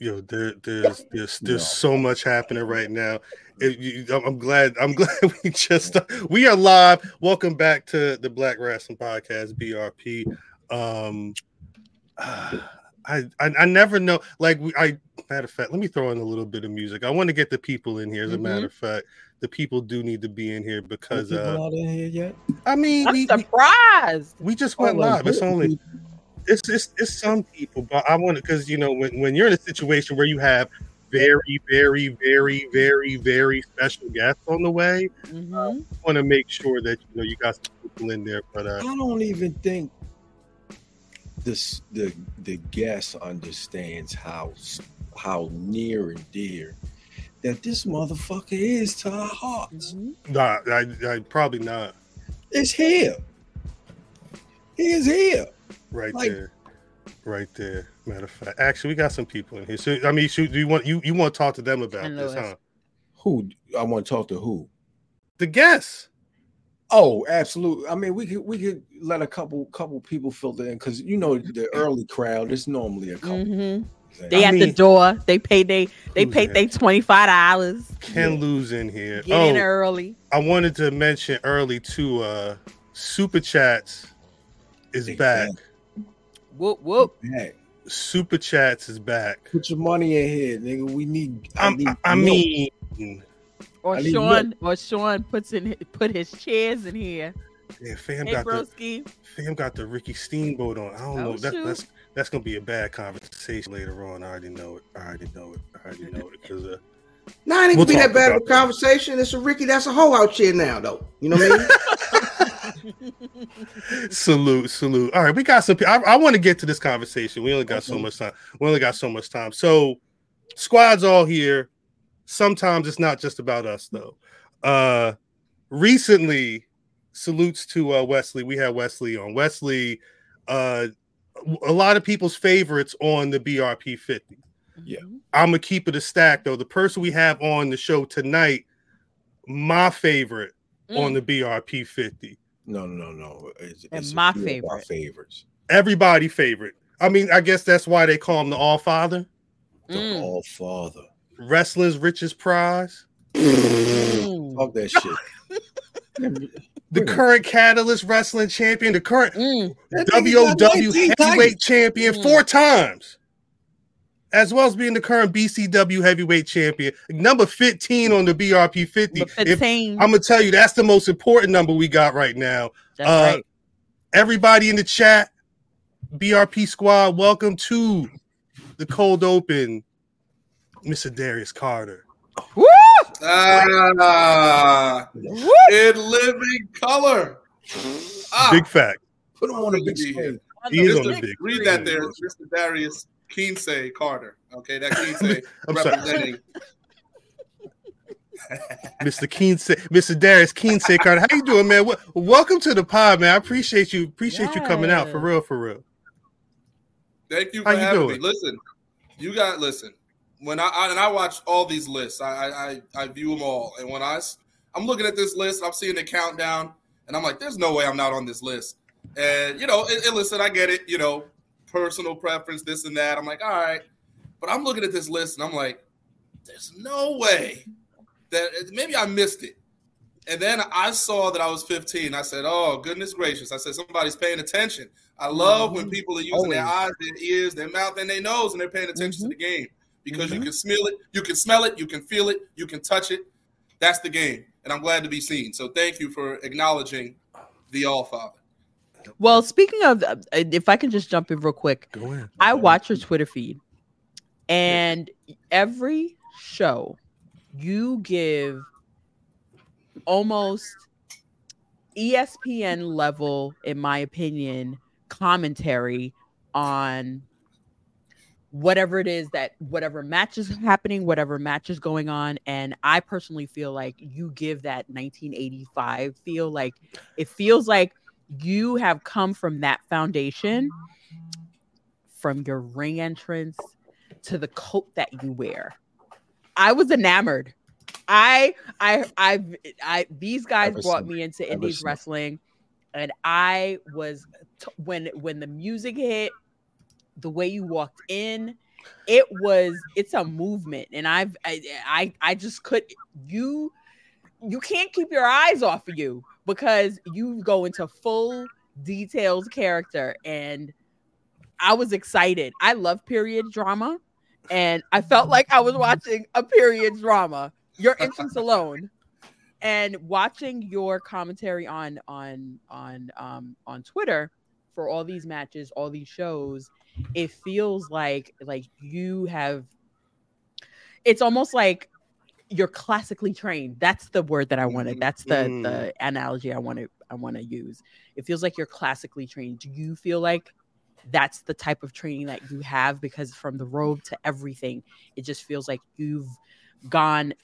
Yo, there, there's there's there's so much happening right now. It, you, I'm glad. I'm glad we just we are live. Welcome back to the Black Rasslin' Podcast, BRP. Um, uh, I, I, I never know. Like we, I matter of fact, let me throw in a little bit of music. I want to get the people in here. As a mm-hmm. matter of fact, the people do need to be in here because uh, not in here yet. I mean, I'm we, surprised. We, we just went oh, live. It's only it's, it's it's some people, but I want to because you know when when you're in a situation where you have very very very very very special guests on the way, mm-hmm. uh, want to make sure that you know you got some people in there. But uh, I don't even think this the the guest understands how how near and dear that this motherfucker is to our hearts. Mm-hmm. Nah, I, I probably not. It's here. He is here. Right like, there. Right there. Matter of fact, actually, we got some people in here. So, I mean, should, do you want you you want to talk to them about this, huh? Who I want to talk to? Who? The guests. Oh, absolutely. I mean, we could we could let a couple couple people filter in because you know the early crowd is normally a couple. Mm-hmm. They I at mean, the door. They pay they they pay they twenty five dollars. Can yeah. lose in here. Get oh, in early. I wanted to mention early too. Uh, super chats is back. Whoop whoop. Back. Super chats is back. Put your money in here, nigga. We need. I, need I mean, or I Sean, or Sean puts in put his chairs in here. Yeah, fam hey, got broski. the fam got the Ricky Steamboat on. I don't oh, know. That, that's that's gonna be a bad conversation later on. I already know it. I already know it. I already know it because uh, Nah, it ain't we'll gonna be that bad of a conversation. It's a Ricky. That's a whole out chair now, though. You know what I mean? salute, salute. All right, we got some. I, I want to get to this conversation. We only got so much time. We only got so much time. So, squad's all here. Sometimes it's not just about us, though. Uh, recently, salutes to uh, Wesley. We had Wesley on. Wesley, uh, a lot of people's favorites on the BRP 50. Yeah, I'm gonna keep it a stack though. The person we have on the show tonight, my favorite mm. on the BRP 50. No, no, no. It's, and it's my favorite. favorites. Everybody favorite. I mean, I guess that's why they call him the All Father. The mm. All Father. Wrestler's richest prize. Mm. Fuck that shit. the current Catalyst Wrestling Champion, the current mm. WOW Heavyweight Champion mm. four times, as well as being the current BCW Heavyweight Champion, number 15 on the BRP 50. If, I'm gonna tell you, that's the most important number we got right now. That's uh, right. Everybody in the chat, BRP squad, welcome to the cold open, Mr. Darius Carter. Woo! Ah, in living color. Ah, big fact. Put him on a big screen. He is on a big. Read that there, Mr. Darius Kinsey Carter. Okay, that Kinsey representing. Mr. Kinsey, Mr. Darius Kinsey Carter. How you doing, man? welcome to the pod, man. I appreciate you. Appreciate yes. you coming out for real, for real. Thank you for How having you me. Listen, you got listen. When I, I, and I watch all these lists, I, I I view them all, and when I I'm looking at this list, I'm seeing the countdown, and I'm like, there's no way I'm not on this list. And you know, and, and listen, I get it. You know, personal preference, this and that. I'm like, all right. But I'm looking at this list and I'm like, there's no way that maybe I missed it. And then I saw that I was 15. I said, oh, goodness gracious. I said, somebody's paying attention. I love mm-hmm. when people are using Always. their eyes, their ears, their mouth, and their nose, and they're paying attention mm-hmm. to the game because mm-hmm. you can smell it, you can smell it, you can feel it, you can touch it. That's the game. And I'm glad to be seen. So thank you for acknowledging the All Father. Well, speaking of, uh, if I can just jump in real quick, Go ahead. I watch your Twitter feed, and every show you give almost ESPN level, in my opinion, commentary on whatever it is that whatever match is happening, whatever match is going on. And I personally feel like you give that 1985 feel like it feels like you have come from that foundation from your ring entrance to the coat that you wear. I was enamored. I I I I these guys ever brought me into indies wrestling and I was t- when when the music hit, the way you walked in it was it's a movement and I've I I, I just could you you can't keep your eyes off of you because you go into full details character and I was excited. I love period drama and I felt like I was watching a period drama. Your entrance alone and watching your commentary on on on um on Twitter for all these matches, all these shows, it feels like like you have it's almost like you're classically trained. That's the word that I wanted. Mm-hmm. That's the mm. the analogy I want to I want to use. It feels like you're classically trained. Do you feel like that's the type of training that you have because from the robe to everything, it just feels like you've gone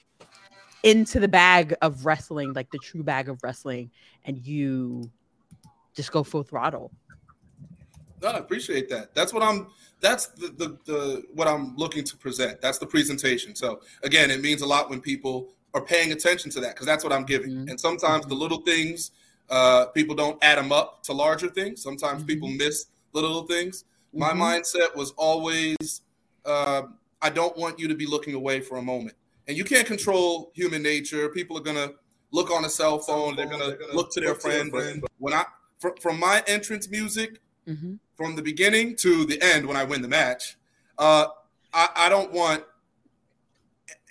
into the bag of wrestling, like the true bag of wrestling, and you just go full throttle. No, I appreciate that. That's what I'm. That's the, the the what I'm looking to present. That's the presentation. So again, it means a lot when people are paying attention to that because that's what I'm giving. Mm-hmm. And sometimes mm-hmm. the little things, uh, people don't add them up to larger things. Sometimes mm-hmm. people miss the little things. My mm-hmm. mindset was always, uh, I don't want you to be looking away for a moment. And you can't control human nature. People are gonna look on a cell phone. They're gonna, look to their look friend. To their friend. But when I, from my entrance music, mm-hmm from the beginning to the end when I win the match. Uh, I, I don't want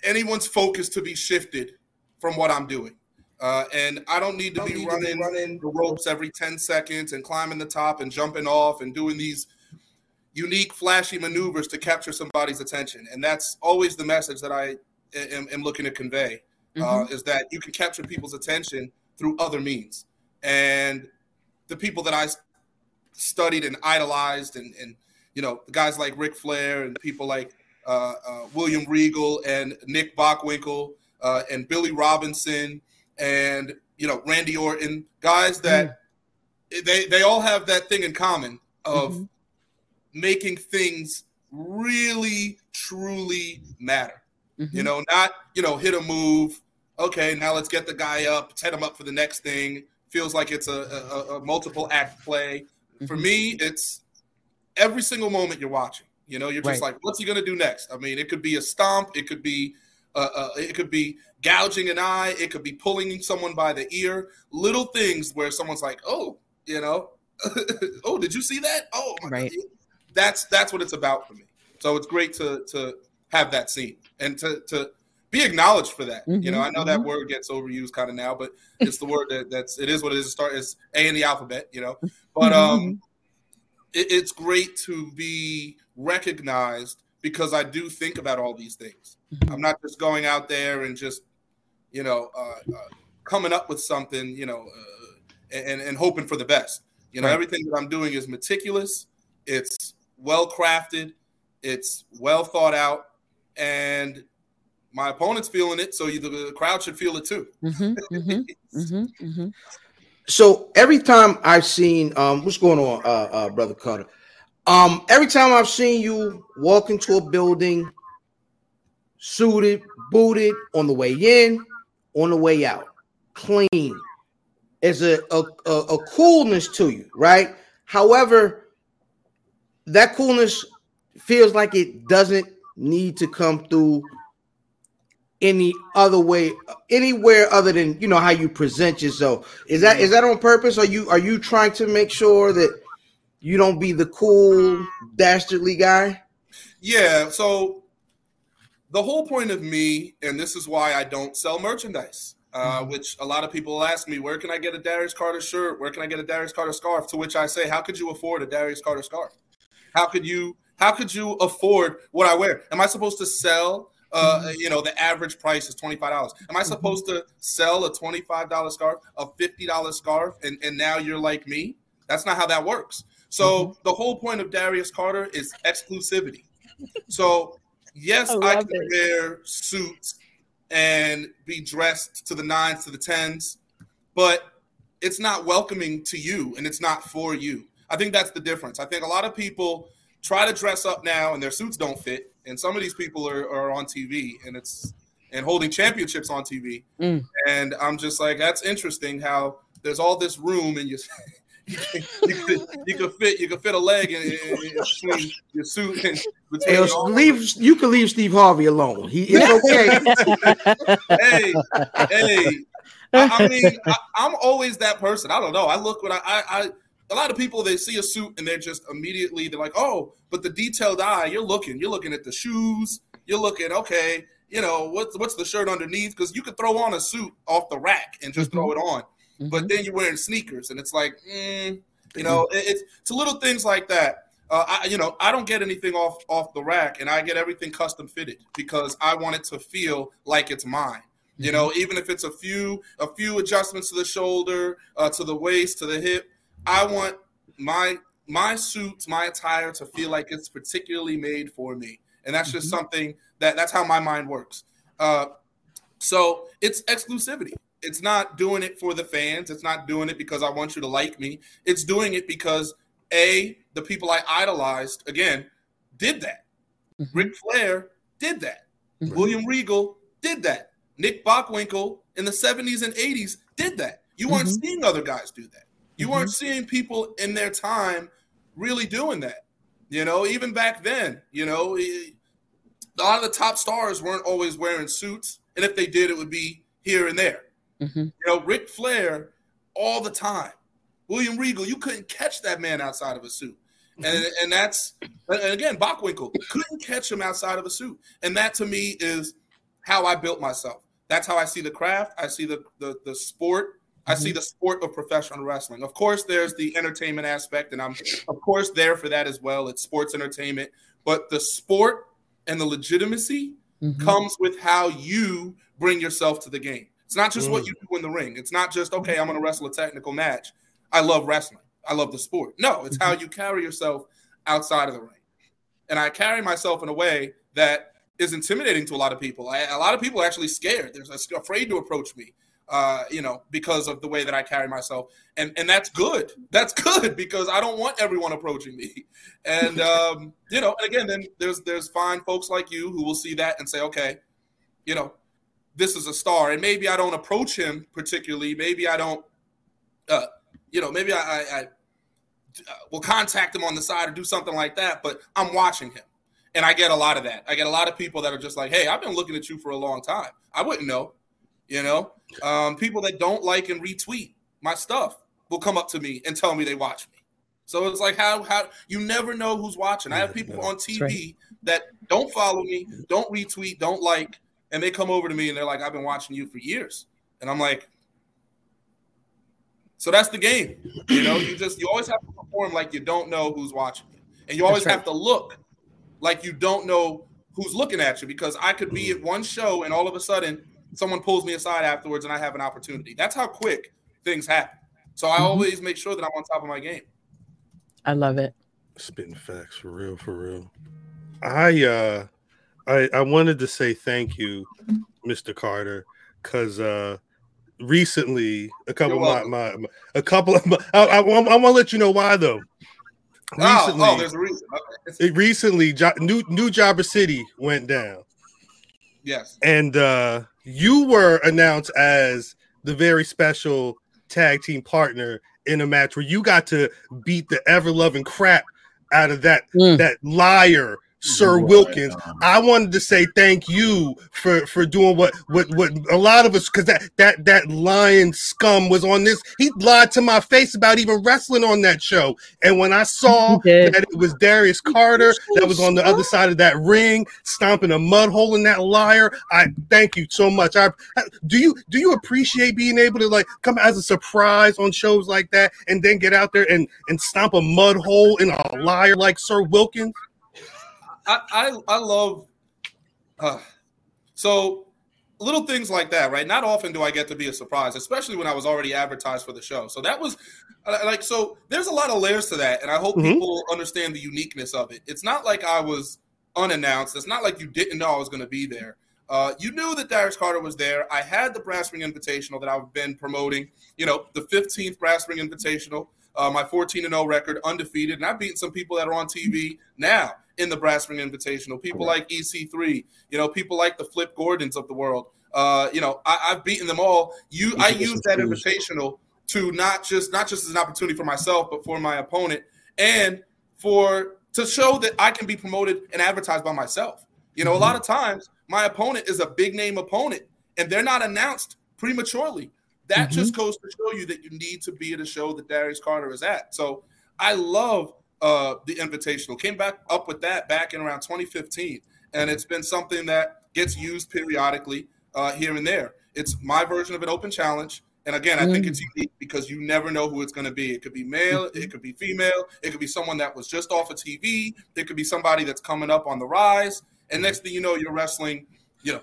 anyone's focus to be shifted from what I'm doing. Uh, and I don't need to don't be need running, to be running the ropes every 10 seconds and climbing the top and jumping off and doing these unique, flashy maneuvers to capture somebody's attention. And that's always the message that I am, am looking to convey uh, mm-hmm. is that you can capture people's attention through other means. And the people that I studied and idolized, and and you know guys like Ric Flair and people like uh, uh, William Regal and Nick Bockwinkel uh, and Billy Robinson and you know Randy Orton, guys that mm. they they all have that thing in common of mm-hmm. making things really truly matter. Mm-hmm. You know, not you know hit a move. Okay, now let's get the guy up, set him up for the next thing. Feels like it's a, a, a multiple act play. Mm-hmm. For me, it's every single moment you're watching. You know, you're just right. like, what's he gonna do next? I mean, it could be a stomp, it could be, uh, uh, it could be gouging an eye, it could be pulling someone by the ear. Little things where someone's like, oh, you know, oh, did you see that? Oh, right. God. That's that's what it's about for me. So it's great to to have that scene and to to be acknowledged for that. Mm-hmm, you know, I know mm-hmm. that word gets overused kind of now, but it's the word that that's it is what it is. Start is A in the alphabet. You know, but um, mm-hmm. it, it's great to be recognized because I do think about all these things. Mm-hmm. I'm not just going out there and just, you know, uh, uh, coming up with something, you know, uh, and and hoping for the best. You know, right. everything that I'm doing is meticulous. It's well crafted. It's well thought out, and my opponent's feeling it, so you, the crowd should feel it too. Mm-hmm, mm-hmm, mm-hmm, mm-hmm. So every time I've seen, um, what's going on, uh, uh, brother Carter? Um, every time I've seen you walk into a building, suited, booted, on the way in, on the way out, clean. There's a, a, a, a coolness to you, right? However, that coolness feels like it doesn't need to come through any other way anywhere other than you know how you present yourself. Is that is that on purpose? Are you are you trying to make sure that you don't be the cool dastardly guy? Yeah so the whole point of me and this is why i don't sell merchandise uh, mm-hmm. which a lot of people ask me where can i get a darius carter shirt? Where can i get a darius carter scarf? To which i say how could you afford a darius carter scarf? How could you how could you afford what i wear? Am i supposed to sell uh, mm-hmm. you know, the average price is $25. Am I mm-hmm. supposed to sell a $25 scarf, a $50 scarf, and, and now you're like me? That's not how that works. So mm-hmm. the whole point of Darius Carter is exclusivity. So yes, I, I can it. wear suits and be dressed to the nines to the tens, but it's not welcoming to you and it's not for you. I think that's the difference. I think a lot of people try to dress up now and their suits don't fit and some of these people are, are on TV and it's and holding championships on TV. Mm. And I'm just like, that's interesting how there's all this room in your you, could, you could fit you could fit a leg in, in, in between your suit and between hey, leave you can leave Steve Harvey alone. He is okay. hey, hey. I, I mean, I, am always that person. I don't know. I look when I, I, I a lot of people they see a suit and they're just immediately they're like, oh, but the detailed eye, you're looking, you're looking at the shoes, you're looking, okay, you know, what's what's the shirt underneath? Because you could throw on a suit off the rack and just mm-hmm. throw it on. Mm-hmm. But then you're wearing sneakers, and it's like, mm, you know, it, it's it's little things like that. Uh, I, you know, I don't get anything off off the rack, and I get everything custom fitted because I want it to feel like it's mine. You know, mm-hmm. even if it's a few a few adjustments to the shoulder, uh, to the waist, to the hip, I want my my suits, my attire to feel like it's particularly made for me, and that's just mm-hmm. something that that's how my mind works. Uh, so it's exclusivity. It's not doing it for the fans. It's not doing it because I want you to like me. It's doing it because a the people I idolized again did that. Mm-hmm. Ric Flair did that. Mm-hmm. William Regal did that. Nick Bockwinkel in the 70s and 80s did that. You weren't mm-hmm. seeing other guys do that. You weren't mm-hmm. seeing people in their time really doing that. You know, even back then, you know, a lot of the top stars weren't always wearing suits. And if they did, it would be here and there. Mm-hmm. You know, Ric Flair all the time. William Regal, you couldn't catch that man outside of a suit. Mm-hmm. And, and that's and again, Bockwinkel couldn't catch him outside of a suit. And that to me is how I built myself. That's how I see the craft. I see the the, the sport. I see mm-hmm. the sport of professional wrestling. Of course, there's the entertainment aspect, and I'm of course there for that as well. It's sports entertainment, but the sport and the legitimacy mm-hmm. comes with how you bring yourself to the game. It's not just mm. what you do in the ring. It's not just okay. I'm going to wrestle a technical match. I love wrestling. I love the sport. No, it's how mm-hmm. you carry yourself outside of the ring. And I carry myself in a way that is intimidating to a lot of people. I, a lot of people are actually scared. They're afraid to approach me, uh, you know, because of the way that I carry myself. And and that's good. That's good because I don't want everyone approaching me. And um, you know, and again, then there's there's fine folks like you who will see that and say, okay, you know, this is a star, and maybe I don't approach him particularly. Maybe I don't, uh, you know, maybe I, I, I uh, will contact him on the side or do something like that. But I'm watching him, and I get a lot of that. I get a lot of people that are just like, "Hey, I've been looking at you for a long time. I wouldn't know." You know, um, people that don't like and retweet my stuff will come up to me and tell me they watch me. So it's like how how you never know who's watching. I have people on TV right. that don't follow me, don't retweet, don't like, and they come over to me and they're like, I've been watching you for years. And I'm like, so that's the game. You know, you just you always have to perform like you don't know who's watching you. And you always right. have to look like you don't know who's looking at you because I could be at one show and all of a sudden someone pulls me aside afterwards and I have an opportunity. That's how quick things happen. So I mm-hmm. always make sure that I'm on top of my game. I love it. Spitting facts for real, for real. I uh I, I wanted to say thank you, Mr. Carter, because uh, recently a couple of my, my, my, a couple of my, I, I, I want to let you know why though. Recently, oh, oh there's a reason. Okay. recently, new New Jobber City went down. Yes, and uh, you were announced as the very special tag team partner in a match where you got to beat the ever loving crap out of that mm. that liar Sir Wilkins. I wanted to say thank you for for doing what what what a lot of us because that that that lion scum was on this. He lied to my face about even wrestling on that show. And when I saw that it was Darius Carter that was on the other side of that ring, stomping a mud hole in that liar, I thank you so much. I do you do you appreciate being able to like come as a surprise on shows like that and then get out there and and stomp a mud hole in a liar like Sir Wilkins? I, I, I love uh, so little things like that, right? Not often do I get to be a surprise, especially when I was already advertised for the show. So that was uh, like so. There's a lot of layers to that, and I hope mm-hmm. people understand the uniqueness of it. It's not like I was unannounced. It's not like you didn't know I was going to be there. Uh, you knew that Darius Carter was there. I had the Brass Ring Invitational that I've been promoting. You know, the 15th Brass Ring Invitational, uh, my 14 0 record, undefeated, and I've beaten some people that are on TV now in the Brass Ring Invitational. People like EC3, you know, people like the Flip Gordons of the world. Uh, you know, I, have beaten them all. You, I use that invitational to not just not just as an opportunity for myself, but for my opponent, and for to show that I can be promoted and advertised by myself. You know, mm-hmm. a lot of times my opponent is a big name opponent, and they're not announced prematurely. That mm-hmm. just goes to show you that you need to be at a show that Darius Carter is at. So I love uh, the Invitational. Came back up with that back in around 2015, and it's been something that gets used periodically uh, here and there. It's my version of an open challenge. And again, I think it's mm. unique because you never know who it's going to be. It could be male, it could be female, it could be someone that was just off of TV, it could be somebody that's coming up on the rise. And next thing you know, you're wrestling, you know,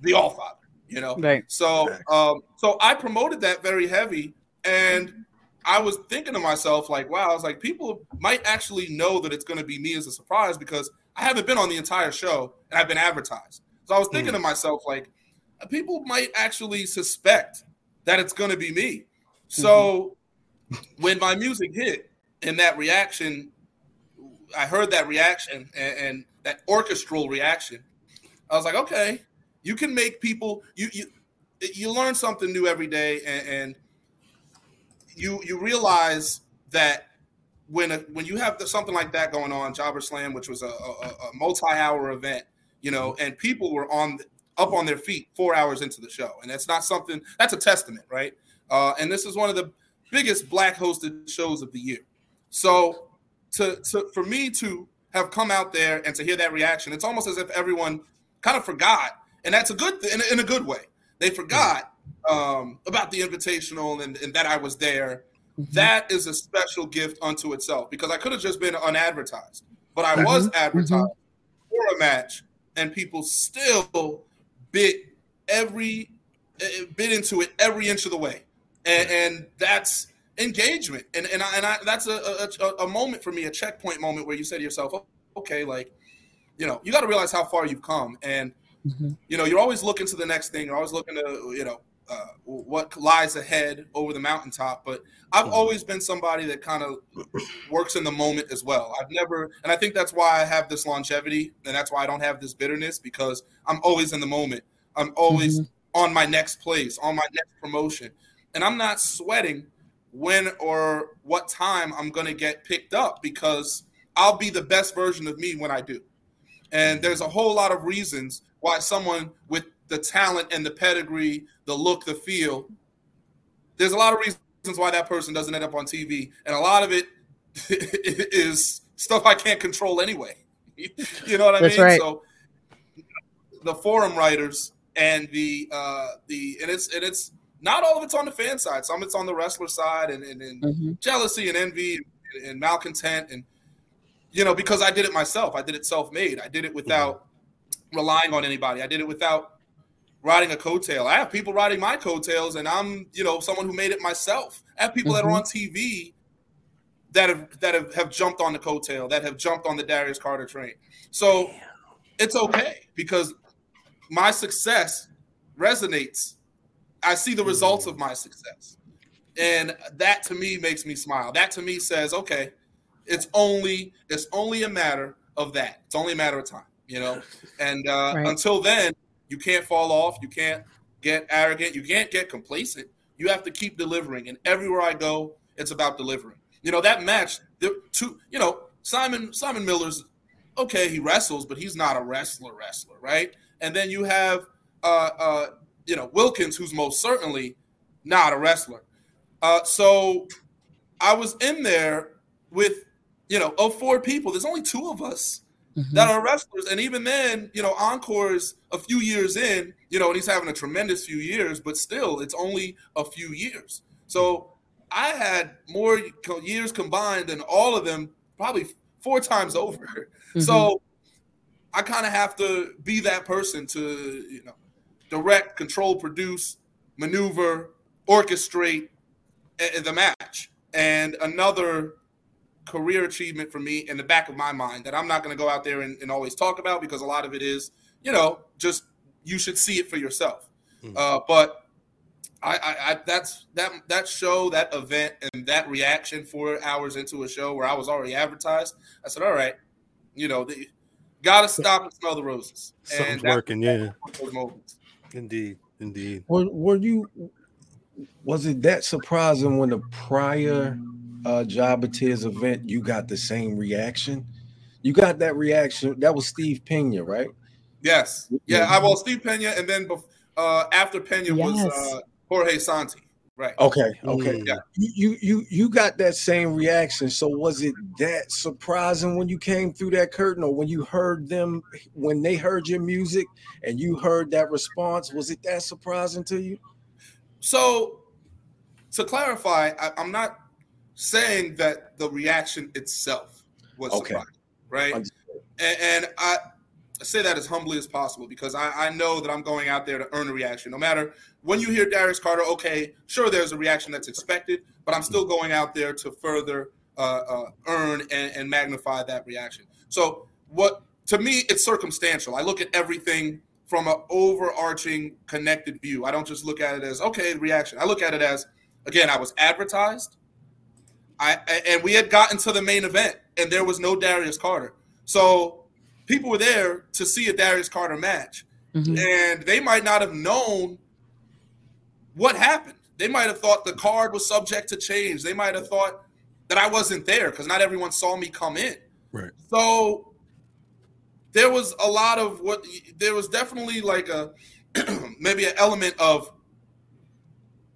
the All Father. You know, right. so um, so I promoted that very heavy, and I was thinking to myself, like, wow, I was like, people might actually know that it's going to be me as a surprise because I haven't been on the entire show and I've been advertised. So I was thinking mm. to myself, like, people might actually suspect that it's going to be me. So mm-hmm. when my music hit and that reaction, I heard that reaction and, and, that orchestral reaction. I was like, okay, you can make people you you you learn something new every day, and, and you you realize that when a, when you have something like that going on, Jobber Slam, which was a, a, a multi-hour event, you know, and people were on up on their feet four hours into the show. And that's not something that's a testament, right? Uh, and this is one of the biggest black hosted shows of the year. So to, to for me to have come out there and to hear that reaction, it's almost as if everyone kind of forgot, and that's a good thing in, in a good way. They forgot um, about the invitational and, and that I was there. Mm-hmm. That is a special gift unto itself because I could have just been unadvertised, but I mm-hmm. was advertised mm-hmm. for a match, and people still bit every eh, bit into it every inch of the way, and, and that's engagement. And and I, and I, that's a, a, a moment for me, a checkpoint moment where you say to yourself, okay, like you know, you got to realize how far you've come, and mm-hmm. you know, you're always looking to the next thing. You're always looking to you know uh, what lies ahead over the mountaintop. But I've mm-hmm. always been somebody that kind of works in the moment as well. I've never, and I think that's why I have this longevity, and that's why I don't have this bitterness because I'm always in the moment. I'm always mm-hmm. on my next place, on my next promotion, and I'm not sweating when or what time I'm going to get picked up because I'll be the best version of me when I do. And there's a whole lot of reasons why someone with the talent and the pedigree, the look, the feel. There's a lot of reasons why that person doesn't end up on TV, and a lot of it is stuff I can't control anyway. you know what I That's mean? Right. So the forum writers and the uh the and it's and it's not all of it's on the fan side. Some it's on the wrestler side and and, and mm-hmm. jealousy and envy and, and malcontent and you know because I did it myself. I did it self-made. I did it without mm-hmm. relying on anybody. I did it without riding a coattail. I have people riding my coattails, and I'm, you know, someone who made it myself. I have people mm-hmm. that are mm-hmm. on TV that have that have, have jumped on the coattail, that have jumped on the Darius Carter train. So Damn. it's okay because my success resonates. I see the results of my success. And that to me makes me smile. That to me says, okay, it's only it's only a matter of that. It's only a matter of time, you know. And uh, right. until then, you can't fall off. You can't get arrogant. You can't get complacent. You have to keep delivering. And everywhere I go, it's about delivering. You know that match. The two. You know Simon Simon Miller's okay. He wrestles, but he's not a wrestler. Wrestler, right? And then you have uh, uh, you know Wilkins, who's most certainly not a wrestler. Uh, so I was in there with you know of four people. There's only two of us mm-hmm. that are wrestlers. And even then, you know, Encore's a few years in, you know, and he's having a tremendous few years, but still, it's only a few years. So I had more years combined than all of them, probably four times over. Mm-hmm. So I kind of have to be that person to, you know, direct, control, produce, maneuver, orchestrate the match. And another career achievement for me in the back of my mind that I'm not going to go out there and, and, always talk about because a lot of it is, you know, just you should see it for yourself. Mm-hmm. Uh, but I, I, I, that's that that show, that event, and that reaction four hours into a show where I was already advertised. I said, all right, you know, the, gotta stop and smell the roses. Something's working, yeah. Indeed, indeed. Were, were you Was it that surprising when the prior uh Jobber Tears event you got the same reaction? You got that reaction. That was Steve Pena, right? Yes. Yeah. I was Steve Pena, and then uh, after Pena yes. was uh, Jorge Santi. Right. Okay. Okay. Yeah. You you you got that same reaction. So was it that surprising when you came through that curtain, or when you heard them when they heard your music and you heard that response? Was it that surprising to you? So, to clarify, I, am not saying that the reaction itself was okay. surprising, right? And, and I say that as humbly as possible because I, I, know that I'm going out there to earn a reaction. No matter when you hear Darius Carter, okay, sure, there's a reaction that's expected, but I'm still going out there to further uh, uh, earn and, and, magnify that reaction. So, what to me, it's circumstantial. I look at everything from an overarching, connected view. I don't just look at it as okay, reaction. I look at it as again, I was advertised. I and we had gotten to the main event, and there was no Darius Carter. So people were there to see a Darius Carter match, mm-hmm. and they might not have known what happened. They might have thought the card was subject to change. They might have thought that I wasn't there because not everyone saw me come in. Right. So there was a lot of what there was definitely like a maybe an element of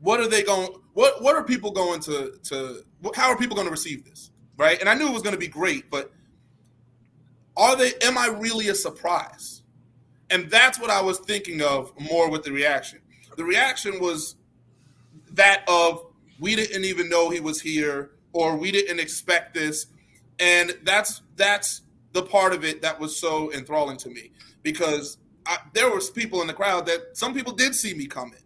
what are they going what what are people going to to how are people going to receive this right? And i knew it was going to be great but are they am i really a surprise? And that's what i was thinking of more with the reaction. The reaction was that of we didn't even know he was here or we didn't expect this. And that's that's the part of it that was so enthralling to me because I, there was people in the crowd that some people did see me coming.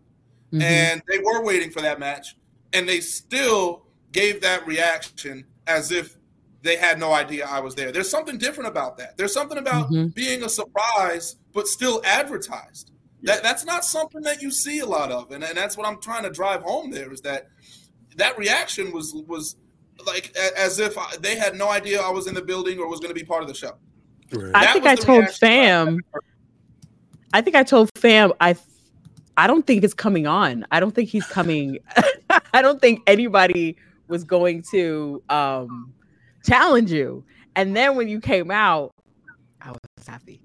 Mm-hmm. and they were waiting for that match and they still gave that reaction as if they had no idea I was there. There's something different about that. There's something about mm-hmm. being a surprise but still advertised. Yeah. That that's not something that you see a lot of, and, and that's what I'm trying to drive home. There is that that reaction was was like as if I, they had no idea I was in the building or was going to be part of the show. Right. I think I told Fam. I think I told Fam. I I don't think it's coming on. I don't think he's coming. I don't think anybody was going to um challenge you. And then when you came out, I was happy.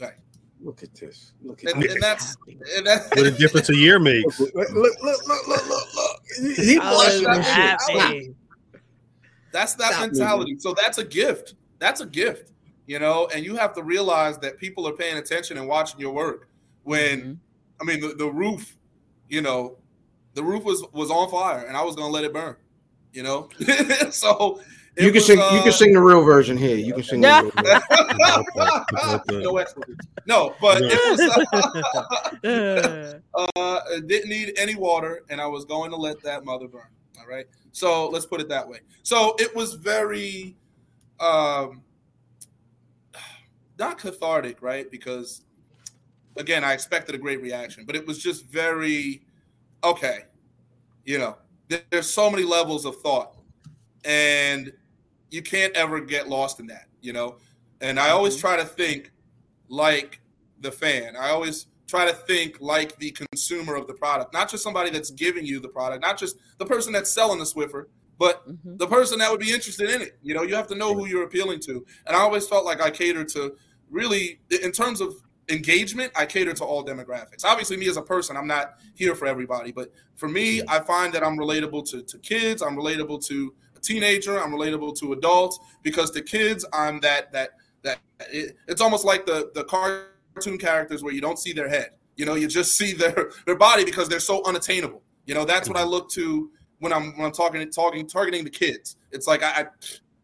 Right. Look at this. Look at and, and that's, and that's what a difference a year makes. Look, look, look, look, look, look. look. He blushing. That's that Stop mentality. Me. So that's a gift. That's a gift, you know, and you have to realize that people are paying attention and watching your work. When mm-hmm. I mean the, the roof, you know, the roof was was on fire and I was gonna let it burn you know. so you can was, sing. Uh, you can sing the real version here. You can sing. Yeah. no, no, but it was. Uh, uh, didn't need any water, and I was going to let that mother burn. All right. So let's put it that way. So it was very, um, not cathartic, right? Because again, I expected a great reaction, but it was just very okay. You know, there's so many levels of thought and you can't ever get lost in that you know and i always mm-hmm. try to think like the fan i always try to think like the consumer of the product not just somebody that's giving you the product not just the person that's selling the swiffer but mm-hmm. the person that would be interested in it you know you have to know who you're appealing to and i always felt like i catered to really in terms of engagement, I cater to all demographics. Obviously, me as a person, I'm not here for everybody, but for me, I find that I'm relatable to, to kids, I'm relatable to a teenager, I'm relatable to adults because to kids, I'm that that that it, it's almost like the the cartoon characters where you don't see their head. You know, you just see their their body because they're so unattainable. You know, that's what I mm-hmm. look to when I'm when I'm talking talking targeting the kids. It's like I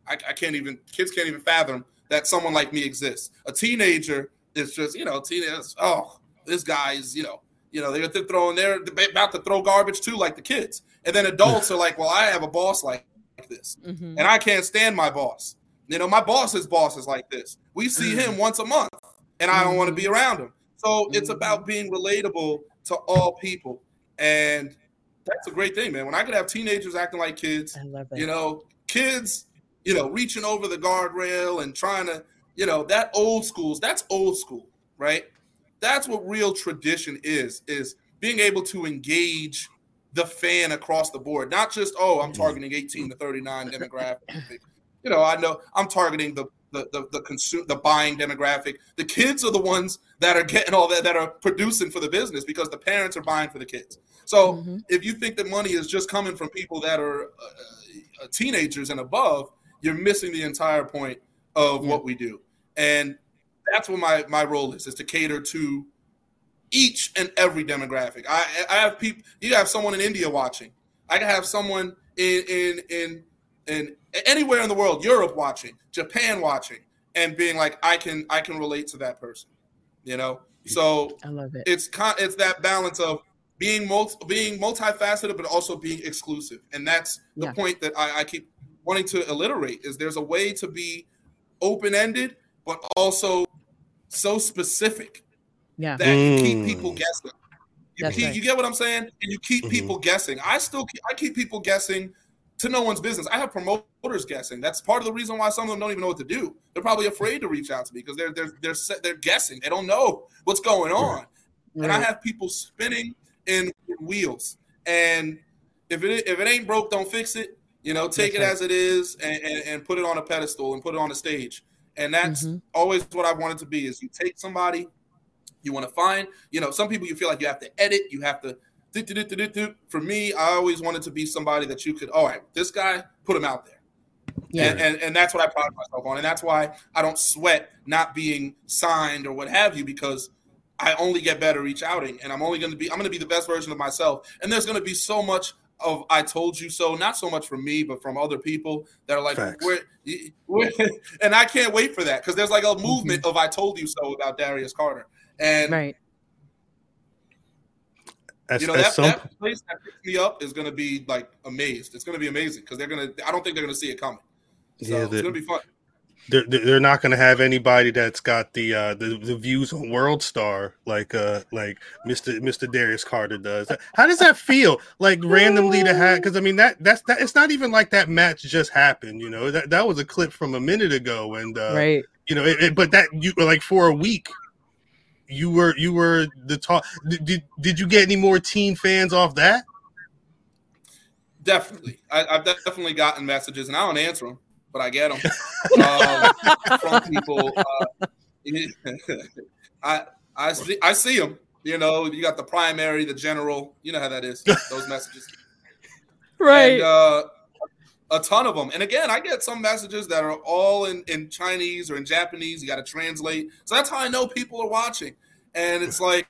I, I can't even kids can't even fathom that someone like me exists. A teenager it's just you know, teenagers. Oh, this guy's you know, you know they're, throwing they're about to throw garbage too, like the kids. And then adults are like, well, I have a boss like this, mm-hmm. and I can't stand my boss. You know, my boss's boss is like this. We see him mm-hmm. once a month, and I don't want to be mm-hmm. around him. So it's about being relatable to all people, and that's a great thing, man. When I could have teenagers acting like kids, you know, kids, you know, reaching over the guardrail and trying to you know that old schools that's old school right that's what real tradition is is being able to engage the fan across the board, not just oh, I'm targeting 18 to 39 demographic. You know, I know I'm targeting the the the the consume the buying demographic. The kids are the ones that are getting all that that are producing for the business because the parents are buying for the kids. So mm-hmm. if you think that money is just coming from people that are uh, uh teenagers and above, you're missing the entire point of yeah. what we do. And that's what my my role is: is to cater to each and every demographic. I I have people. You have someone in India watching. I can have someone in in in in anywhere in the world, Europe watching, Japan watching, and being like, I can I can relate to that person. You know, so I love it. It's con- it's that balance of being multi being multifaceted, but also being exclusive, and that's the yeah. point that I, I keep wanting to alliterate. Is there's a way to be open ended, but also so specific yeah. that mm. you keep people guessing. You, keep, right. you, get what I'm saying? And you keep mm-hmm. people guessing. I still keep, I keep people guessing to no one's business. I have promoters guessing. That's part of the reason why some of them don't even know what to do. They're probably afraid to reach out to me because they're they're they're they're guessing. They don't know what's going on. Right. And I have people spinning in wheels. And if it if it ain't broke, don't fix it. You know, take that's it right. as it is and, and, and, put it on a pedestal and put it on a stage. And that's mm-hmm. always what I wanted to be is you take somebody you want to find, you know, some people you feel like you have to edit, you have to for me, I always wanted to be somebody that you could, all right, this guy, put him out there. Yeah. And, and, and that's what I pride myself on. And that's why I don't sweat not being signed or what have you, because I only get better each outing. And I'm only going to be, I'm going to be the best version of myself. And there's going to be so much of I told you so, not so much from me, but from other people that are like, we're, we're, and I can't wait for that because there's like a movement mm-hmm. of I told you so about Darius Carter. And right. As, you know that, some... that place that picks me up is going to be like amazed. It's going to be amazing because they're going to. I don't think they're going to see it coming. So yeah, it's going to be fun. They're, they're not going to have anybody that's got the, uh, the the views on World Star like uh like Mr. Mr. Darius Carter does. How does that feel? Like randomly to have because I mean that that's that it's not even like that match just happened. You know that that was a clip from a minute ago and uh, right. You know, it, it, but that you like for a week you were you were the talk. Did, did you get any more teen fans off that? Definitely, I, have definitely gotten messages, and I don't answer them, but I get them um, from people. Uh, I I see I see them. You know, you got the primary, the general. You know how that is. Those messages, right? And, uh, a ton of them. And again, I get some messages that are all in, in Chinese or in Japanese. You got to translate. So that's how I know people are watching. And it's like,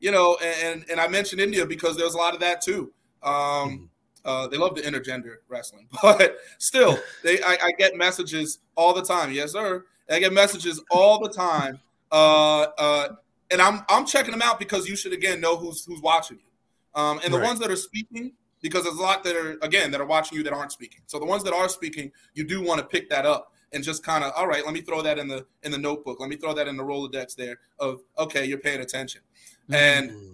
you know, and and I mentioned India because there's a lot of that too. Um, mm-hmm. Uh, they love the intergender wrestling, but still, they I, I, get messages all the time. Yes, sir. I get messages all the time, uh, uh, and I'm I'm checking them out because you should again know who's who's watching you. Um, and the right. ones that are speaking, because there's a lot that are again that are watching you that aren't speaking. So the ones that are speaking, you do want to pick that up and just kind of all right. Let me throw that in the in the notebook. Let me throw that in the Rolodex there of okay, you're paying attention, mm-hmm.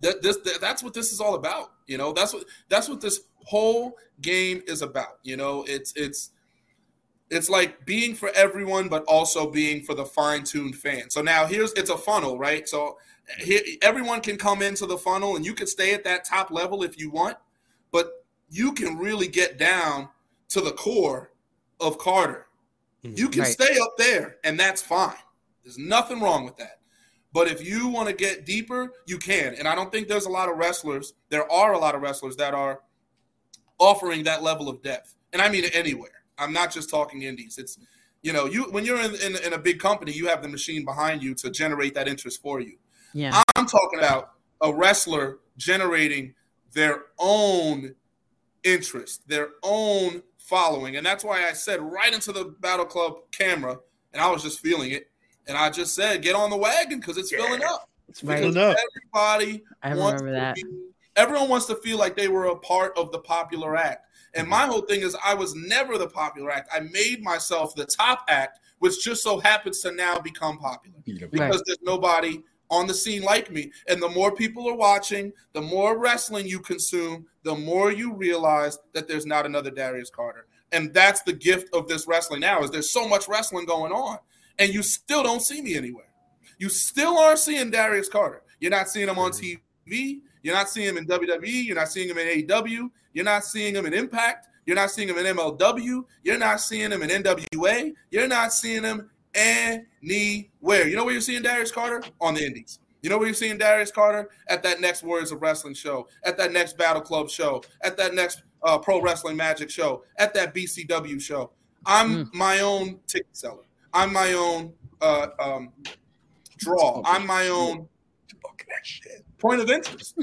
That this that, that's what this is all about. You know, that's what that's what this whole game is about. You know, it's it's it's like being for everyone, but also being for the fine tuned fan. So now here's it's a funnel, right? So everyone can come into the funnel and you can stay at that top level if you want, but you can really get down to the core of Carter. Hmm. You can right. stay up there and that's fine. There's nothing wrong with that. But if you want to get deeper, you can. And I don't think there's a lot of wrestlers, there are a lot of wrestlers that are offering that level of depth. And I mean anywhere. I'm not just talking indies. It's you know, you when you're in, in, in a big company, you have the machine behind you to generate that interest for you. Yeah. I'm talking about a wrestler generating their own interest, their own following. And that's why I said right into the Battle Club camera, and I was just feeling it. And I just said, get on the wagon because it's yeah. filling up. It's filling up. Everybody I remember that. Be, everyone wants to feel like they were a part of the popular act. And mm-hmm. my whole thing is I was never the popular act. I made myself the top act, which just so happens to now become popular. Because right. there's nobody on the scene like me. And the more people are watching, the more wrestling you consume, the more you realize that there's not another Darius Carter. And that's the gift of this wrestling now is there's so much wrestling going on and you still don't see me anywhere. You still aren't seeing Darius Carter. You're not seeing him on TV. You're not seeing him in WWE. You're not seeing him in AEW. You're not seeing him in Impact. You're not seeing him in MLW. You're not seeing him in NWA. You're not seeing him anywhere. You know where you're seeing Darius Carter? On the Indies. You know where you're seeing Darius Carter? At that next Warriors of Wrestling show, at that next Battle Club show, at that next uh, Pro Wrestling Magic show, at that BCW show. I'm mm. my own ticket seller. I'm my own uh, um, draw. I'm my own point of interest.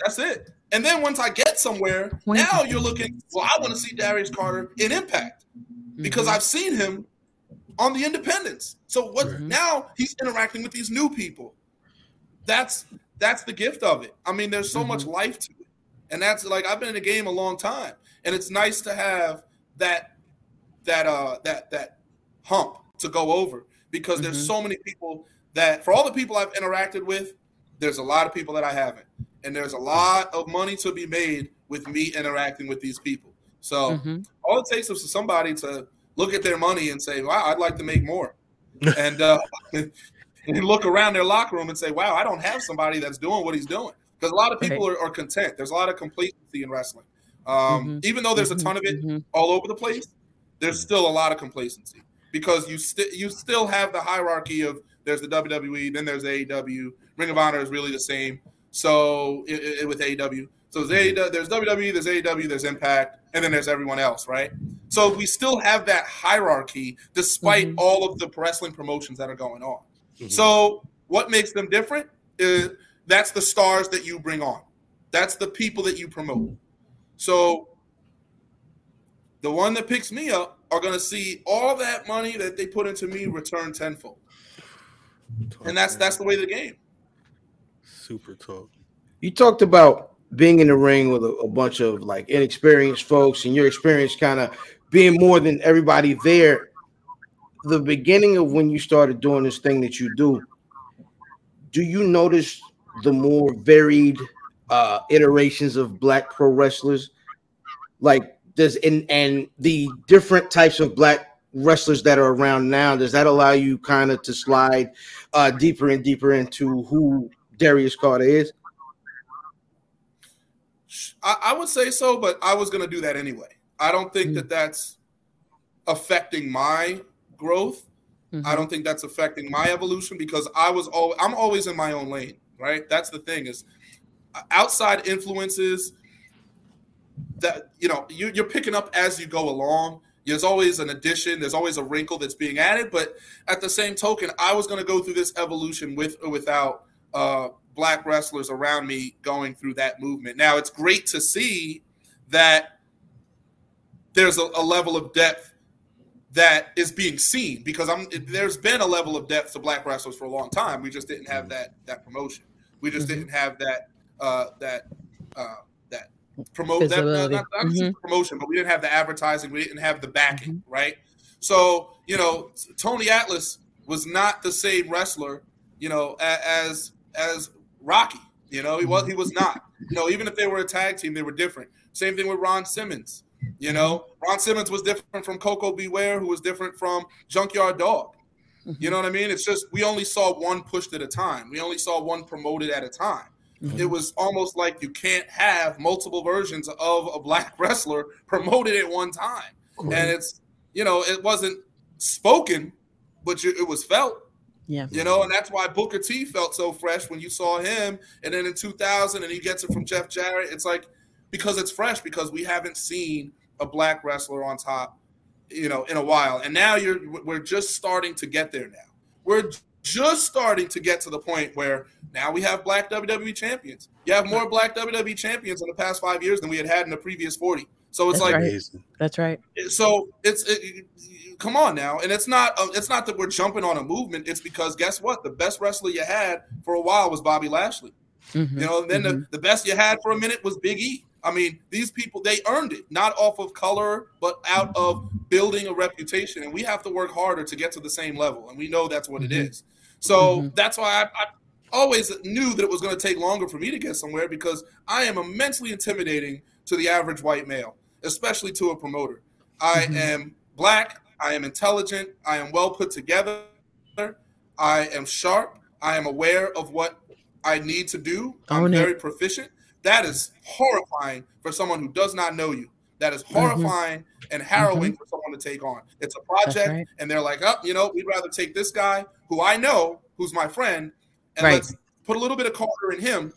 That's it. And then once I get somewhere, now you're looking, well, I want to see Darius Carter in Impact because mm-hmm. I've seen him on the Independence. So what mm-hmm. now he's interacting with these new people. That's that's the gift of it. I mean, there's so mm-hmm. much life to it. And that's like I've been in the game a long time. And it's nice to have that that uh that that hump to go over because mm-hmm. there's so many people that for all the people I've interacted with, there's a lot of people that I haven't. And there's a lot of money to be made with me interacting with these people. So mm-hmm. all it takes is for somebody to look at their money and say, "Wow, I'd like to make more," and uh, and look around their locker room and say, "Wow, I don't have somebody that's doing what he's doing." Because a lot of people are, are, content. There's a lot of complacency in wrestling. Um, mm-hmm. Even though there's a ton of it mm-hmm. all over the place, there's still a lot of complacency because you still you still have the hierarchy of there's the WWE, then there's AEW. Ring of Honor is really the same. So it, it, with AEW, so there's, AEW, there's WWE, there's AEW, there's Impact, and then there's everyone else, right? So we still have that hierarchy despite mm-hmm. all of the wrestling promotions that are going on. Mm-hmm. So what makes them different is that's the stars that you bring on. That's the people that you promote. So the one that picks me up are going to see all that money that they put into me return tenfold. And that's that's the way of the game. Super talk. You talked about being in the ring with a, a bunch of like inexperienced folks and your experience kind of being more than everybody there. The beginning of when you started doing this thing that you do, do you notice the more varied uh iterations of black pro wrestlers? Like does and and the different types of black wrestlers that are around now, does that allow you kind of to slide uh deeper and deeper into who Darius Carter is? I, I would say so, but I was going to do that anyway. I don't think mm-hmm. that that's affecting my growth. Mm-hmm. I don't think that's affecting my evolution because I was always I'm always in my own lane, right? That's the thing is uh, outside influences that you know you, you're picking up as you go along. There's always an addition. There's always a wrinkle that's being added. But at the same token, I was going to go through this evolution with or without uh, black wrestlers around me going through that movement. Now it's great to see that there's a, a level of depth that is being seen because I'm there's been a level of depth to black wrestlers for a long time. We just didn't have that that promotion. We just mm-hmm. didn't have that uh, that uh, that promote that not, not, mm-hmm. promotion, but we didn't have the advertising. We didn't have the backing, mm-hmm. right? So you know, Tony Atlas was not the same wrestler, you know, as as Rocky. You know, he was he was not. You know, even if they were a tag team, they were different. Same thing with Ron Simmons. You know, Ron Simmons was different from Koko B. Ware, who was different from Junkyard Dog. You know what I mean? It's just we only saw one pushed at a time. We only saw one promoted at a time. Mm-hmm. It was almost like you can't have multiple versions of a black wrestler promoted at one time. And it's, you know, it wasn't spoken, but you, it was felt. Yeah. You know, and that's why Booker T felt so fresh when you saw him. And then in 2000, and he gets it from Jeff Jarrett. It's like, because it's fresh, because we haven't seen a black wrestler on top, you know, in a while. And now you're, we're just starting to get there now. We're just starting to get to the point where now we have black WWE champions. You have more black WWE champions in the past five years than we had had in the previous 40. So it's That's like, right. That's right. So it's, it, come on now. And it's not uh, it's not that we're jumping on a movement. It's because guess what? The best wrestler you had for a while was Bobby Lashley. Mm-hmm. You know, and then mm-hmm. the, the best you had for a minute was Big E. I mean, these people they earned it, not off of color, but out of building a reputation. And we have to work harder to get to the same level. And we know that's what mm-hmm. it is. So mm-hmm. that's why I, I always knew that it was going to take longer for me to get somewhere because I am immensely intimidating to the average white male, especially to a promoter. I mm-hmm. am black. I am intelligent. I am well put together. I am sharp. I am aware of what I need to do. I'm Own very it. proficient. That is horrifying for someone who does not know you. That is mm-hmm. horrifying mm-hmm. and harrowing mm-hmm. for someone to take on. It's a project, right. and they're like, oh, you know, we'd rather take this guy who I know, who's my friend, and right. let's put a little bit of Carter in him,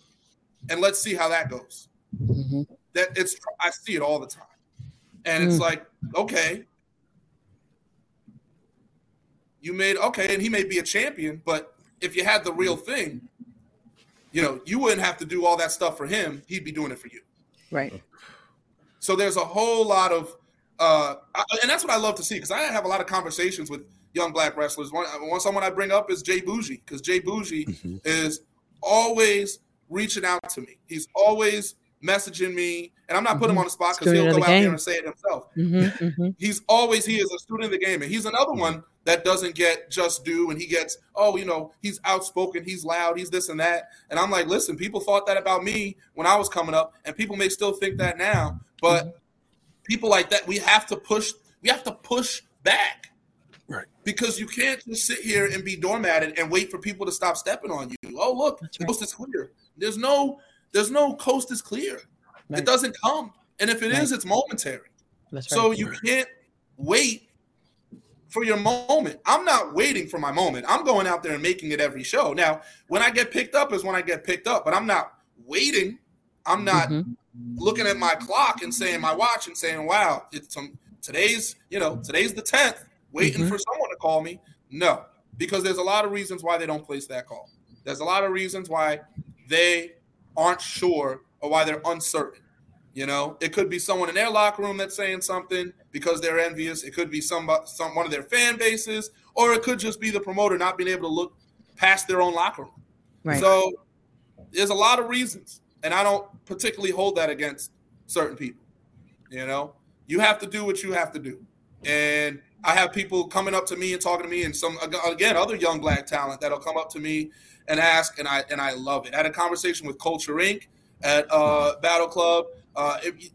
and let's see how that goes. Mm-hmm. That it's I see it all the time, and it's mm. like, okay, you made okay, and he may be a champion, but if you had the real thing, you know, you wouldn't have to do all that stuff for him. He'd be doing it for you. Right. So there's a whole lot of, uh, and that's what I love to see because I have a lot of conversations with young black wrestlers. One, one someone I bring up is Jay Bougie because Jay Bougie mm-hmm. is always reaching out to me. He's always messaging me, and I'm not putting mm-hmm. him on the spot because he'll go the out game. there and say it himself. Mm-hmm, mm-hmm. He's always he is a student of the game, and he's another one that doesn't get just due, and he gets oh you know he's outspoken, he's loud, he's this and that, and I'm like, listen, people thought that about me when I was coming up, and people may still think that now, but mm-hmm. people like that we have to push, we have to push back. Because you can't just sit here and be doormatted and wait for people to stop stepping on you. Oh, look, the coast is clear. There's no, there's no coast is clear. Right. It doesn't come. And if it right. is, it's momentary. so you can't wait for your moment. I'm not waiting for my moment. I'm going out there and making it every show. Now, when I get picked up is when I get picked up, but I'm not waiting. I'm not mm-hmm. looking at my clock and saying my watch and saying, "Wow, it's some today's, you know, today's the 10th waiting mm-hmm. for someone call me. No, because there's a lot of reasons why they don't place that call. There's a lot of reasons why they aren't sure or why they're uncertain. You know, it could be someone in their locker room that's saying something because they're envious. It could be some, some one of their fan bases, or it could just be the promoter not being able to look past their own locker room. Right. So there's a lot of reasons, and I don't particularly hold that against certain people. You know, you have to do what you have to do, and I have people coming up to me and talking to me, and some again other young black talent that'll come up to me and ask, and I and I love it. I had a conversation with Culture Inc. at uh, Battle Club. Uh, it,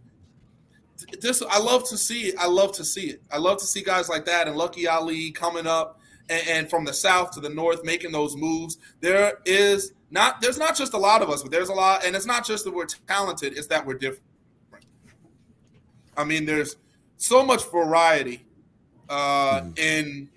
this I love to see it. I love to see it. I love to see guys like that and Lucky Ali coming up and, and from the south to the north making those moves. There is not there's not just a lot of us, but there's a lot, and it's not just that we're talented; it's that we're different. I mean, there's so much variety uh, mm-hmm. in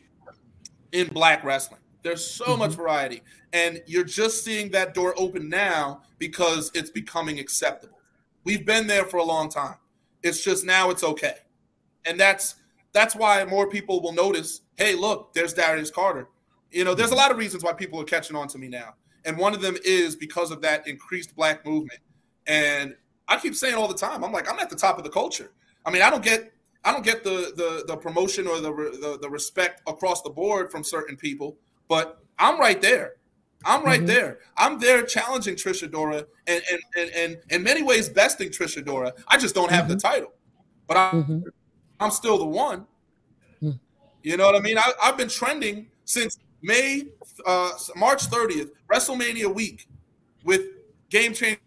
in black wrestling. There's so mm-hmm. much variety, and you're just seeing that door open now because it's becoming acceptable. We've been there for a long time. It's just now it's okay, and that's that's why more people will notice. Hey, look, there's Darius Carter. You know, there's a mm-hmm. lot of reasons why people are catching on to me now, and one of them is because of that increased black movement. And I keep saying all the time, I'm like, I'm at the top of the culture. I mean, I don't get I don't get the the the promotion or the, the, the respect across the board from certain people, but I'm right there. I'm right mm-hmm. there. I'm there challenging Trish Adora and and and, and in many ways besting Trish Adora. I just don't have mm-hmm. the title, but I'm mm-hmm. I'm still the one. Hmm. You know what I mean? I, have been trending since May, uh, March 30th, WrestleMania week, with Game Changer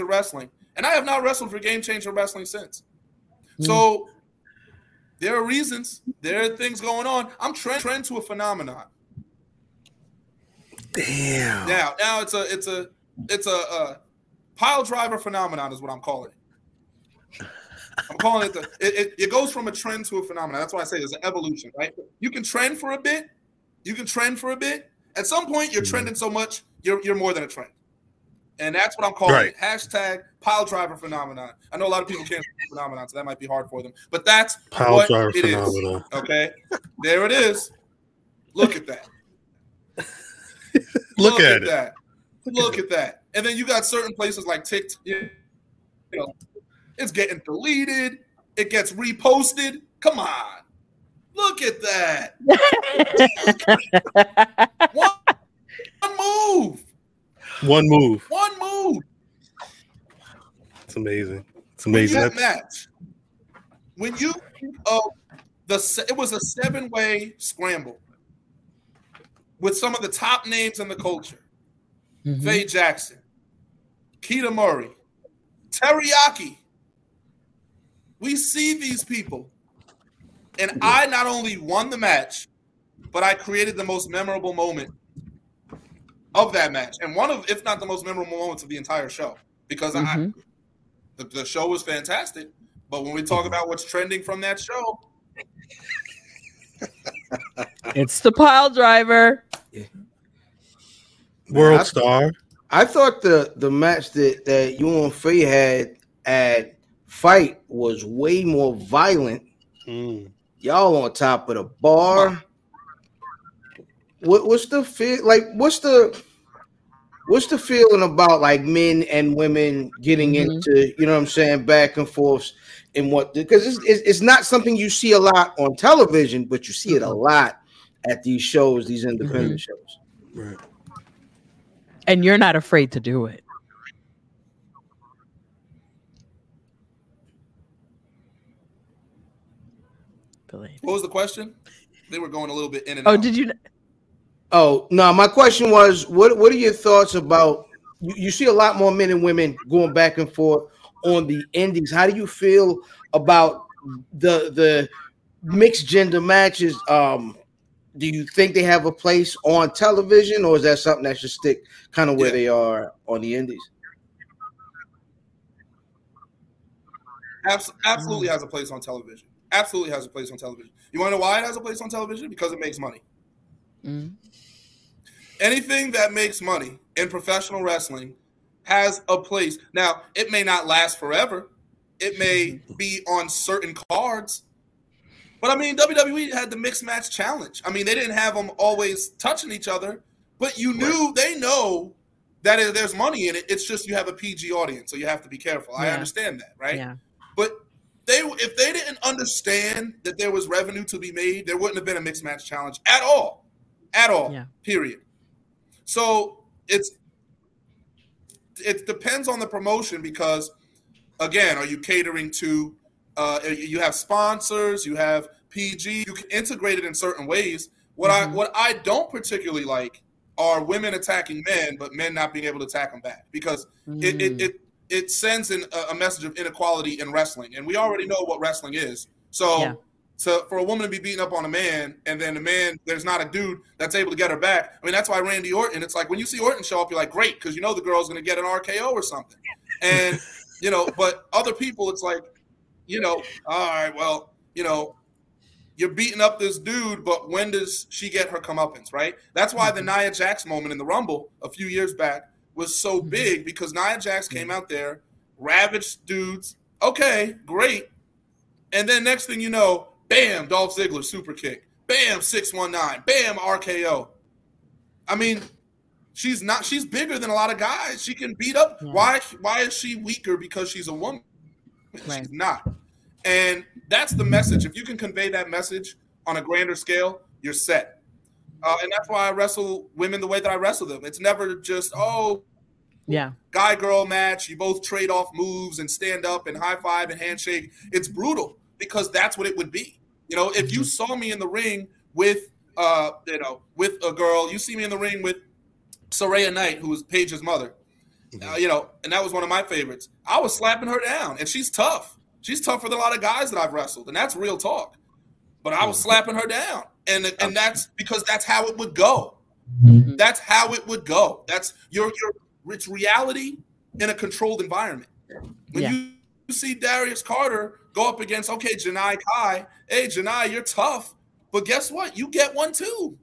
Wrestling, and I have not wrestled for Game Changer Wrestling since. So mm. there are reasons. There are things going on. I'm trend trend to a phenomenon. Damn. Now, now it's a it's a it's a, a pile driver phenomenon is what I'm calling it. I'm calling it the it, it, it, goes from a trend to a phenomenon. That's why I say it's an evolution, right? You can trend for a bit, you can trend for a bit. At some point, you're mm. trending so much, you're you're more than a trend. And that's what I'm calling right. it. Hashtag pile driver phenomenon. I know a lot of people can't phenomenon, so that might be hard for them. But that's pile what driver it phenomenon. is. Okay. There it is. Look at that. Look, Look, at, at that. Look at that. And then you got certain places like TikTok, you know, it's getting deleted, it gets reposted. Come on. Look at that. one, one move. One move. One move. It's amazing. It's amazing. That match. When you oh the it was a seven way scramble with some of the top names in the culture. Mm-hmm. Faye Jackson, Keita Murray, Teriyaki. We see these people. And I not only won the match, but I created the most memorable moment of that match, and one of, if not the most memorable moments of the entire show, because mm-hmm. I, the, the show was fantastic. But when we talk mm-hmm. about what's trending from that show, it's the pile driver. Yeah. World I, star. I thought the the match that that you and Faye had at fight was way more violent. Mm. Y'all on top of the bar. What, what's the feel like? What's the what's the feeling about like men and women getting mm-hmm. into you know what I'm saying back and forth and what because it's, it's not something you see a lot on television, but you see it a mm-hmm. lot at these shows, these independent mm-hmm. shows. Right. And you're not afraid to do it. What was the question? They were going a little bit in and oh, out. did you? Oh no, my question was, what what are your thoughts about? You, you see a lot more men and women going back and forth on the indies. How do you feel about the the mixed gender matches? Um, do you think they have a place on television, or is that something that should stick kind of where yeah. they are on the indies? absolutely has a place on television. Absolutely has a place on television. You want to know why it has a place on television? Because it makes money. Mm. Anything that makes money in professional wrestling has a place. Now, it may not last forever. It may be on certain cards. But I mean, WWE had the mixed match challenge. I mean, they didn't have them always touching each other, but you knew right. they know that there's money in it. It's just you have a PG audience, so you have to be careful. Yeah. I understand that, right? Yeah. But they if they didn't understand that there was revenue to be made, there wouldn't have been a mixed match challenge at all. At all. Yeah. Period. So it's it depends on the promotion because again, are you catering to uh, you have sponsors, you have PG, you can integrate it in certain ways. What mm-hmm. I what I don't particularly like are women attacking men, but men not being able to attack them back because mm. it, it, it it sends in a, a, message of inequality in wrestling, and we already know what wrestling is. So yeah. So for a woman to be beating up on a man, and then the man, there's not a dude that's able to get her back. I mean, that's why Randy Orton. It's like when you see Orton show up, you're like, great, because you know the girl's going to get an RKO or something. And you know, but other people, it's like, you know, all right, well, you know, you're beating up this dude, but when does she get her comeuppance, right? That's why the mm-hmm. Nia Jax moment in the Rumble a few years back was so mm-hmm. big because Nia Jax came out there, ravaged dudes. Okay, great. And then next thing you know, Bam, Dolph Ziggler super kick. Bam, 619. Bam, RKO. I mean, she's not she's bigger than a lot of guys. She can beat up. Yeah. Why why is she weaker because she's a woman? Right. She's not. And that's the message. If you can convey that message on a grander scale, you're set. Uh, and that's why I wrestle women the way that I wrestle them. It's never just, oh, yeah, guy girl match. You both trade off moves and stand up and high five and handshake. It's brutal because that's what it would be. You know, if you mm-hmm. saw me in the ring with uh, you know, with a girl, you see me in the ring with Saraya Knight, who was Paige's mother. Mm-hmm. Uh, you know, and that was one of my favorites. I was slapping her down, and she's tough. She's tougher than a lot of guys that I've wrestled, and that's real talk. But I was mm-hmm. slapping her down, and and that's because that's how it would go. Mm-hmm. That's how it would go. That's your your it's reality in a controlled environment. When yeah. you see Darius Carter go up against, okay, Janai Kai. Hey, Janai, you're tough. But guess what? You get one too.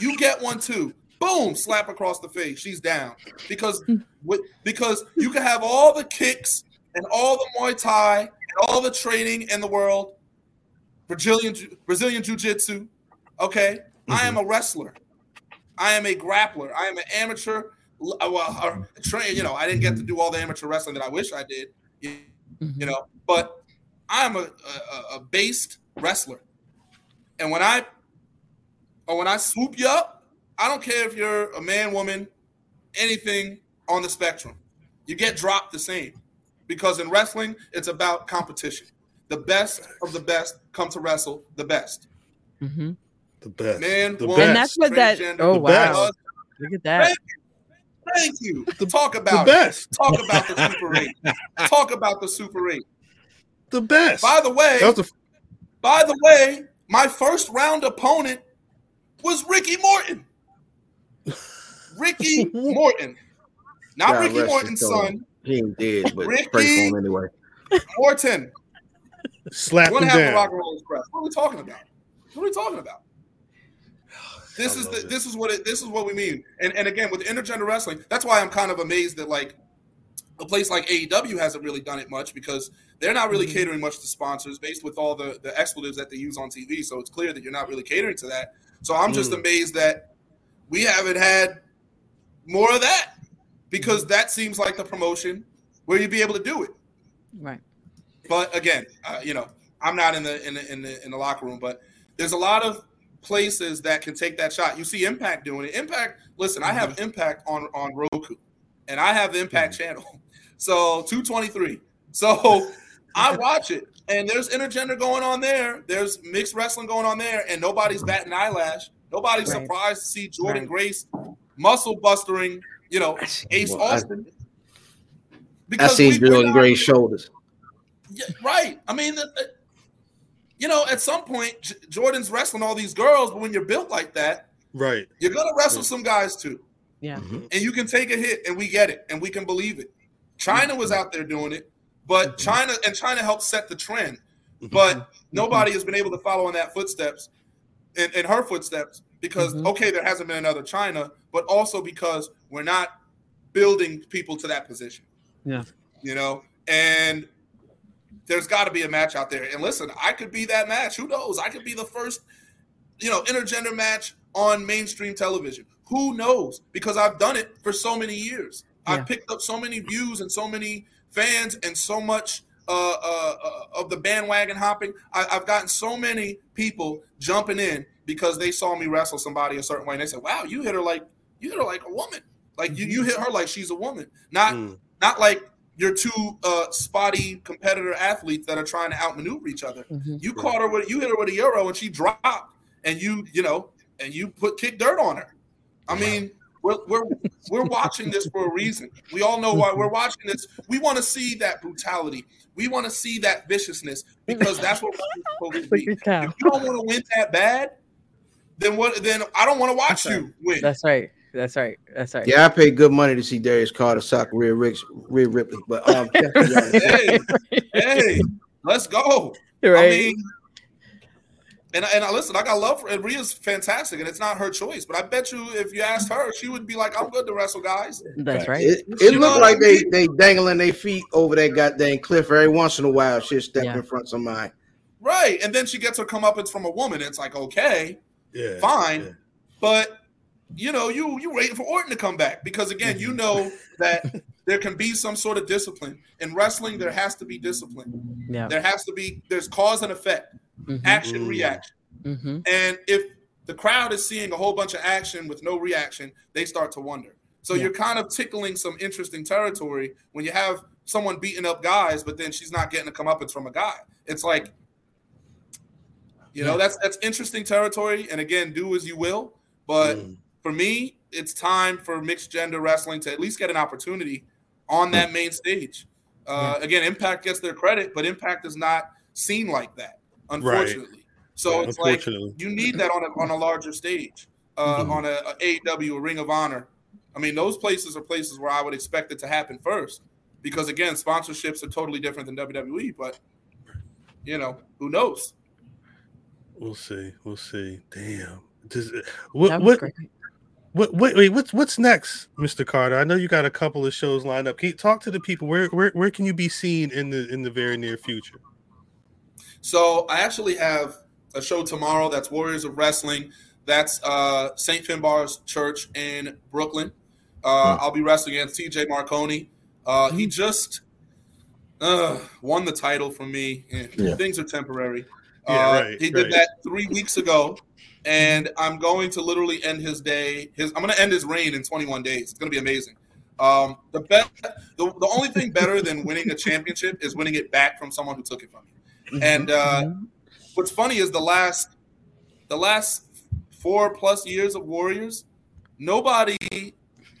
You get one too. Boom, slap across the face. She's down. Because with, because you can have all the kicks and all the Muay Thai and all the training in the world. Brazilian Brazilian Jiu-Jitsu. Okay. Mm-hmm. I am a wrestler. I am a grappler. I am an amateur. Uh, well, train. You know, I didn't get to do all the amateur wrestling that I wish I did. You, mm-hmm. you know, but I'm a, a, a based wrestler. And when I or when I swoop you up, I don't care if you're a man, woman, anything on the spectrum. You get dropped the same. Because in wrestling, it's about competition. The best of the best come to wrestle the best. Mm-hmm. The best. Man, the woman, and that's what that. Oh wow! Look at that. Thank you. Thank you. Talk about the best. It. Talk about the Super Eight. Talk about the Super Eight the best. By the way, a- by the way, my first round opponent was Ricky Morton. Ricky Morton, not God Ricky Morton's son. He ain't dead, but Ricky pray for him anyway. Morton. Slap him down. Rock and Roll Express. What are we talking about? What are we talking about? This is the, it. this is what it, this is what we mean. And and again with intergender wrestling, that's why I'm kind of amazed that like a place like AEW hasn't really done it much because they're not really mm-hmm. catering much to sponsors based with all the the expletives that they use on TV. So it's clear that you're not really catering to that. So I'm just mm. amazed that we haven't had more of that because that seems like the promotion where you'd be able to do it. Right. But again, uh, you know, I'm not in the in the in the in the locker room, but there's a lot of places that can take that shot. You see Impact doing it. Impact, listen, I have mm-hmm. Impact on on Roku, and I have the Impact mm-hmm. channel. So 223. So I watch it, and there's intergender going on there. There's mixed wrestling going on there, and nobody's batting eyelash. Nobody's right. surprised to see Jordynne right. Grace muscle bustering, you know, Ace well, Austin. I, because I see Jordynne Grace shoulders. Yeah, right. I mean, the, the, you know, at some point, J- Jordynne's wrestling all these girls, but when you're built like that, right, you're gonna wrestle some guys too. Yeah, mm-hmm. and you can take a hit, and we get it, and we can believe it. Chyna was out there doing it, but mm-hmm. Chyna and Chyna helped set the trend, mm-hmm. but mm-hmm. nobody has been able to follow in that footsteps, in, in her footsteps, because mm-hmm. okay, there hasn't been another Chyna, but also because we're not building people to that position. Yeah, you know, and there's got to be a match out there. And listen, I could be that match. Who knows? I could be the first, you know, intergender match on mainstream television. Who knows? Because I've done it for so many years. Yeah. I've picked up so many views and so many fans and so much uh, uh, uh, of the bandwagon hopping. I, have gotten so many people jumping in because they saw me wrestle somebody a certain way, and they said, "Wow, you hit her like you hit her like a woman. Like you you hit her like she's a woman, not mm. not like your two uh, spotty competitor athletes that are trying to outmaneuver each other. Mm-hmm. You caught her with you hit her with a euro and she dropped, and you you know and you put kick dirt on her. I mean, we're we're we're watching this for a reason. We all know why we're watching this. We want to see that brutality. We want to see that viciousness because that's what we're supposed to be. If you don't want to win that bad, then what? Then I don't want to watch you win. That's right. That's right. That's right. Yeah, I paid good money to see Darius Carter sock Rhea, Ricks, Rhea Ripley, but um, hey, hey, let's go. Right. I mean, and and I listen, I got love for and Rhea's fantastic, and it's not her choice. But I bet you, if you asked her, she would be like, "I'm good to wrestle, guys." That's right. It, it looked like they they dangling their feet over that goddamn cliff every once in a while. She'll step yeah. in front of somebody. Right, and then she gets her comeuppance from a woman. It's like, okay, yeah, fine, yeah. but you know, you you waiting for Orton to come back because again, you know that there can be some sort of discipline in wrestling. There has to be discipline. Yeah. There has to be. There's cause and effect, mm-hmm. action reaction, mm-hmm. and if the crowd is seeing a whole bunch of action with no reaction, they start to wonder. So yeah. you're kind of tickling some interesting territory when you have someone beating up guys, but then she's not getting to come up from a guy. It's like, you know, that's that's interesting territory. And again, do as you will. But mm for me, it's time for mixed gender wrestling to at least get an opportunity on that main stage. Uh, yeah. Again, Impact gets their credit, but Impact is not seen like that, unfortunately. Right. So yeah, it's like you need that on a, on a larger stage, uh, mm-hmm. on a, a AEW, a Ring of Honor. I mean, those places are places where I would expect it to happen first, because again, sponsorships are totally different than WWE. But you know, who knows? We'll see. We'll see. Damn. Does, what, what, what, wait, wait, what's what's next, Mr. Carter? I know you got a couple of shows lined up. Can you talk to the people? Where where where can you be seen in the in the very near future? So I actually have a show tomorrow. That's Warriors of Wrestling. That's uh, St. Finbar's Church in Brooklyn. Uh, hmm. I'll be wrestling against TJ Marconi. Uh, he hmm. just uh, won the title from me. Yeah. Things are temporary. Yeah, uh, right, he did right. that three weeks ago and I'm going to literally end his day. His I'm going to end his reign in 21 days. It's going to be amazing. Um, the best, the, the only thing better than winning a championship is winning it back from someone who took it from you. Mm-hmm. And uh, mm-hmm. what's funny is the last, the last four plus years of Warriors, nobody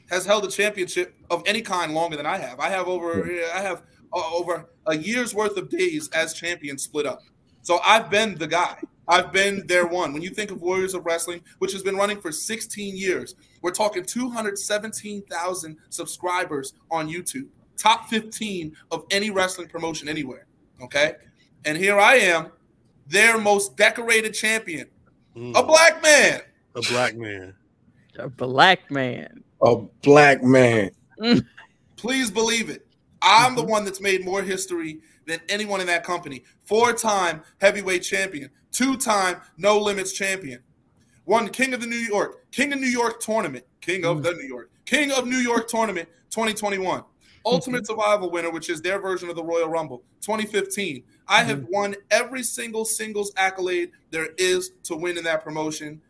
has held a championship of any kind longer than I have. I have over, I have uh, over a year's worth of days as champion split up. So I've been the guy. I've been there one. When you think of Warriors of Wrestling, which has been running for 16 years, we're talking 217,000 subscribers on YouTube, top 15 of any wrestling promotion anywhere. Okay. And here I am, their most decorated champion, mm. a black man. A black man. A black man. A black man. Please believe it. I'm the mm-hmm. one that's made more history than anyone in that company. Four time heavyweight champion, two time no limits champion, won King of the New York, King of New York tournament, King of mm. the New York, King of New York tournament 2021. Ultimate Survival winner, which is their version of the Royal Rumble 2015. I have mm-hmm. won every single singles accolade there is to win in that promotion.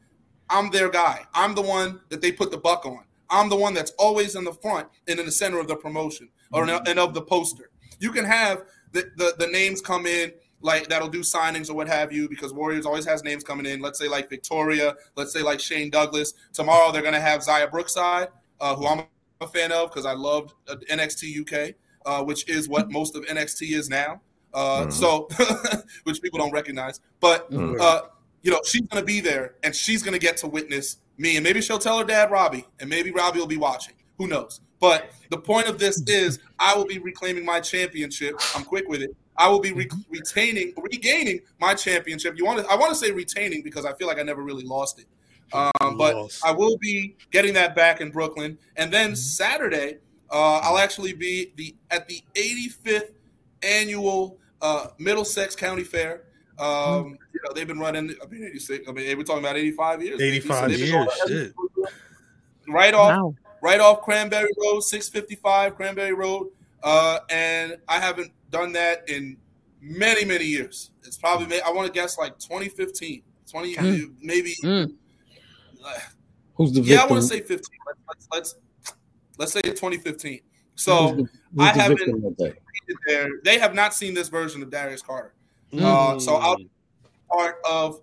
I'm their guy. I'm the one that they put the buck on. I'm the one that's always in the front and in the center of the promotion or mm-hmm. and of the poster. You can have the, the, the names come in like that'll do signings or what have you because Warriors always has names coming in. Let's say like Victoria, let's say like Shane Douglas. Tomorrow they're gonna have Xia Brookside, uh, who I'm a fan of because I loved uh, NXT UK, uh, which is what most of NXT is now. Uh, mm-hmm. So, which people don't recognize, but mm-hmm. uh, you know she's gonna be there and she's gonna get to witness me, and maybe she'll tell her dad Robbie, and maybe Robbie will be watching. Who knows? But the point of this is, I will be reclaiming my championship. I'm quick with it. I will be re- mm-hmm. retaining, regaining my championship. You want to? I want to say retaining because I feel like I never really lost it. Um, but I will be getting that back in Brooklyn, and then mm-hmm. Saturday uh, I'll actually be the at the 85th annual uh, Middlesex County Fair. Um, mm-hmm. you know, they've been running. I mean, 86. I mean, we're talking about 85 years. 85 so years. Shit. Right off, wow. right off Cranbury Road, 655 Cranbury Road, uh, and I haven't done that in many, many years. It's probably I want to guess like 2015, 20 mm. maybe. Mm. Who's the victim? Yeah, I want to say 15. Let's let's let's say 2015. So who's the, who's I haven't there. They have not seen this version of Darius Carter. Mm. Uh, so I'll be part of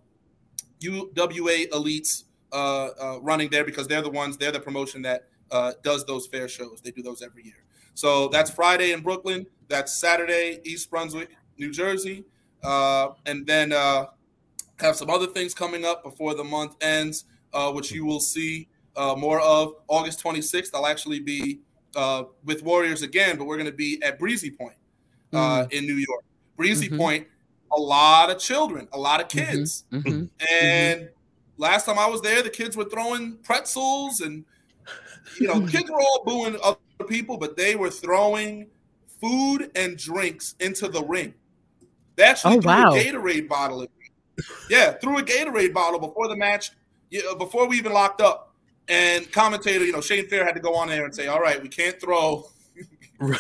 UWA Elites uh, uh, running there because they're the ones. They're the promotion that uh, does those fair shows. They do those every year. So that's Friday in Brooklyn. That's Saturday, East Brunswick, New Jersey. Uh, and then uh, have some other things coming up before the month ends, uh, which you will see uh, more of. August 26th, I'll actually be uh, with Warriors again, but we're going to be at Breezy Point uh, mm-hmm. in New York. Breezy mm-hmm. Point, a lot of children, a lot of mm-hmm. kids. Mm-hmm. And mm-hmm. last time I was there, the kids were throwing pretzels and, you know, kids were all booing other people, but they were throwing food and drinks into the ring. They actually oh, threw wow. a Gatorade bottle. Yeah, threw a Gatorade bottle before the match, before we even locked up. And commentator, you know, Shane Fair had to go on there and say, "All right, we can't throw, we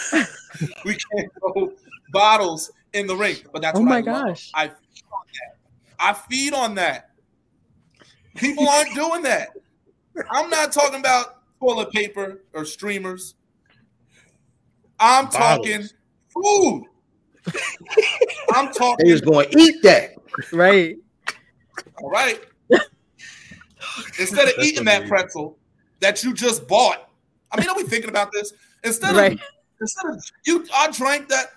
can't throw bottles in the ring." But that's oh my I gosh, love. I feed on that. I feed on that. People aren't doing that. I'm not talking about toilet paper or streamers. I'm talking food. I'm talking. He's going to eat that. Right. All right. Instead of eating that pretzel that you just bought, I mean, are we thinking about this? Instead right. of instead of you, I drank that.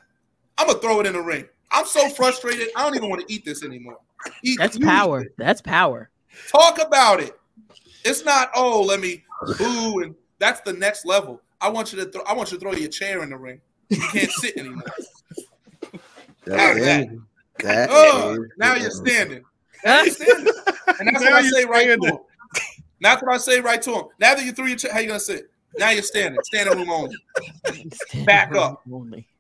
I'm gonna throw it in the ring. I'm so frustrated. I don't even want to eat this anymore. Eat, That's power. That's power. Talk about it. It's not. Oh, let me boo, and that's the next level. I want you to throw. I want you to throw your chair in the ring. You can't sit anymore. that? that oh, now you're standing. Now you're standing. And that's what I say right to him. That's what I say right to him. Now that you threw your chair, how you gonna sit? Now you're standing. Standing room only. Back up.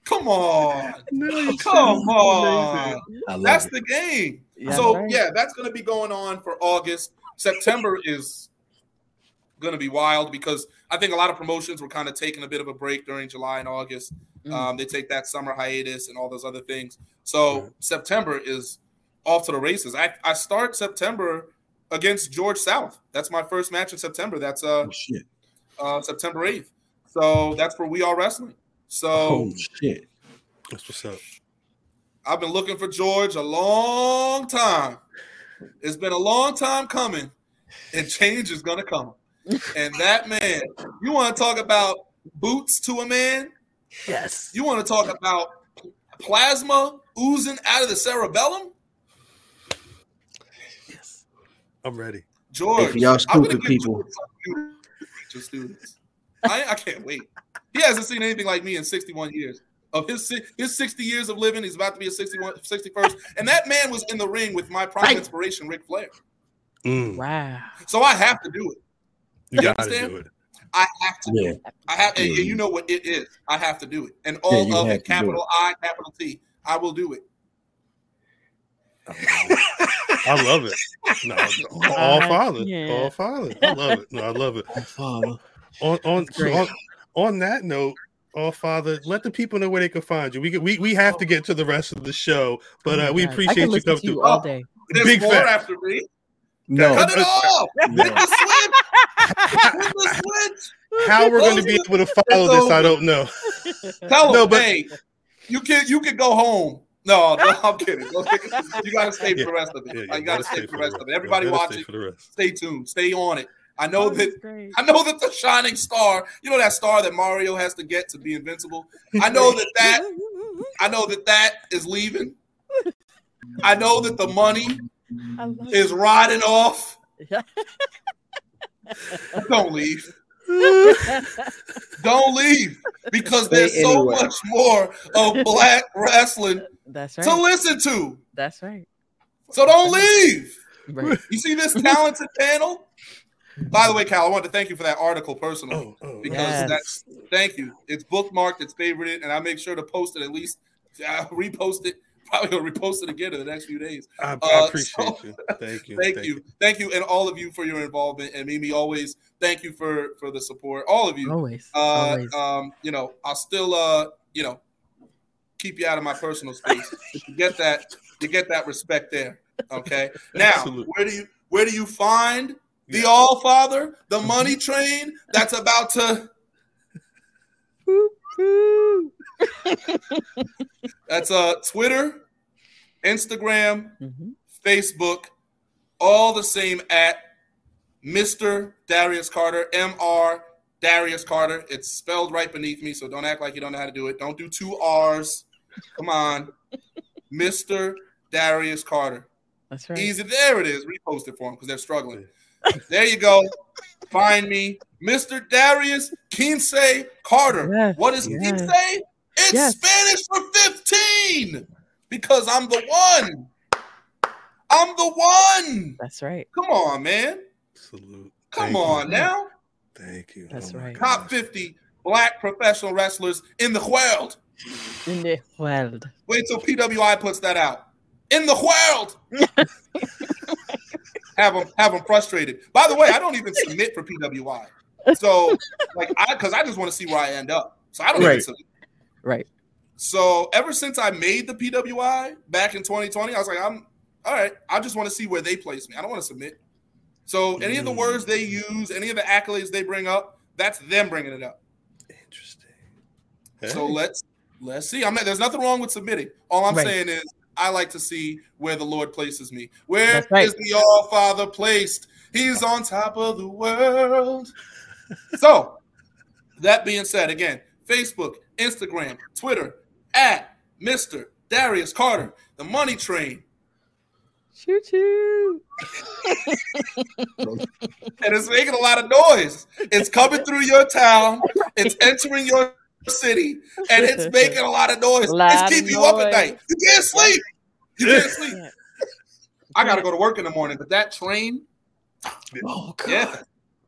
Come on. Come on. That's it. the game. Yeah, so right. yeah, that's gonna be going on for August. September is gonna be wild because I think a lot of promotions were kind of taking a bit of a break during July and August. Mm. Um, they take that summer hiatus and all those other things. So September is off to the races. I, I start September against George South. That's my first match in September. That's uh, oh, uh September 8th. So that's for We Are Wrestling. So oh shit. That's what's up. I've been looking for George a long time. It's been a long time coming, and change is gonna come and that man, you want to talk about boots to a man? Yes. You want to talk about plasma oozing out of the cerebellum? I'm ready. George, y'all stupid people. Just students. I, I can't wait. He hasn't seen anything like me in 61 years. Of his his 60 years of living, he's about to be a 61, 61st. And that man was in the ring with my prime inspiration, Ric Flair. Mm. Wow. So I have to do it. You, you understand? It. I have to yeah. do it. I have and you know what it is. I have to do it. And all yeah, of it, capital I, capital T. I will do it. I love it. No, all father, yeah. all father. I love it. No, I love it. All father. On on, on on that note, all father, let the people know where they can find you. We we we have to get to the rest of the show, but uh, we appreciate you coming through all day. Oh, Big more after me. No, cut it off. No. Hit the switch. Hit the switch. How we're going to be able to follow this, I don't know. Tell them, no, but hey, you can you can go home no, no, I'm kidding. You got to stay for the rest of it. Yeah, you got to stay for the rest of it. Everybody watching, stay tuned, stay on it. I know that I know that the shining star, you know that star that Mario has to get to be invincible. I know that that I know that that is leaving. I know that the money is riding off. Don't leave. Don't leave because there's so much more of black wrestling That's right. to listen to. That's right. So don't leave. Right. You see this talented panel? By the way, Cal, I want to thank you for that article personally oh, oh, because yes. that's thank you. It's bookmarked, it's favorited, and I make sure to post it at least, uh, repost it probably gonna repost it again in the next few days. I, I uh, appreciate so, you. Thank you. thank, thank you. you. Thank you, and all of you for your involvement. And Mimi, always thank you for for the support. All of you. Always. Uh, always. Um, you know, I'll still uh, you know, keep you out of my personal space. you get that, you get that respect there. Okay. Now, Absolutely. where do you where do you find the All Father, the mm-hmm. money train that's about to That's uh Twitter, Instagram, mm-hmm. Facebook, all the same at Mr. Darius Carter, MR Darius Carter. It's spelled right beneath me, so don't act like you don't know how to do it. Don't do two R's. Come on. Mr. Darius Carter. That's right. Easy. There it is. Repost it for them because they're struggling. there you go. Find me, Mr. Darius Quince Carter. Yes, what does yes. Quince? It's yes. Spanish for 15 because I'm the one. I'm the one. That's right. Come on, man. Salute. Come Thank on you. now. Thank you. That's oh right. Top 50 black professional wrestlers in the world. In the world. Wait till PWI puts that out. In the world. have them have them frustrated. By the way, I don't even submit for PWI. So like I because I just want to see where I end up. So I don't right. even submit. Right. So ever since I made the PWI back in 2020, I was like, I'm all right. I just want to see where they place me. I don't want to submit. So any of the mm. words they use, any of the accolades they bring up, that's them bringing it up. Interesting. Hey. So let's let's see. I'm not, there's nothing wrong with submitting. All I'm right. saying is I like to see where the Lord places me. Where right. is the All Father placed? He's on top of the world. so that being said, again, Facebook, Instagram, Twitter, at Mr. Darius Carter, the money train. Choo choo. and it's making a lot of noise. It's coming through your town, it's entering your city, and it's making a lot of noise. Lot it's keeping you up at night. You can't sleep. You can't sleep. I gotta go to work in the morning, but that train. Oh god. Yeah.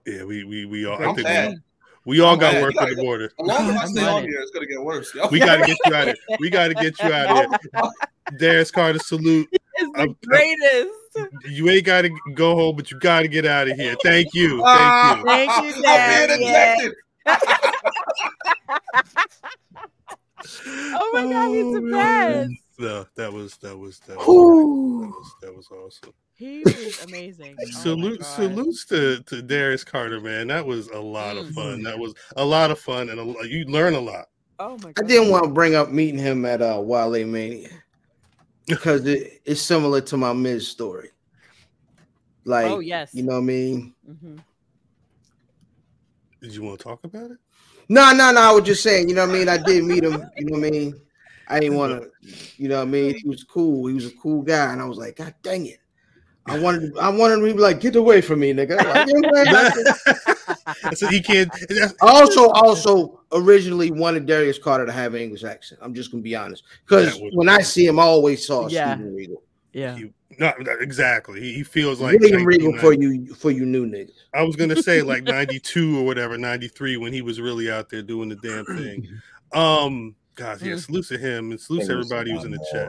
Yeah, we we we all. I think we, we all got work on the border. As long as I stay on here, it's gonna get worse. Yo. We gotta get you out of here. We gotta get you out of here. Darius Carter, salute. It's the I'm, greatest. I'm, you ain't gotta go home, but you gotta get out of here. Thank you. Thank you. Thank you, Darius. oh my god, he's the oh, best. No, that was that was that was, that was, that was awesome. He was amazing. Oh Salute, salutes to, to Darius Carter, man. That was a lot of fun. Mm-hmm. That was a lot of fun, and a, you learn a lot. Oh my! God. I didn't want to bring up meeting him at uh, Wale Mania because it, it's similar to my Miz story. Like, oh yes, you know what I mean. Mm-hmm. Did you want to talk about it? No, no, no. I was just saying, you know what I mean. I did meet him. You know what I mean. I didn't want to, you know what I mean. He was cool. He was a cool guy, and I was like, God dang it. I wanted, I wanted him to be like, get away from me, nigga. Like, so he can't. also, also originally wanted Darius Carter to have an English accent. I'm just gonna be honest, because when I see him, I always saw yeah. Steven Regal. Yeah, he, no, exactly. He, he feels like William Regal for you, for you new niggas. I was gonna say like '92 or whatever, '93 when he was really out there doing the damn thing. Um, guys, yeah, salute to him and salute to everybody who's in the more, chat.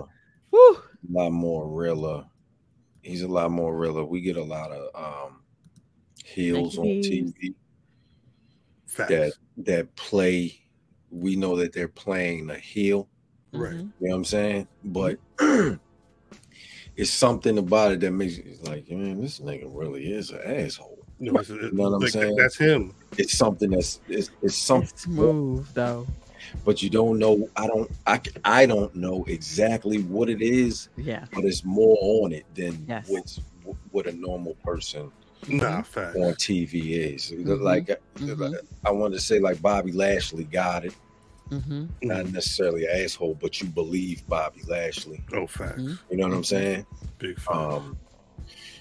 Woo. A lot more realer. He's a lot more realer. We get a lot of um heels on TV Facts. that that play. We know that they're playing a heel, right? You know what I'm saying? But it's something about it that makes you like, man, this nigga really is an asshole. You know what I'm like, saying? That's him. It's something that's it's, it's something it's smooth though but you don't know. I don't. I I don't know exactly what it is. Yeah. But it's more on it than yes. what's what a normal person nah, on TV is. Mm-hmm. Like mm-hmm. I wanted to say, like Bobby Lashley got it. Mm-hmm. Not necessarily an asshole, but you believe Bobby Lashley. Oh, fact. You know what I'm saying? Big Um,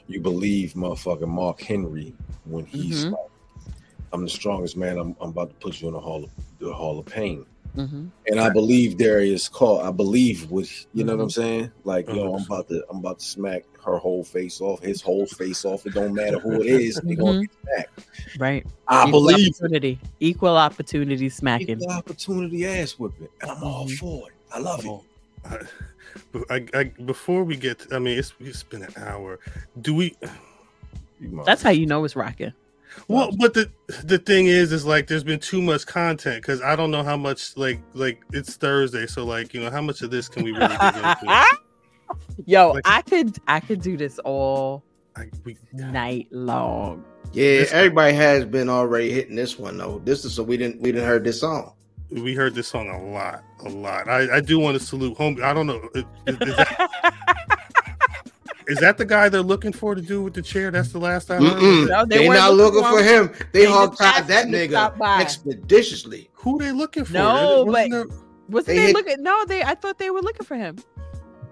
you believe motherfucking Mark Henry when he's Mm-hmm. like, "I'm the strongest man. I'm, I'm about to put you in the hall of the Hall of Pain." Mm-hmm. And I believe Darius call. I believe with you know what I'm mm-hmm. saying. Like yo, I'm mm-hmm. about to I'm about to smack her whole face off, his whole face off. It don't matter who it is, he gonna mm-hmm. get smacked. Right. I Equal believe opportunity. Equal opportunity smacking. Equal opportunity ass whipping, and I'm all for it. I love oh, it. I, I, I, before we get, to, I mean, it's it's been an hour. Do we? That's how you know it's rocking. Well, but the the thing is, is like there's been too much content because I don't know how much like like it's Thursday, so like you know how much of this can we really dig into? Yo, like, I could I could do this all I, we, night long. Yeah, this everybody has been already hitting this one though. This is so we didn't we didn't heard this song. We heard this song a lot, a lot. I, I do want to salute home. I don't know. Is, is that, is that the guy they're looking for to do with the chair? That's the last time. No, they are not looking for him. They, they hog tied that nigga expeditiously. Who they looking for? No, but there, wasn't they, they hit, looking? No, they. I thought they were looking for him.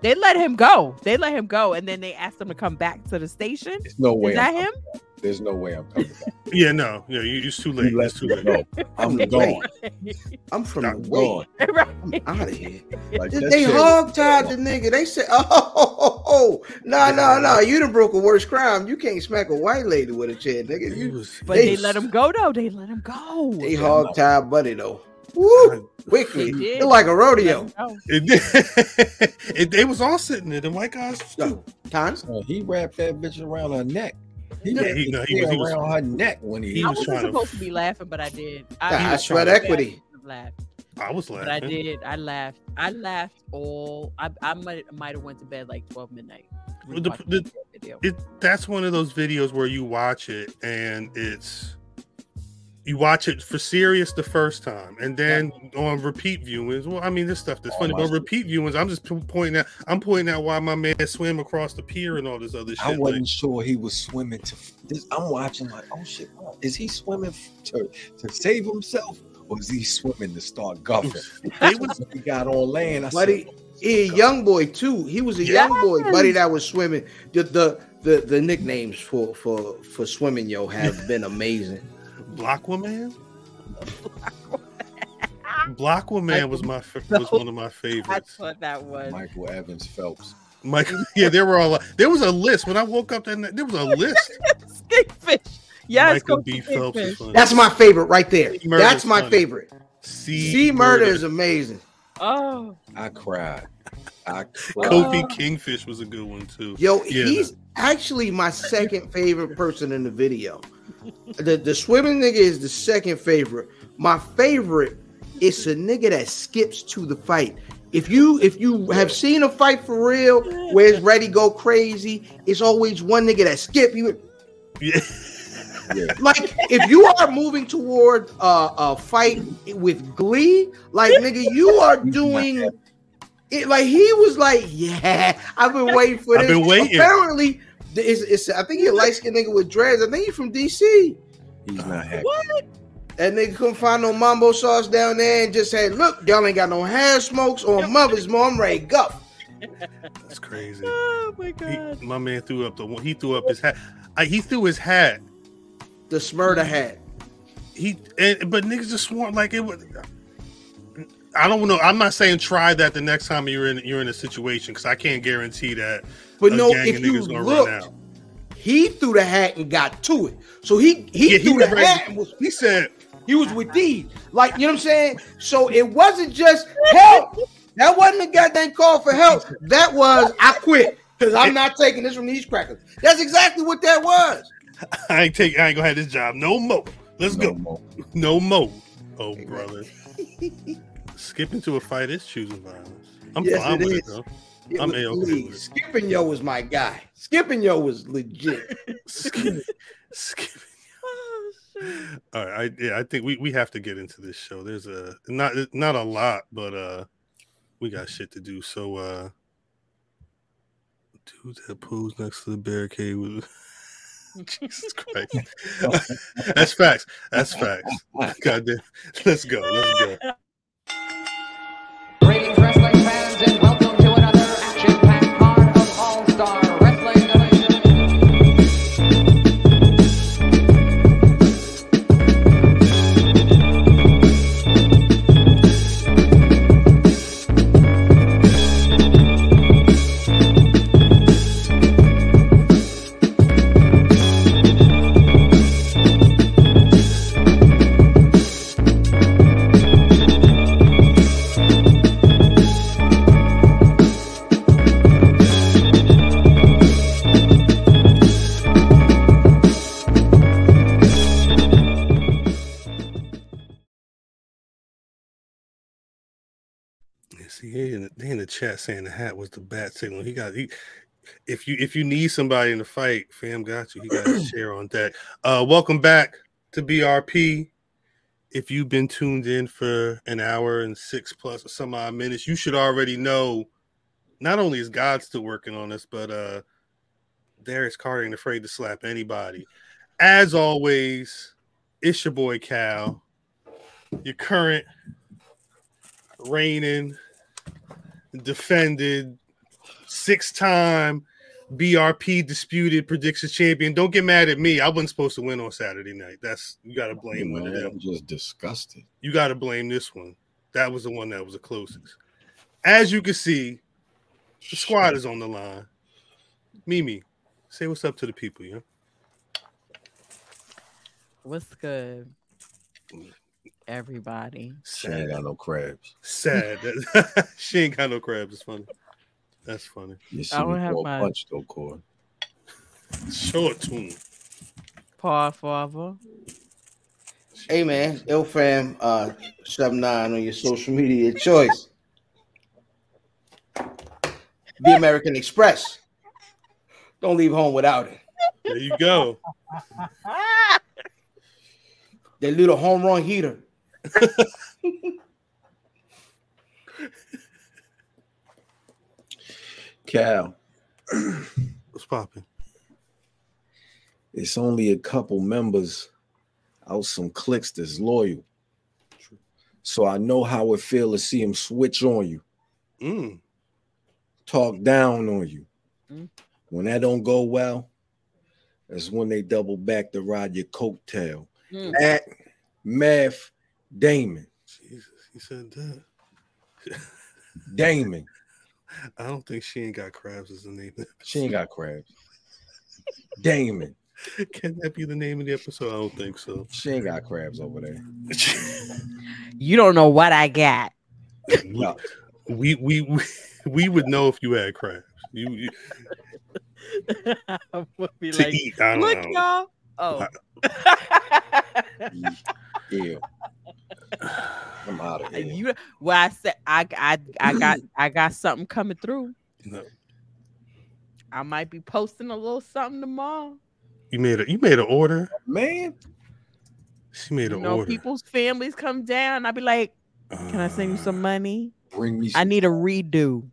They let him go. They let him go, and then they asked him to come back to the station. There's no way. Is that him? There's no way I'm coming back. yeah, no, yeah, you, it's too late. It's too late. Go. I'm gone. I'm from I'm the gone. Right. I'm out of here. Like they hog tied the nigga. They said, "Oh, oh, oh, oh. no, no, no! You done broke a worse crime. You can't smack a white lady with a chair, nigga." You, but they, they, let him go though. They let him go. They hog tied Buddy though. Woo! Quickly, it's like a rodeo. It, it, they was all sitting there. The white guys too. Times. Uh, he wrapped that bitch around her neck. He, yeah, he, no, he, was, he was around her neck when he, he was wasn't supposed to, to be laughing, but I did. I, I sweat equity. Laughed. I was laughing. But I did. I laughed. I laughed all. I, I might might have went to bed like twelve midnight. The, the, it, that's one of those videos where you watch it and it's you watch it for serious the first time, and then yeah. on repeat viewings. Well, I mean, this stuff that's oh, funny, but repeat viewings, I'm just pointing out. I'm pointing out why my man swam across the pier and all this other shit. I wasn't like, sure he was swimming to. This, I'm watching like, oh shit, is he swimming to to save himself, or is he swimming to start guffing? He was, he got on land. I buddy, said, oh, he a young boy too. He was a yes. young boy, buddy, that was swimming. The the the, the nicknames for for for swimming, yo, have been amazing. Blockwoman. Blockwoman was my was one of my favorites. That's what that was. Michael Evans Phelps. Michael, yeah, there were all. There was a list when I woke up. Then there was a list. Skatefish. Yes, Michael B. Phelps. That's my favorite right there. That's my funny. favorite. See, See murder. murder is amazing. Oh, I cried. I cried. Kofi Kingfish was a good one too. Yo, yeah, he's no. actually my second favorite person in the video. The the swimming nigga is the second favorite. My favorite is a nigga that skips to the fight. If you if you have seen a fight for real where it's ready go crazy, it's always one nigga that skip you. Yeah. Yeah. Like if you are moving toward uh, a fight with glee, like nigga, you are doing it. Like he was like, yeah, I've been waiting for this. I've been waiting. Apparently, it's, it's I think he a light skinned nigga with dreads. I think he's from DC. He's not happy. What? That nigga couldn't find no mambo sauce down there and just said, look, y'all ain't got no hair smokes or mother's mom, I'm ready guff. That's crazy. Oh my god! He, my man threw up the one he threw up his hat. I, he threw his hat. The Smurda hat. He and but niggas just sworn like it was. I don't know. I'm not saying try that the next time you're in you're in a situation because I can't guarantee that. But no, if you looked, he threw the hat and got to it. So he he yeah, threw he the hat and was he said he was with these. Like you know what I'm saying. So it wasn't just help. That wasn't a goddamn call for help. That was I quit because I'm not taking this from these crackers. That's exactly what that was. I ain't take. I ain't gonna have this job no more. Let's no go. More. No more. Oh brother. Skipping to a fight is choosing violence. I'm yes, fine with is. it though. Yeah, I'm a okay Skipping yo was my guy. Skipping yo was legit. skipping, skipping. Oh, All right, I yeah, I think we, we have to get into this show. There's a not not a lot, but uh we got shit to do. So uh dude that pose next to the barricade was Jesus Christ. That's facts. That's facts. God damn. Let's go. Let's go. Chat saying the hat was the bat signal. He got he. If you if you need somebody in the fight, fam got you. He got a share on that. Uh, welcome back to BRP. If you've been tuned in for an hour and six plus or some odd minutes, you should already know. Not only is God still working on us, but uh, Darius Carter ain't afraid to slap anybody. As always, it's your boy Cal, your current reigning defended, six time BRP disputed predictions champion. Don't get mad at me. I wasn't supposed to win on Saturday night. That's you got to blame Man, I'm just disgusted. You got to blame this one. That was the one that was the closest. As you can see, the squad is on the line. Mimi, say what's up to the people, yeah. What's good? Everybody. She ain't got no crabs. Sad. she ain't got no crabs. It's funny. That's funny. You see I don't have my punch though, Cord. Short tune. Paw father. Hey man, ill fam, uh, seven nine on your social media choice. The American Express. Don't leave home without it. There you go. that little home run heater. Cal. What's popping? It's only a couple members out some clicks that's loyal. So I know how it feel to see them switch on you. Mm. Talk down on you. Mm. When that don't go well, that's when they double back to ride your coattail. Mm. At math Damon. Jesus, he said that. Damon. I don't think she ain't got crabs as the name. She ain't got crabs. Damon. Can that be the name of the episode? I don't think so. She ain't got crabs over there. you don't know what I got. no. we, we we we would know if you had crabs. You, you would be to like, eat. I don't look, know. y'all. Oh. Ew. I'm out of here. You, well, I said I, I, I got, I got something coming through. No. I might be posting a little something tomorrow. You made a, you made an order, man. She made an you know, order. People's families come down. I'd be like, "Can uh, I send you some uh, money? Bring me. I need a redo.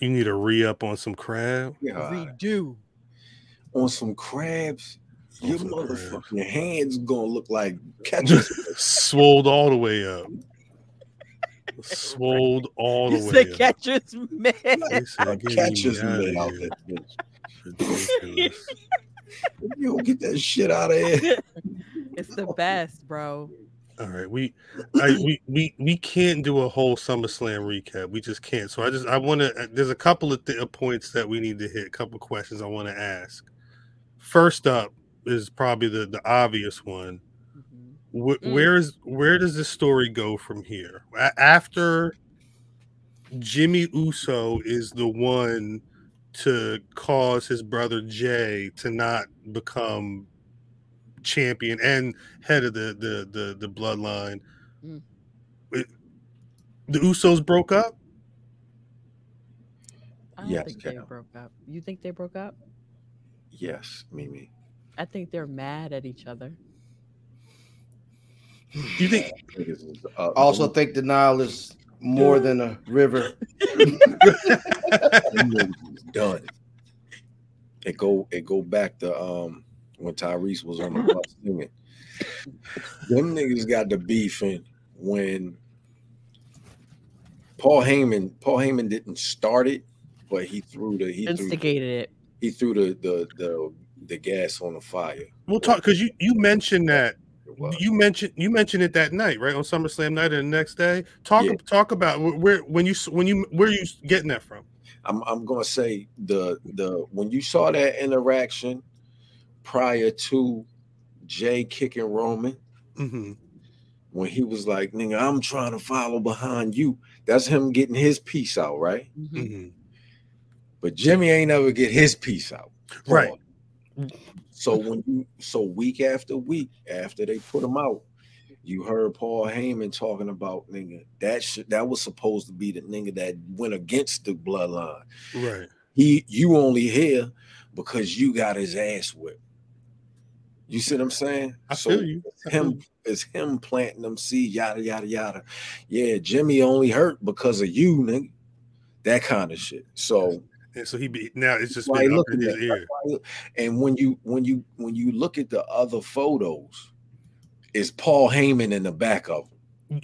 You need a re up on some crab. Yeah. Redo on some crabs your motherfucking hands gonna look like catches swolled all the way up. Swolled all the way. Said catcher's mitt. Catcher's mitt out there. Ridiculous. you don't get that shit out of here. It's the best, bro. All right, we, I, we, we, we can't do a whole SummerSlam recap. We just can't. So I just, I want to. Uh, there's a couple of th- uh, points that we need to hit. A couple questions I want to ask. First up is probably the the obvious one. Mm-hmm. Wh- mm. Where is where does this story go from here? A- after Jimmy Uso is the one to cause his brother Jey to not become champion and head of the the the, the bloodline. Mm. It, the Usos broke up. I don't yes, think they broke up. You think they broke up? Yes, Mimi. I think they're mad at each other. You think? I also think the Nile is more than a river. done. It go it go back to um when Tyrese was on the bus singing. Them niggas got the beefing when Paul Heyman Paul Heyman didn't start it, but he threw the he instigated threw, it. He threw the the the the gas on the fire. We'll talk because you you mentioned that you mentioned you mentioned it that night, right on SummerSlam night, and the next day. Talk yeah. talk about where when you when you where you getting that from. I'm I'm gonna say the the when you saw that interaction prior to Jey kicking Roman, mm-hmm. when he was like, "Nigga, I'm trying to follow behind you." That's him getting his piece out, right? Mm-hmm. mm-hmm. But Jimmy ain't ever get his piece out, right? So when you so week after week after they put him out, you heard Paul Heyman talking about nigga that shit that was supposed to be the nigga that went against the bloodline. Right. He you only here because you got his ass whipped. You see what I'm saying? I so feel you. I him is him planting them seeds, yada yada yada. Yeah, Jimmy only hurt because of you, nigga. That kind of shit. So and so he be now it's just been up in his ear. And when you when you when you look at the other photos, is Paul Heyman in the back of them.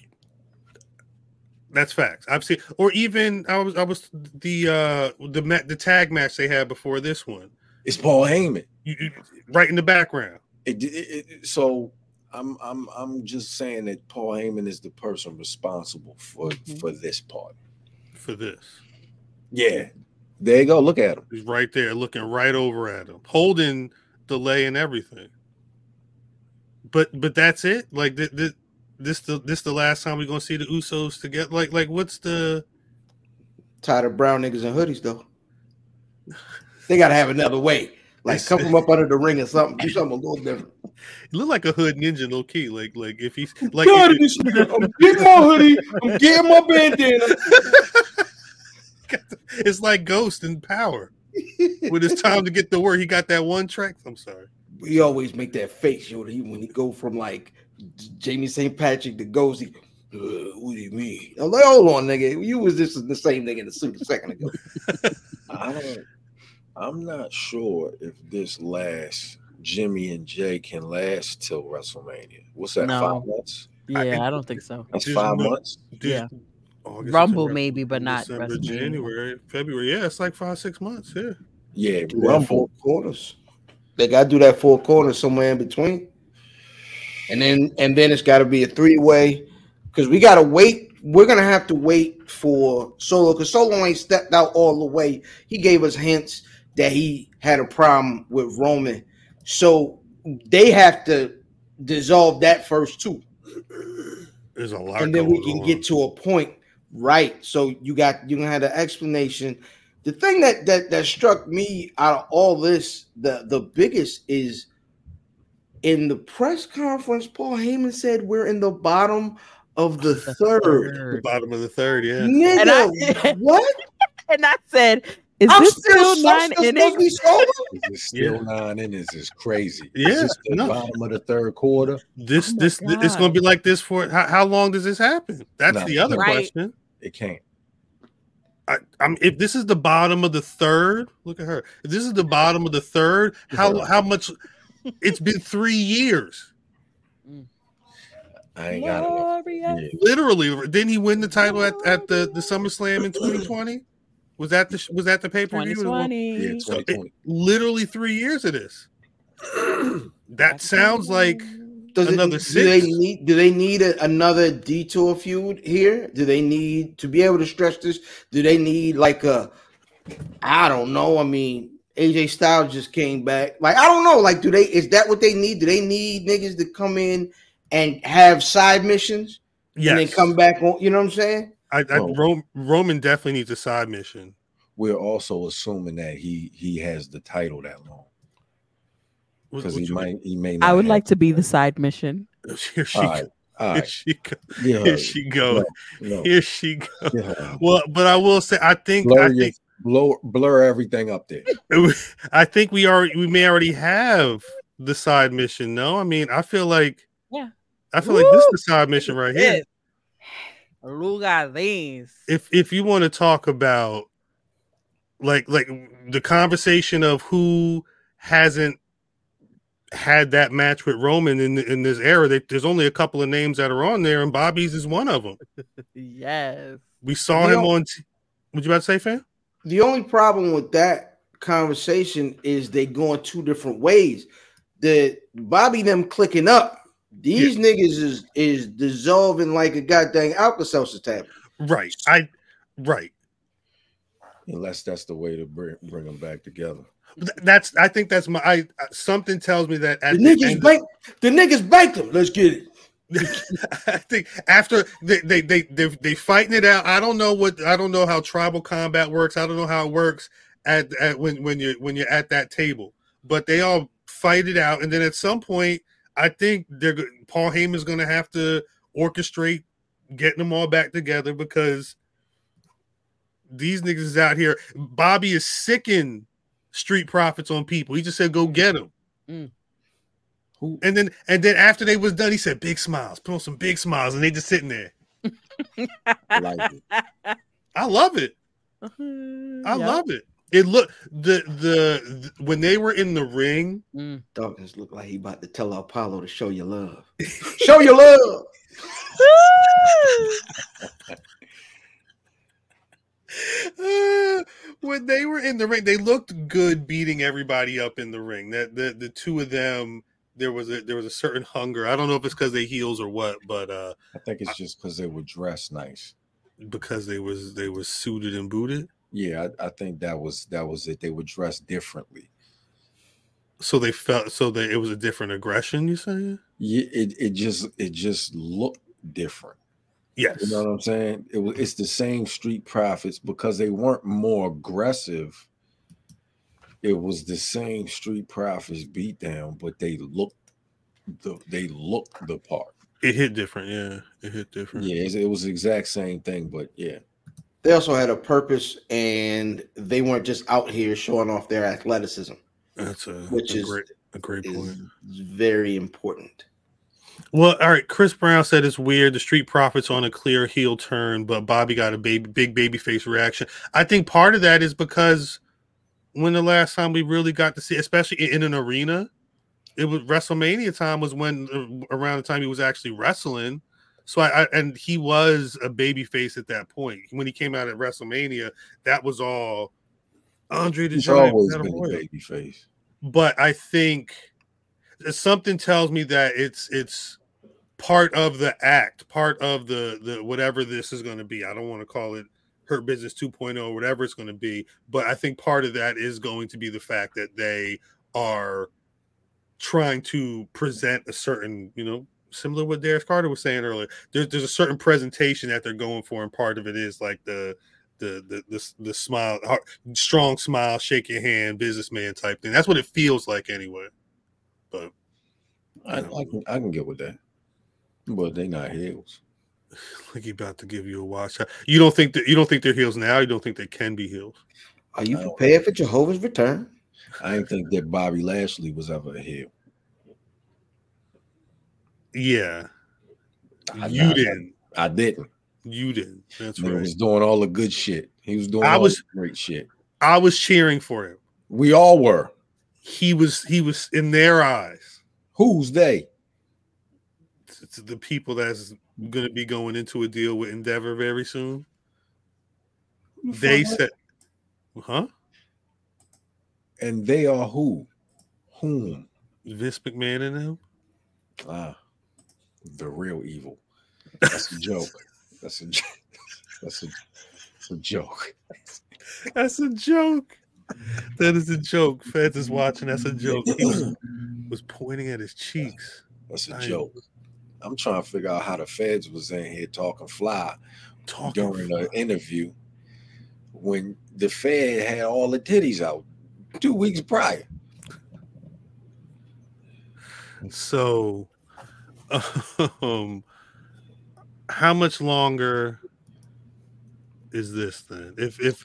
That's facts. I've seen, or even I was I was the uh the the tag match they had before this one. It's Paul Heyman, you, you, right in the background. It, it, it, so I'm I'm I'm just saying that Paul Heyman is the person responsible for mm-hmm. for this part. For this. Yeah. There you go. Look at him. He's right there looking right over at him, holding delay and everything. But but that's it? Like th- th- this the this the last time we're gonna see the Usos together? Like like what's the tired of brown niggas and hoodies though? They gotta have another way. Like come from up under the ring or something. Do something a little different. You look like a hood ninja, low key. Like like if he's like if it, I'm getting my hoodie, I'm getting my bandana. it's like Ghost in Power. when it's time to get the work, he got that one track. I'm sorry. We always make that face, yo. When he go from like Jamie St. Patrick to Ghost, he, uh, what do you mean? I'm like, hold on, nigga. You was just the same nigga in the suit a second ago. I don't I'm not sure if this lasts Jimmy and Jey can last till WrestleMania. What's that? No. Five months? Yeah, I, I, don't think so. That's five no, months. Yeah. August, Rumble September, maybe, but not December, January, February. Yeah, it's like five, six months. Yeah. Yeah, Rumble four quarters. They got to do that four corners somewhere in between, and then and then it's got to be a three way because we got to wait. We're gonna have to wait for Solo because Solo ain't stepped out all the way. He gave us hints that he had a problem with Roman, so they have to dissolve that first too. There's a lot, and then we can on. get to a point Right. So you got you gonna have the explanation. The thing that that that struck me out of all this, the the biggest is in the press conference, Paul Heyman said we're in the bottom of the, the third. third. The bottom of the third, yeah. Nigga, and I, what? And I said, is I'm this still, still nine innings? Is still yeah. nine innings? Is crazy. Yeah, is the no. bottom of the third quarter. This, oh this, God. it's going to be like this for how, how long does this happen? That's no, the other right. question. It can't. I, I'm if this is the bottom of the third, look at her. If this is the bottom of the third, how how much? It's been three years. I ain't got it. Yeah. Literally, didn't he win the title at, at the the SummerSlam in 2020? Was that the was that the pay per view? 2020. Yeah, 2020. literally three years of this. that sounds like Does Another it, do they need do they need a, another detour feud here? Do they need to be able to stretch this? Do they need like a I don't know. I mean, AJ Styles just came back. Like I don't know. Like, do they is that what they need? Do they need niggas to come in and have side missions yes. and then come back on? You know what I'm saying? I, I Well- Roman definitely needs a side mission. We're also assuming that he he has the title that long because he you might he may. Not I would like to be the side mission. Here she All go. right, Here she go. Yeah, Here she go. No, no. Here she go. Yeah. Well, but I will say, I think Blur, I your- think blur, blur everything up there. I think we already we may already have the side mission. No, I mean I feel like Yeah. I feel like this is the side mission right here. Look. If if you want to talk about like like the conversation of who hasn't had that match with Roman in in this era, they, there's only a couple of names that are on there, and Bobby's is one of them. Yes. We saw You him know- on. T- what you about to say, fam? The only problem with that conversation is they going two different ways. The Bobby them clicking up. These niggas is is dissolving like a goddamn Alka-Seltzer tab. Right. I right. Unless that's the way to bring bring them back together. That's I think that's my I something tells me that at The the niggas end- bank. The niggas banked them. Let's get it. I think after they they they they they fighting it out. I don't know what I don't know how tribal combat works. I don't know how it works at, at when when you're when you're at that table. But they all fight it out, and then at some point, I think they're go- Paul Heyman's going to have to orchestrate getting them all back together because these niggas is out here. Bobby is sicking street profits on people. He just said, "Go get them." Mm. Who And then and then after they was done, he said, "Big smiles, put on some big smiles," and they just sitting there. like it? I love it. Uh-huh. I love it. It looked the, the the when they were in the ring. Dawkins look like he about to tell Apollo to show your love. show your love. uh, when they were in the ring, they looked good beating everybody up in the ring. That the the two of them, there was a there was a certain hunger. I don't know if it's because they heels or what, but uh I think it's just because they were dressed nice. because they was they were suited and booted, Yeah, I, I think that was that was it. They were dressed differently. so they felt so that it was a different aggression. You saying? Yeah, it, it just it just looked different. Yes. You know what I'm saying? It was it's the same street profits because they weren't more aggressive. It was the same street profits beat down, but they looked the they looked the part. It hit different. Yeah, it hit different. Yeah, it was the exact same thing, but yeah, They also had a purpose, and they weren't just out here showing off their athleticism, That's a which a is great a great point. very important. Well, all right. Chris Brown said it's weird. The Street Profits on a clear heel turn, but Bobby got a baby, big baby face reaction. I think part of that is because when the last time we really got to see, especially in an arena, it was WrestleMania time was when uh, around the time he was actually wrestling. So I, I and he was a baby face at that point when he came out at WrestleMania. That was all Andre the he's Giant. always been a baby face. but I think something tells me that it's it's part of the act, part of the the whatever this is going to be. I don't want to call it Hurt Business 2.0, or whatever it's going to be, but I think part of that is going to be the fact that they are trying to present a certain, you know, similar to what Darius Carter was saying earlier. There's there's a certain presentation that they're going for, and part of it is like the the the the, the smile, heart- strong smile, shake your hand, businessman type thing. That's what it feels like anyway. But I, I can I can get with that, but they not heels. like he about to give you a watch. You don't think that you don't think they're heels now. You don't think they can be heels. Are you prepared for Jehovah's return? I didn't think that Bobby Lashley was ever a heel. Yeah, I- you I- didn't. I didn't. You didn't. That's He right. was doing all the good shit. He was doing I all was- great shit. I was cheering for him. We all were. He was. He was in their eyes. Who's they? the people that's going to be going into a deal with Endeavor very soon. They said, huh? And they are who? Whom? Vince McMahon and them. Ah, the real evil. That's a joke. That's a that's a, that's a joke. That's a joke. That is a joke. Feds is watching. That's a joke. He was, was pointing at his cheeks. That's a joke. I'm trying to figure out how the feds was in here talking fly talking during an interview when the Fed had all the titties out two weeks prior. So, um, how much longer is this then? If if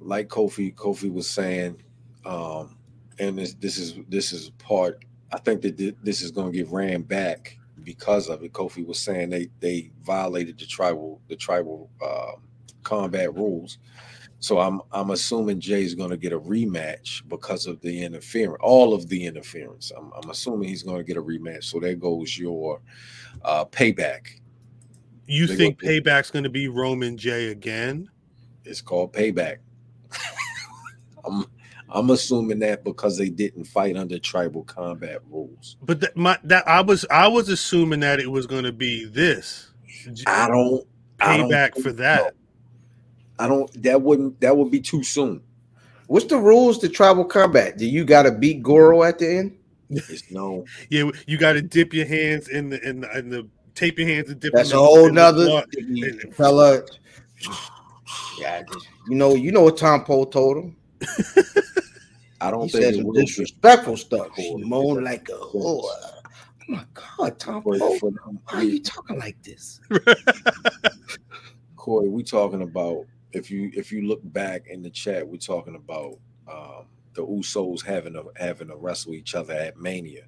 like Kofi, Kofi was saying, um, and this this is this is part. I think that this is going to get ran back because of it. Kofi was saying they they violated the tribal the tribal uh, combat rules. So I'm I'm assuming Jey's going to get a rematch because of the interference, all of the interference. I'm, I'm assuming he's going to get a rematch. So there goes your uh, payback. You think payback's going to be Roman Jey again? It's called payback. I'm I'm assuming that because they didn't fight under tribal combat rules. But that my that I was I was assuming that it was going to be this. I don't payback I don't for that. I don't. That wouldn't. That would be too soon. What's the rules to tribal combat? Do you got to beat Goro at the end? It's no. yeah, you got to dip your hands in the in the, in the tape your hands and dip. That's a whole nother fella. Yeah, you know, you know what Tom Poe told him. I don't he think said some disrespectful stuff. She moaned like a whore. Oh my God, Tom Poe, why are you talking like this? Corey, we talking about if you if you look back in the chat, we're talking about um, the Usos having a having to wrestle each other at Mania,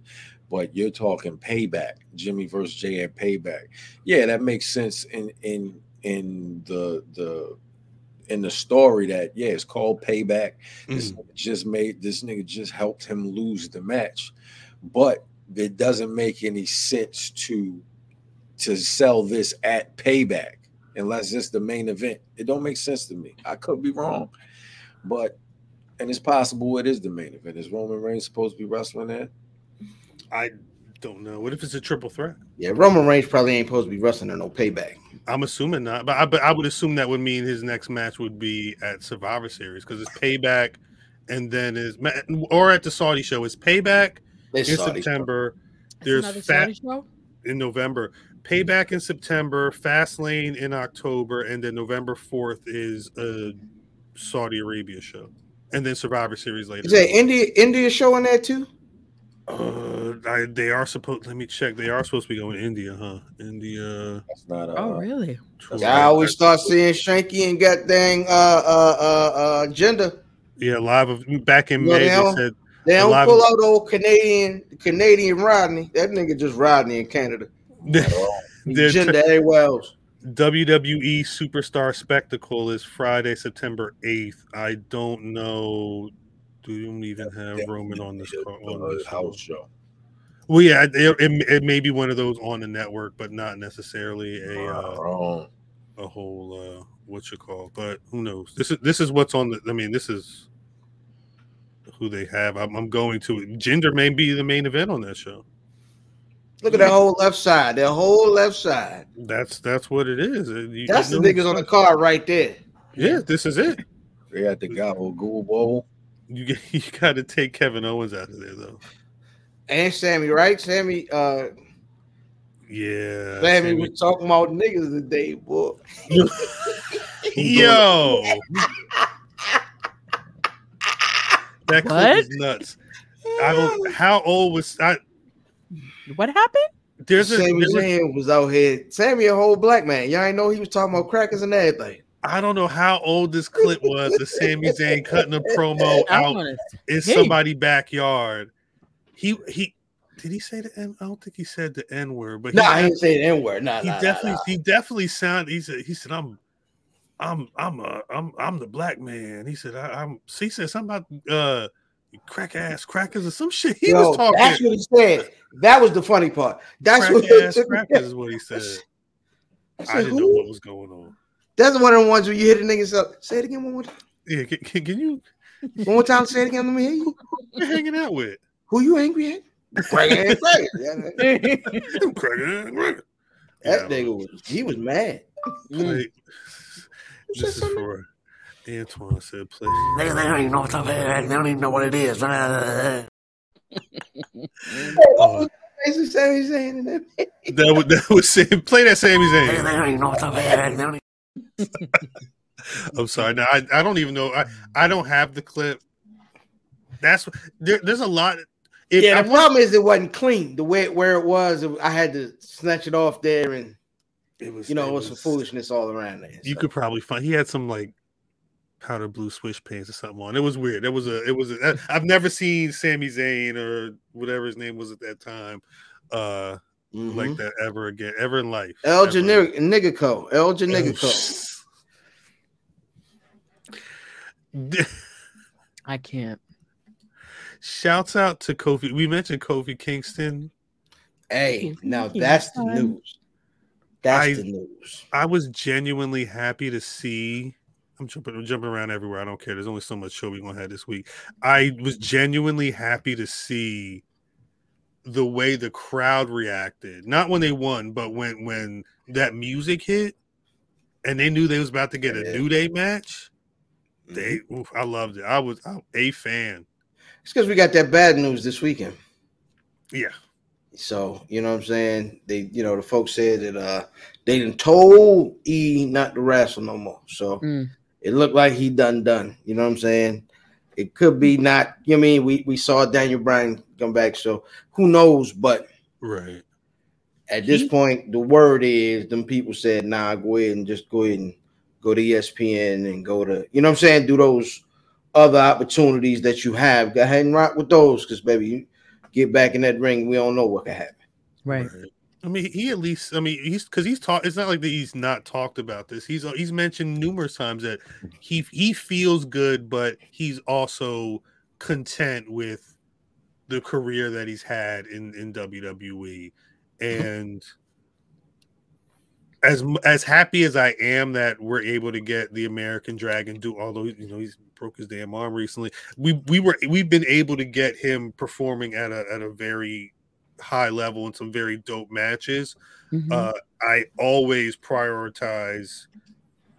but you're talking payback, Jimmy versus Jey at payback. Yeah, that makes sense in in in the the in the story that yeah, it's called payback. Mm-hmm. This just made this nigga just helped him lose the match, but it doesn't make any sense to to sell this at payback unless it's the main event. It don't make sense to me. I could be wrong, but and it's possible it is the main event. Is Roman Reigns supposed to be wrestling there? I don't know. What if it's a triple threat? Yeah, Roman Reigns probably ain't supposed to be wrestling in no payback. I'm assuming not, but I, but I would assume that would mean his next match would be at Survivor Series because it's payback, and then is or at the Saudi show. It's payback in Saudi September. Show. There's fat Show in November. Payback in September, Fastlane in October, and then November 4th is a Saudi Arabia show. And then Survivor Series later. Is that India India showing that too? Uh, I, they are supposed. Let me check. They are supposed to be going to India, huh? India. That's not. Uh, oh, really? I always start seeing Shanky and got dang uh uh uh uh agenda. Yeah, live of back in May. They, they said they don't pull out old Canadian Canadian Rodney. That nigga just Rodney in Canada. Agenda t- Wells. WWE Superstar Spectacle is Friday, September 8th. I don't know. Do you even have Roman on this, on this house show? Well, yeah, it, it, it, may be one of those on the network, but not necessarily a uh, a whole uh, what you call. But who knows? This is this is what's on the. I mean, this is who they have. I'm, I'm going to. Jinder may be the main event on that show. Look at that whole left side. That whole left side. That's that's what it is. You, that's the niggas on the card right there. Yeah, this is it. They got the guy with Google Bowl. You you got to take Kevin Owens out of there though. And Sami, right? Sami. uh Yeah. Sami, Sami. was talking about niggas today, boy. Yo. that clip is nuts. I don't. How old was I? What happened? There's a, Sami Zayn was out here. Sami, a whole black man. Y'all ain't know he was talking about crackers and everything. I don't know how old this clip was. The Sami Zayn cutting a promo out in somebody's backyard. He he did he say the N? I don't think he said the N word, but no, nah, he didn't say the N word. No, he nah, definitely nah, he definitely sounded. He said he said I'm I'm I'm a I'm I'm the black man. He said I, am He said something about uh crack ass crackers or some shit. He Yo, was talking. That's what he said. That was the funny part. That's crack what ass crackers is what he said. I, said, I didn't who? know what was going on. That's one of the ones where you hit a nigga up. Say it again one more time. Yeah, can, can, can you one more time? Say it again. Let me hear you. Who you hanging out with? Who you angry at? Cracking ass crackers. That nigga was he was mad. Like, this is for Antoine said, "Please." They, they don't even know what's up. They don't even know what it is. uh, Sami Zayn that. that was that was saying, play that Sami Zayn. They, they don't even know what's up there. I'm sorry. Now I, I don't even know. I, I don't have the clip. That's there, there's a lot. If yeah, the I, problem is it wasn't clean the way where it was. I had to snatch it off there, and it was you know it was, it was some foolishness all around there. You so. could probably find. He had some like powder blue swish pants or something on. It was weird. It was a. It was. A, I've never seen Sami Zayn or whatever his name was at that time, uh, mm-hmm. like that ever again, ever in life. El Nigga Co. El Nigga Co. I can't. Shouts out to Kofi. We mentioned Kofi Kingston. Hey, now that's the news. That's I, the news. I was genuinely happy to see. I'm jumping, I'm jumping around everywhere. I don't care. There's only so much show we're gonna have this week. I was genuinely happy to see the way the crowd reacted. Not when they won, but when when that music hit and they knew they was about to get a New Day match. They, mm-hmm. oof, I loved it. I was I'm a fan. It's because we got that bad news this weekend. Yeah. So you know what I'm saying? They, you know, the folks said that uh they didn't told E not to wrestle no more. So mm. It looked like he done done. You know what I'm saying? It could be not. You know I mean we we saw Daniel Bryan come back, so who knows? But right at this he, point, the word is them people said, "Nah, go ahead and just go ahead and go to ESPN and go to, you know what I'm saying, do those other opportunities that you have. Go ahead and rock with those because, baby, you get back in that ring, we don't know what can happen. Right. I mean, he at least, I mean, he's because he's talked. It's not like that he's not talked about this. He's uh, he's mentioned numerous times that he he feels good, but he's also content with the career that he's had in in WWE, mm-hmm. and as as happy as I am that we're able to get the American Dragon do, although you know he's broke his damn arm recently, we we were we've been able to get him performing at a at a very high level in some very dope matches. Mm-hmm. Uh, I always prioritize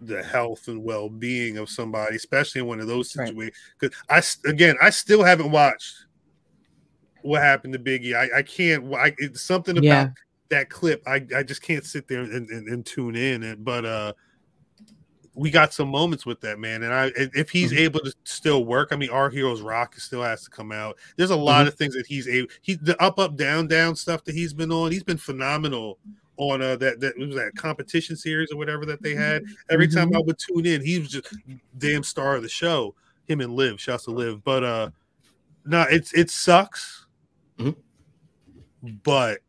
the health and well being of somebody, especially in one of those situations. Because I again, I still haven't watched what happened to Biggie. I, I can't. I, it's something about yeah that clip, I, I just can't sit there and, and, and tune in. And, but uh, we got some moments with that man, and I if he's mm-hmm. able to still work, I mean, our heroes rock still has to come out. There's a lot mm-hmm. of things that he's able. He the up up down down stuff that he's been on. He's been phenomenal on uh, that that was that competition series or whatever that they had. Every mm-hmm. time I would tune in, he was just damn star of the show. Him and Liv, shouts to Liv, but uh, no, nah, it's it sucks, mm-hmm. but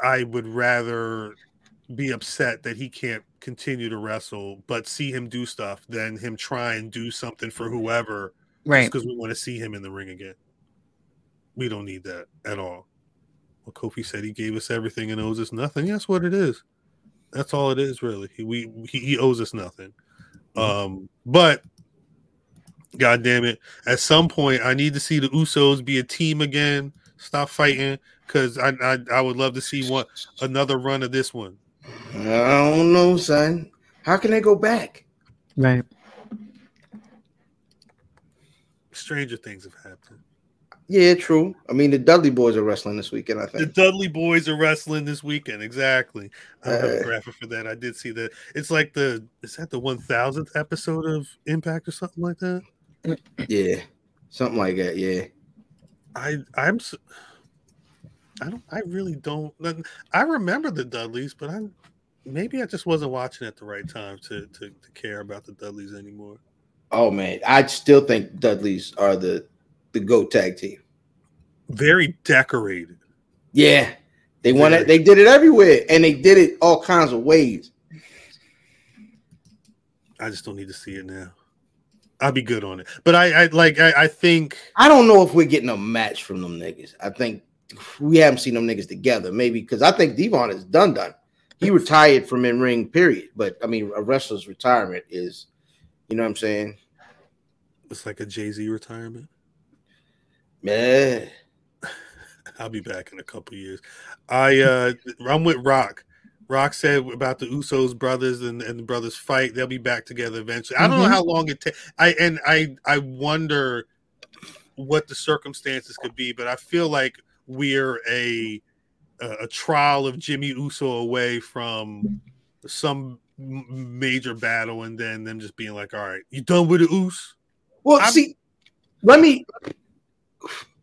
I would rather be upset that he can't continue to wrestle, but see him do stuff than him try and do something for whoever, right? Because we want to see him in the ring again. We don't need that at all. Well, Kofi said he gave us everything and owes us nothing. That's what it is. That's all it is, really. He, we he, he owes us nothing. Mm-hmm. Um, but God damn it, at some point I need to see the Usos be a team again. Stop fighting because I, I I would love to see one another run of this one. I don't know, son. How can they go back? Right. Stranger things have happened. Yeah, true. I mean, the Dudley Boyz are wrestling this weekend. I think the Dudley Boyz are wrestling this weekend. Exactly. I have a uh, graphic for that. I did see that. It's like the is that the one thousandth episode of Impact or something like that. Yeah, something like that. Yeah. I I'm I don't. I really don't. I remember the Dudleys, but I maybe I just wasn't watching at the right time to to, to care about the Dudleys anymore. Oh man, I still think Dudleys are the the GOAT tag team. Very decorated. Yeah, they Very. won it. They did it everywhere, and they did it all kinds of ways. I just don't need to see it now. I'll be good on it. But I, I like I, I think I don't know if we're getting a match from them niggas. I think we haven't seen them niggas together. Maybe because I think D-Von is done done. He retired from in ring, period. But I mean, a wrestler's retirement is, you know what I'm saying? It's like a Jay Z retirement. Man, I'll be back in a couple years. I uh I'm with Rock. Rock said about the Usos brothers and, and the brothers fight. They'll be back together eventually. I don't mm-hmm. know how long it takes. I and I I wonder what the circumstances could be, but I feel like we're a a, trial of Jimmy Uso away from some major battle, and then them just being like, "All right, you done with the Us?" Well, I'm, see, let me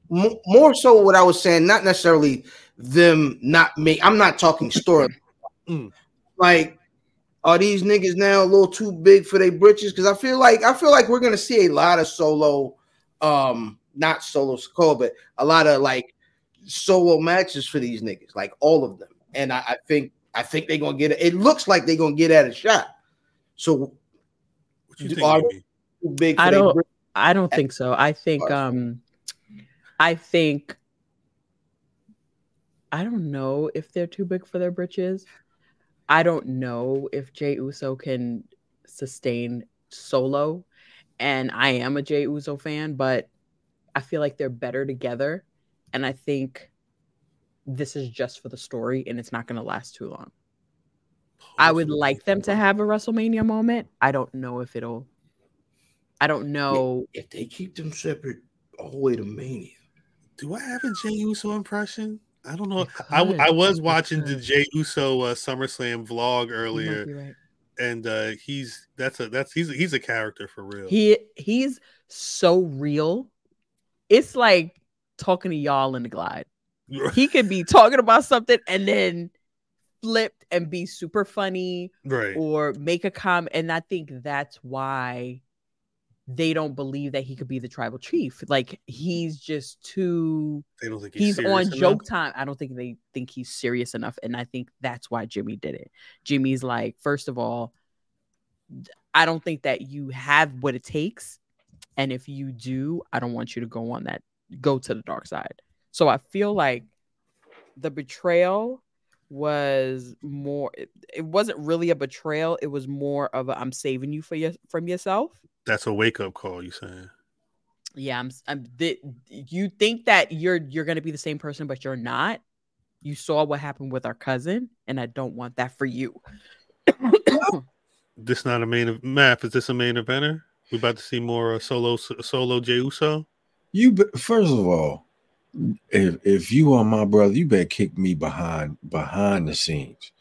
more so what I was saying, not necessarily them not me. I'm not talking story. mm. Like, are these niggas now a little too big for their britches? Because I feel like I feel like we're gonna see a lot of solo, um, not solo score, but a lot of like solo matches for these niggas, like all of them. And I, I think I think they're gonna get it. It looks like they're gonna get at a shot. So what you think are big I don't I don't think so. I think um I think I don't know if they're too big for their britches. I don't know if Jey Uso can sustain solo. And I am a Jey Uso fan, but I feel like they're better together. And I think this is just for the story and it's not going to last too long. I would like them to have a WrestleMania moment. I don't know if it'll. I don't know if they keep them separate all the way to Mania. Do I have a Jey Uso impression? I don't know. I, I was watching the Jey Uso uh, SummerSlam vlog earlier, right. and uh, he's that's a that's he's he's a character for real. He he's so real. It's like talking to y'all in the glide. he could be talking about something and then flipped and be super funny, right? Or make a comment, and I think that's why they don't believe that he could be the tribal chief. Like he's just too. They don't think he's, he's on enough? joke time. I don't think they think he's serious enough, and I think that's why Jimmy did it. Jimmy's like, first of all, I don't think that you have what it takes, and if you do, I don't want you to go on that go to the dark side. So I feel like the betrayal was more it, it wasn't really a betrayal it was more of a i'm saving you for your from yourself that's a wake up call. You saying? Yeah, I'm. I'm. Th- you think that you're you're gonna be the same person, but you're not. You saw what happened with our cousin, and I don't want that for you. this not a main of map. Is this a main eventer? We about to see more uh, solo solo Jey Uso. You be, first of all, if if you are my brother, you better kick me behind behind the scenes.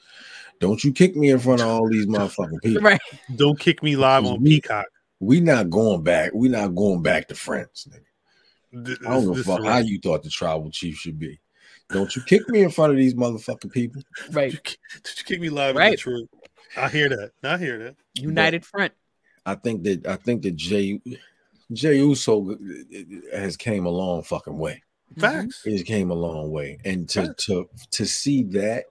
Don't you kick me in front of all these motherfucking people. Right. Don't kick me live on me, Peacock we not going back. We not going back to France, nigga. This, I don't know fuck how you thought the tribal chief should be. Don't you kick me in front of these motherfucking people. Right. Did you, did you kick me live right. in Detroit? I hear that. I hear that. United but Front. I think that I think that Jey Jey Uso has came a long fucking way. Mm-hmm. Facts. It came a long way. And to Facts. to to see that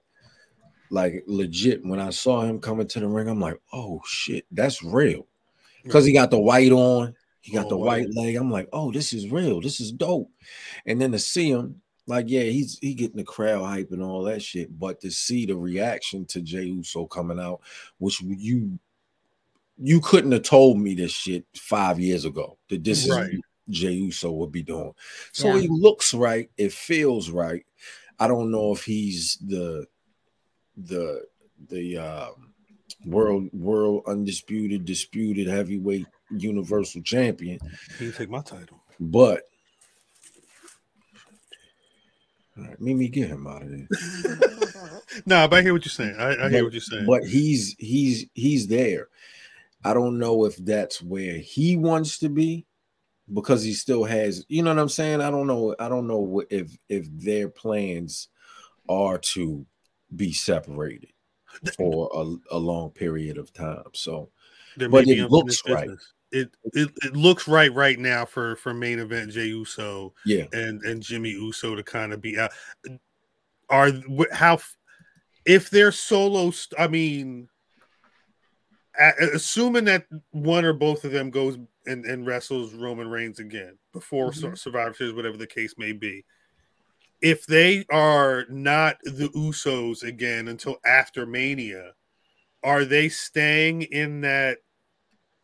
like legit when I saw him coming to the ring, I'm like, oh shit, that's real because he got the white on, he got oh, the white leg. I'm like, oh, this is real. This is dope. And then to see him, like, yeah, he's he getting the crowd hype and all that shit. But to see the reaction to Jey Uso coming out, which you you couldn't have told me this shit five years ago that this right. is Jey Uso would be doing. So yeah. he looks right, it feels right. I don't know if he's the the the um world world undisputed disputed heavyweight universal champion. He take my title, but all right, Mimi, get him out of there. no, but I hear what you're saying. I, I hear what you're saying. But he's he's he's there. I don't know if that's where he wants to be because he still has, you know what I'm saying? I don't know. I don't know if if their plans are to be separated for a, a long period of time. So, but it looks right. It, it it looks right right now for for main event Jey Uso, yeah, and and Jimmy Uso to kind of be out. Are how if they're solo? I mean, assuming that one or both of them goes and, and wrestles Roman Reigns again before mm-hmm. Survivor Series, whatever the case may be. If they are not the Usos again until after Mania, are they staying in that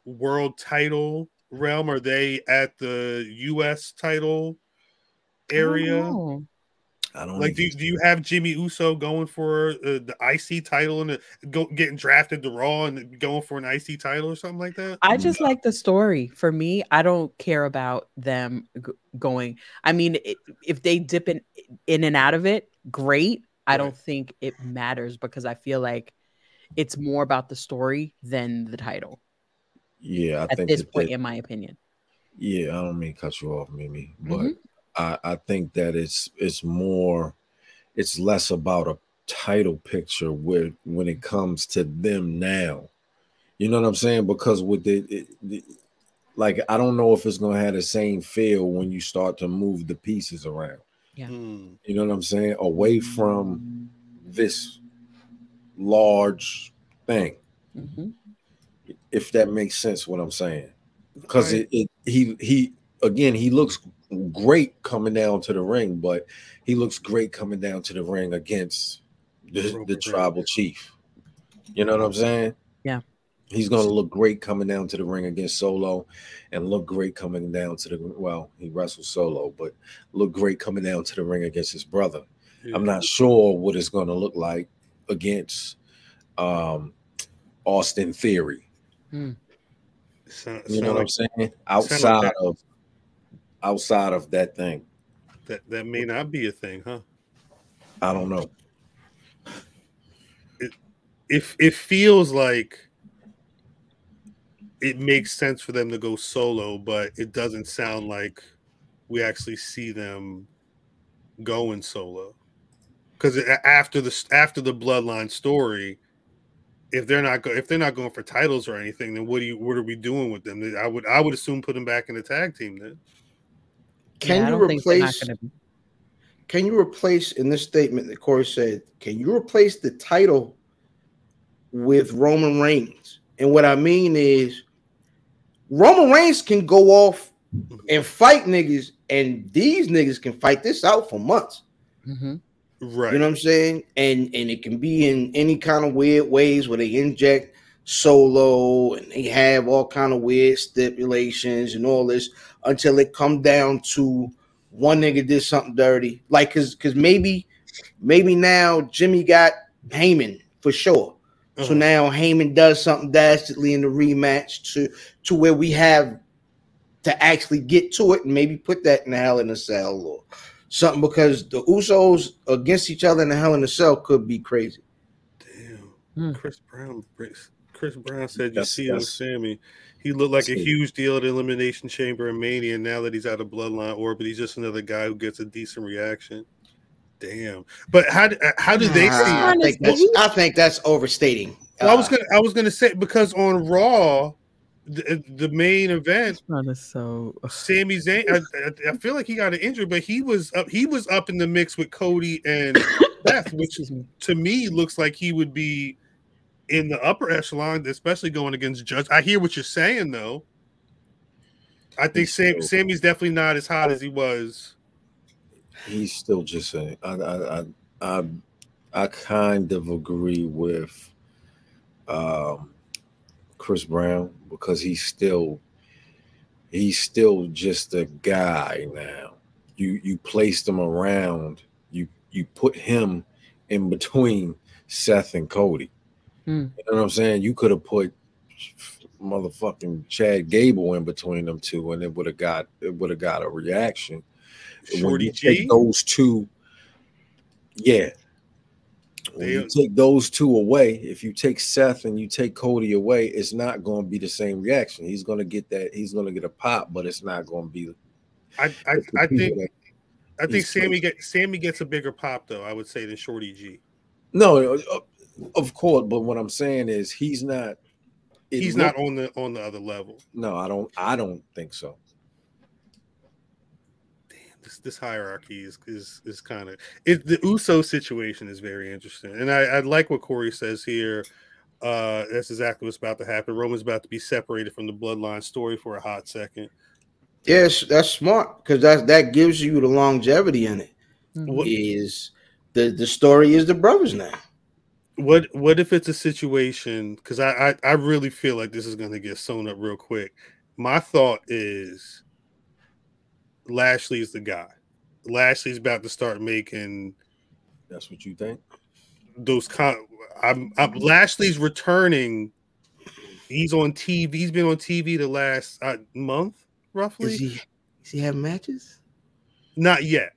world title realm? Are they at the US title area? I don't like. Do, do you have Jimmy Uso going for uh, the IC title and go, getting drafted to Raw and going for an IC title or something like that? I just like the story. For me, I don't care about them g- going. I mean, it, if they dip in in and out of it, great. I don't think it matters because I feel like it's more about the story than the title. Yeah, I at this point, in my opinion. Yeah, I don't mean cut you off, Mimi, but mm-hmm. I, I think that it's it's more, it's less about a title picture where when it comes to them now. You know what I'm saying? Because with it, it, it like I don't know if it's gonna have the same feel when you start to move the pieces around. Yeah. Hmm. You know what I'm saying? Away from this large thing. Mm-hmm. If that makes sense, what I'm saying, because right. it, it he he again he looks great coming down to the ring, but he looks great coming down to the ring against the, the tribal chief. You know what I'm saying? Yeah. He's going to look great coming down to the ring against Solo and look great coming down to the well, he wrestled Solo, but look great coming down to the ring against his brother. Yeah. I'm not sure what it's going to look like against um, Austin Theory. Hmm. you know what like, I'm saying? Outside like of outside of that thing. That that may not be a thing, huh? I don't know. It if it feels like it makes sense for them to go solo, but it doesn't sound like we actually see them going solo. Because after the after the bloodline story, if they're not go, if they're not going for titles or anything, then what do you what are we doing with them? I would I would assume put them back in the tag team then. Can yeah, you replace? Be... Can you replace in this statement that Corey said? Can you replace the title with Roman Reigns? And what I mean is, Roman Reigns can go off and fight niggas, and these niggas can fight this out for months. Mm-hmm. Right. You know what I'm saying? And and it can be in any kind of weird ways where they inject solo and they have all kind of weird stipulations and all this until it come down to one nigga did something dirty. Like cause cause maybe maybe now Jimmy got Heyman for sure. Uh-huh. So now Heyman does something dastardly in the rematch to to where we have to actually get to it and maybe put that in the hell in a cell or something because the Usos against each other in the hell in a cell could be crazy. Damn. Hmm. Chris Brown Chris Brown said you see him Sami. He looked like a huge deal at Elimination Chamber and Mania. Now that he's out of Bloodline orbit, he's just another guy who gets a decent reaction. Damn. But how uh, how do they see? I think, that's, I think that's overstating. Well, uh, I was gonna I was gonna say because on Raw, the, uh, the main event, so Sami Zayn. I, I, feel like he got an injury, but he was up. He was up in the mix with Cody and Seth, which to me looks like he would be in the upper echelon, especially going against Judge. I hear what you're saying though. I think Sam, Sami's definitely not as hot as he was. He's still just saying. I I I I, I kind of agree with um, Chris Brown because he's still he's still just a guy now. You you placed him around. You you put him in between Seth and Cody. Mm. You know what I'm saying? You could have put motherfucking Chad Gable in between them two, and it would have got it would have got a reaction. Shorty G. those two, yeah. When you take those two away, if you take Seth and you take Cody away, it's not going to be the same reaction. He's going to get that. He's going to get a pop, but it's not going to be. I I, I think I think Sami get Sami gets a bigger pop though. I would say than Shorty G. No, uh, of course, but what I'm saying is he's not. He's not on the on the other level. No, I don't. I don't think so. Damn, this this hierarchy is is is kind of it. The Uso situation is very interesting, and I, I like what Corey says here. Uh, that's exactly what's about to happen. Roman's about to be separated from the bloodline story for a hot second. Yes, that's smart because that that gives you the longevity in it. Mm-hmm. The the story is the brothers now? What what if it's a situation? Because I, I I really feel like this is going to get sewn up real quick. My thought is Lashley's the guy. Lashley's about to start making. That's what you think. Those con- I'm, I'm Lashley's returning. He's on TV. He's been on TV the last uh, month, roughly. Is he? Is he have matches? Not yet.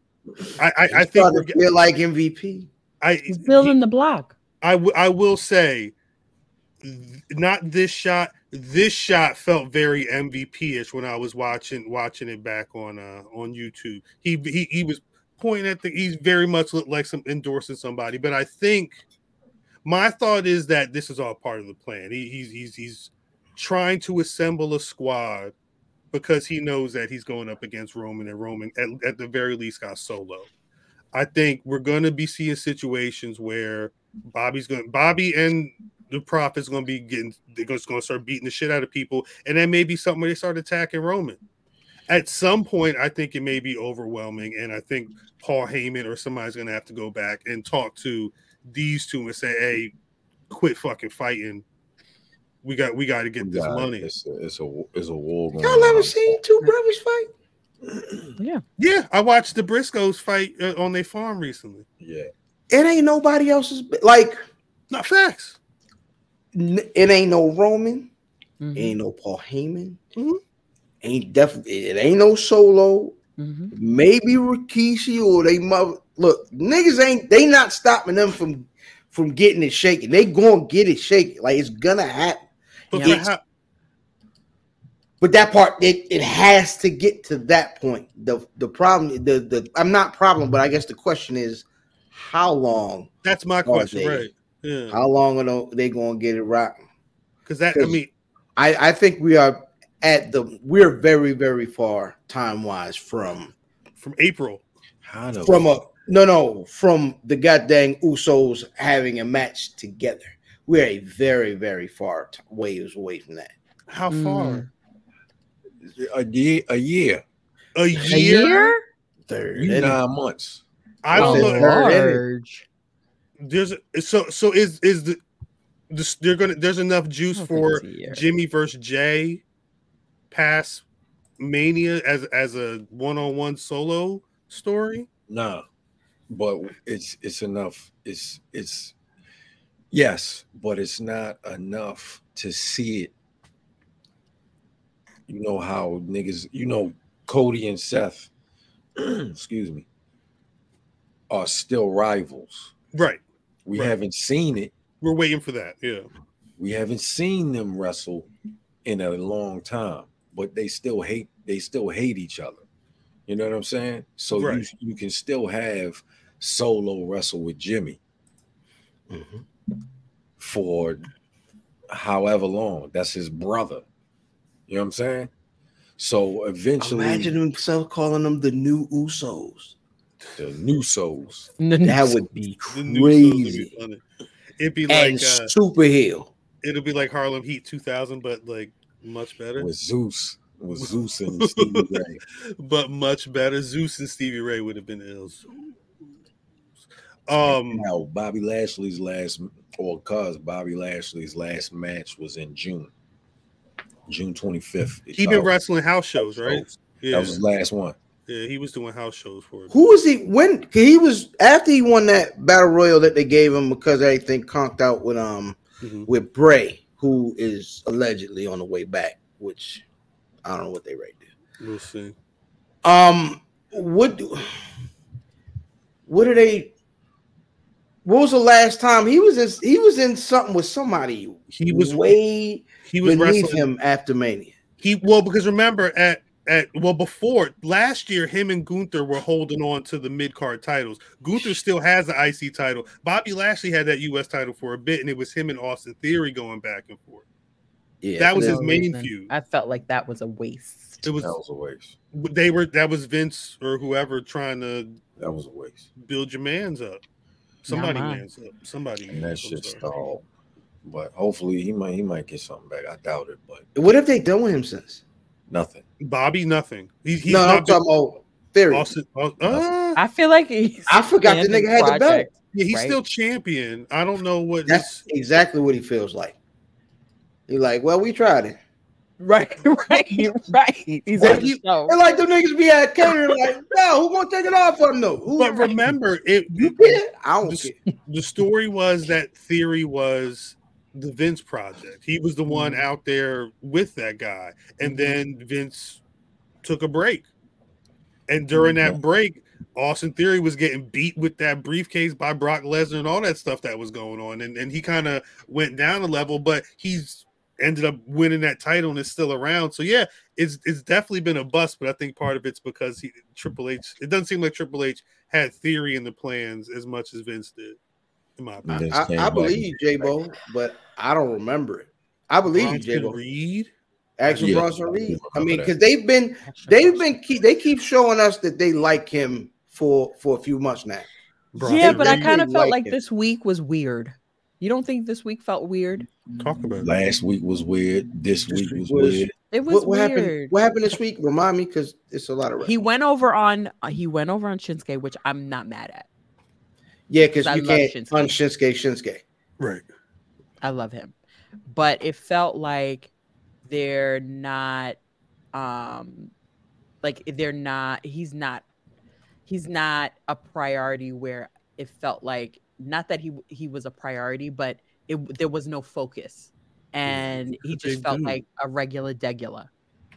I I, I think we're feel like MVP. I he's building he, the block. I, w- I will say, not this shot. This shot felt very MVP ish when I was watching watching it back on uh on YouTube. He he he was pointing at the. He's very much looked like some endorsing somebody, but I think my thought is that this is all part of the plan. He, he's he's he's trying to assemble a squad because he knows that he's going up against Roman and Roman at, at the very least got solo. I think we're going to be seeing situations where Bobby's going Bobby and the Profits going to be getting they're just going to start beating the shit out of people, and then maybe something where they start attacking Roman. At some point, I think it may be overwhelming, and I think Paul Heyman or somebody's going to have to go back and talk to these two and say, "Hey, quit fucking fighting. We got we got to get this money." It's a it's a it's a war. Y'all ever seen two brothers fight? yeah, yeah. I watched the Briscoes fight uh, on their farm recently. Yeah, it ain't nobody else's like. Not facts. it ain't no Roman. Mm-hmm. Ain't no Paul Heyman. Mm-hmm. Ain't definitely it ain't no solo. Mm-hmm. Maybe Rikishi or they mother look, niggas ain't they not stopping them from from getting it shaken. They gonna get it shaken. Like it's gonna happen. But, ha- but that part it, it has to get to that point. The the problem the the I'm not problem, but I guess the question is how long? That's my question, they, right? Yeah. How long are they gonna get it right? Because that I mean I, I think we are at the we're very, very far time wise from from April. From a no, no, from the goddamn Usos having a match together. We're a very, very far t- ways away from that. How far? Mm. A year. A year. A year. A year? Third. Nine months. I don't know. Large. There's so so is is the this they're gonna there's enough juice for Jimmy versus Jey past Mania as as a one on one solo story? No but it's it's enough. It's it's yes, but it's not enough to see it. You know how niggas, you know, Cody and Seth, excuse me, are still rivals. Right. We right. haven't seen it. We're waiting for that. Yeah. We haven't seen them wrestle in a long time, but they still hate they still hate each other. You know what I'm saying? So right. you you can still have solo wrestle with Jimmy mm-hmm. for however long. That's his brother. You know what I'm saying? So eventually, imagine himself calling them the new Usos. The new souls. that would be crazy. Would be It'd be like and uh, Super Hill. It'll be like Harlem Heat 2000, but like much better with Zeus. With Zeus and Stevie Ray, but much better. Zeus and Stevie Ray would have been ill. Um, now Bobby Lashley's last, or cause Bobby Lashley's last match was in June, June twenty fifth. He been wrestling house shows, right? Yeah. That was his last one. Yeah, he was doing house shows for it. Who was he when he was after he won that battle royal that they gave him because everything conked out with um mm-hmm. with Bray, who is allegedly on the way back, which I don't know what they rate there. We'll see. Um, what do what are they what was the last time he was in? He was in something with somebody. He was way he was beneath wrestling. him after Mania. He well because remember at at well before last year him and Gunther were holding on to the mid card titles. Gunther still has the IC title. Bobby Lashley had that US title for a bit, and it was him and Austin Theory going back and forth. Yeah, that was his main reason. feud. I felt like that was a waste. It was, that was a waste. They were that was Vince or whoever trying to that was a waste. Build your man's up. Somebody man's up. Somebody. And that shit stalled. but hopefully he might he might get something back. I doubt it, but what have they done with him since? Nothing. Bobby, nothing. He, he's no, I'm talking about Theory. Austin, uh, I feel like he's I forgot the nigga had the belt. Yeah, he's right? still champion. I don't know what. That's his... exactly what he feels like. He's like, well, we tried it. Right, right, right. He's well, he, and like the niggas be at catering, like, no, who gonna take it off for him though? Who, but remember, it. I don't the, care. The story was that theory was the Vince project. He was the one mm-hmm. out there with that guy, and mm-hmm. then Vince took a break. And during that break, Austin Theory was getting beat with that briefcase by Brock Lesnar and all that stuff that was going on. And, and he kind of went down a level, but he's ended up winning that title and is still around. So yeah, it's it's definitely been a bust, but I think part of it's because he Triple H. It doesn't seem like Triple H had theory in the plans as much as Vince did. In my opinion, I, I, I believe J Bo, but I don't remember it. I believe you, J Bo. Reed. Action yeah, Bronson Reed. I mean, because they've been they've been keep they keep showing us that they like him for for a few months now. yeah, but I kind of felt like, this week was weird. You don't think this week felt weird? Talk about last week was weird. This, this week was, was, weird. It was what, what weird. Happened, what happened this week? Remind me, because it's a lot of. He went over on uh, he went over on Shinsuke, which I'm not mad at. Yeah, because you can't Shinsuke. on Shinsuke Shinsuke. Right. I love him, but it felt like they're not, um, like they're not. He's not he's not a priority where it felt like not that he he was a priority, but it there was no focus, and he just felt like a regular degula,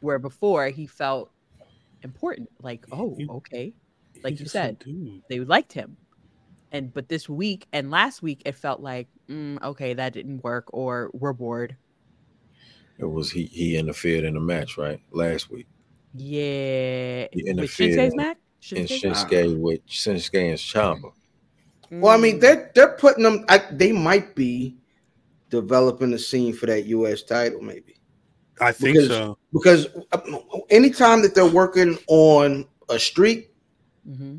where before he felt important, like oh okay, like you said, they liked him, and but this week and last week it felt like mm, okay that didn't work or we're bored. It was he he interfered in the match right last week. Yeah, he interfered. With Shinsuke's match? and Shinsuke with Shinsuke and Ciampa. Well, I mean, they're they're putting them. I, they might be developing a scene for that U.S. title, maybe. I think because, so because uh, anytime that they're working on a streak, mm-hmm.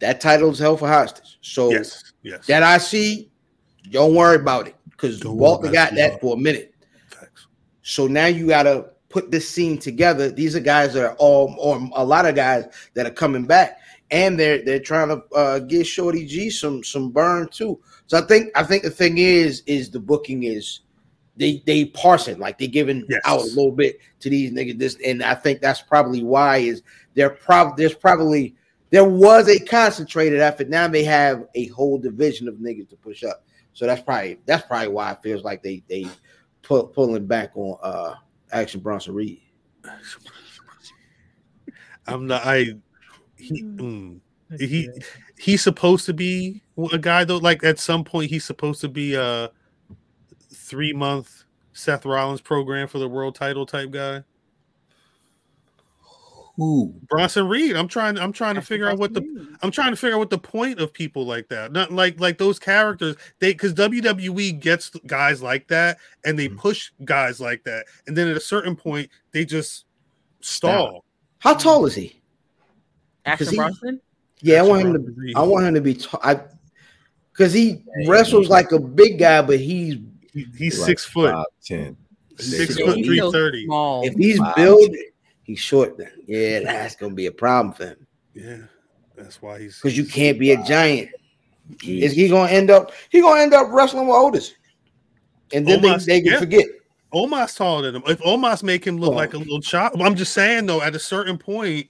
That title is held for hostage. So yes, yes. that I see, don't worry about it because Walter got that for a minute. Thanks. So now you gotta put this scene together. These are guys that are all, or a lot of guys that are coming back, and they're they're trying to uh, give Shorty G some some burn too. So I think I think the thing is is the booking is they they parse it like they're giving yes. out a little bit to these niggas. This and I think that's probably why is there probably there's probably there was a concentrated effort. Now they have a whole division of niggas to push up. So that's probably that's probably why it feels like they they pull, pulling back on uh Action Bronson Reed. I'm not. I he mm, he he's supposed to be a guy though. Like at some point, he's supposed to be a three month Seth Rollins program for the world title type guy. Who? Bronson Reed. I'm trying. I'm trying to figure out what the. I'm trying to figure out what the point of people like that. Not like like those characters. They because WWE gets guys like that and they mm-hmm. push guys like that, and then at a certain point they just stall. How tall is he? Action Bronson. Yeah, Action I want him to. Reed. I want him to be. T- I because he wrestles like a big guy, but he's he's like six foot five, ten. Six, six foot three thirty. If he's built he's short then. Yeah, that's gonna be a problem for him. Yeah, that's why he's because you can't be a giant. Jeez. Is he gonna end up? He gonna end up wrestling with Otis, and then Omos, they, they can yeah. forget. Omos taller than him. If Omos make him look oh. like a little child, I'm just saying though. At a certain point,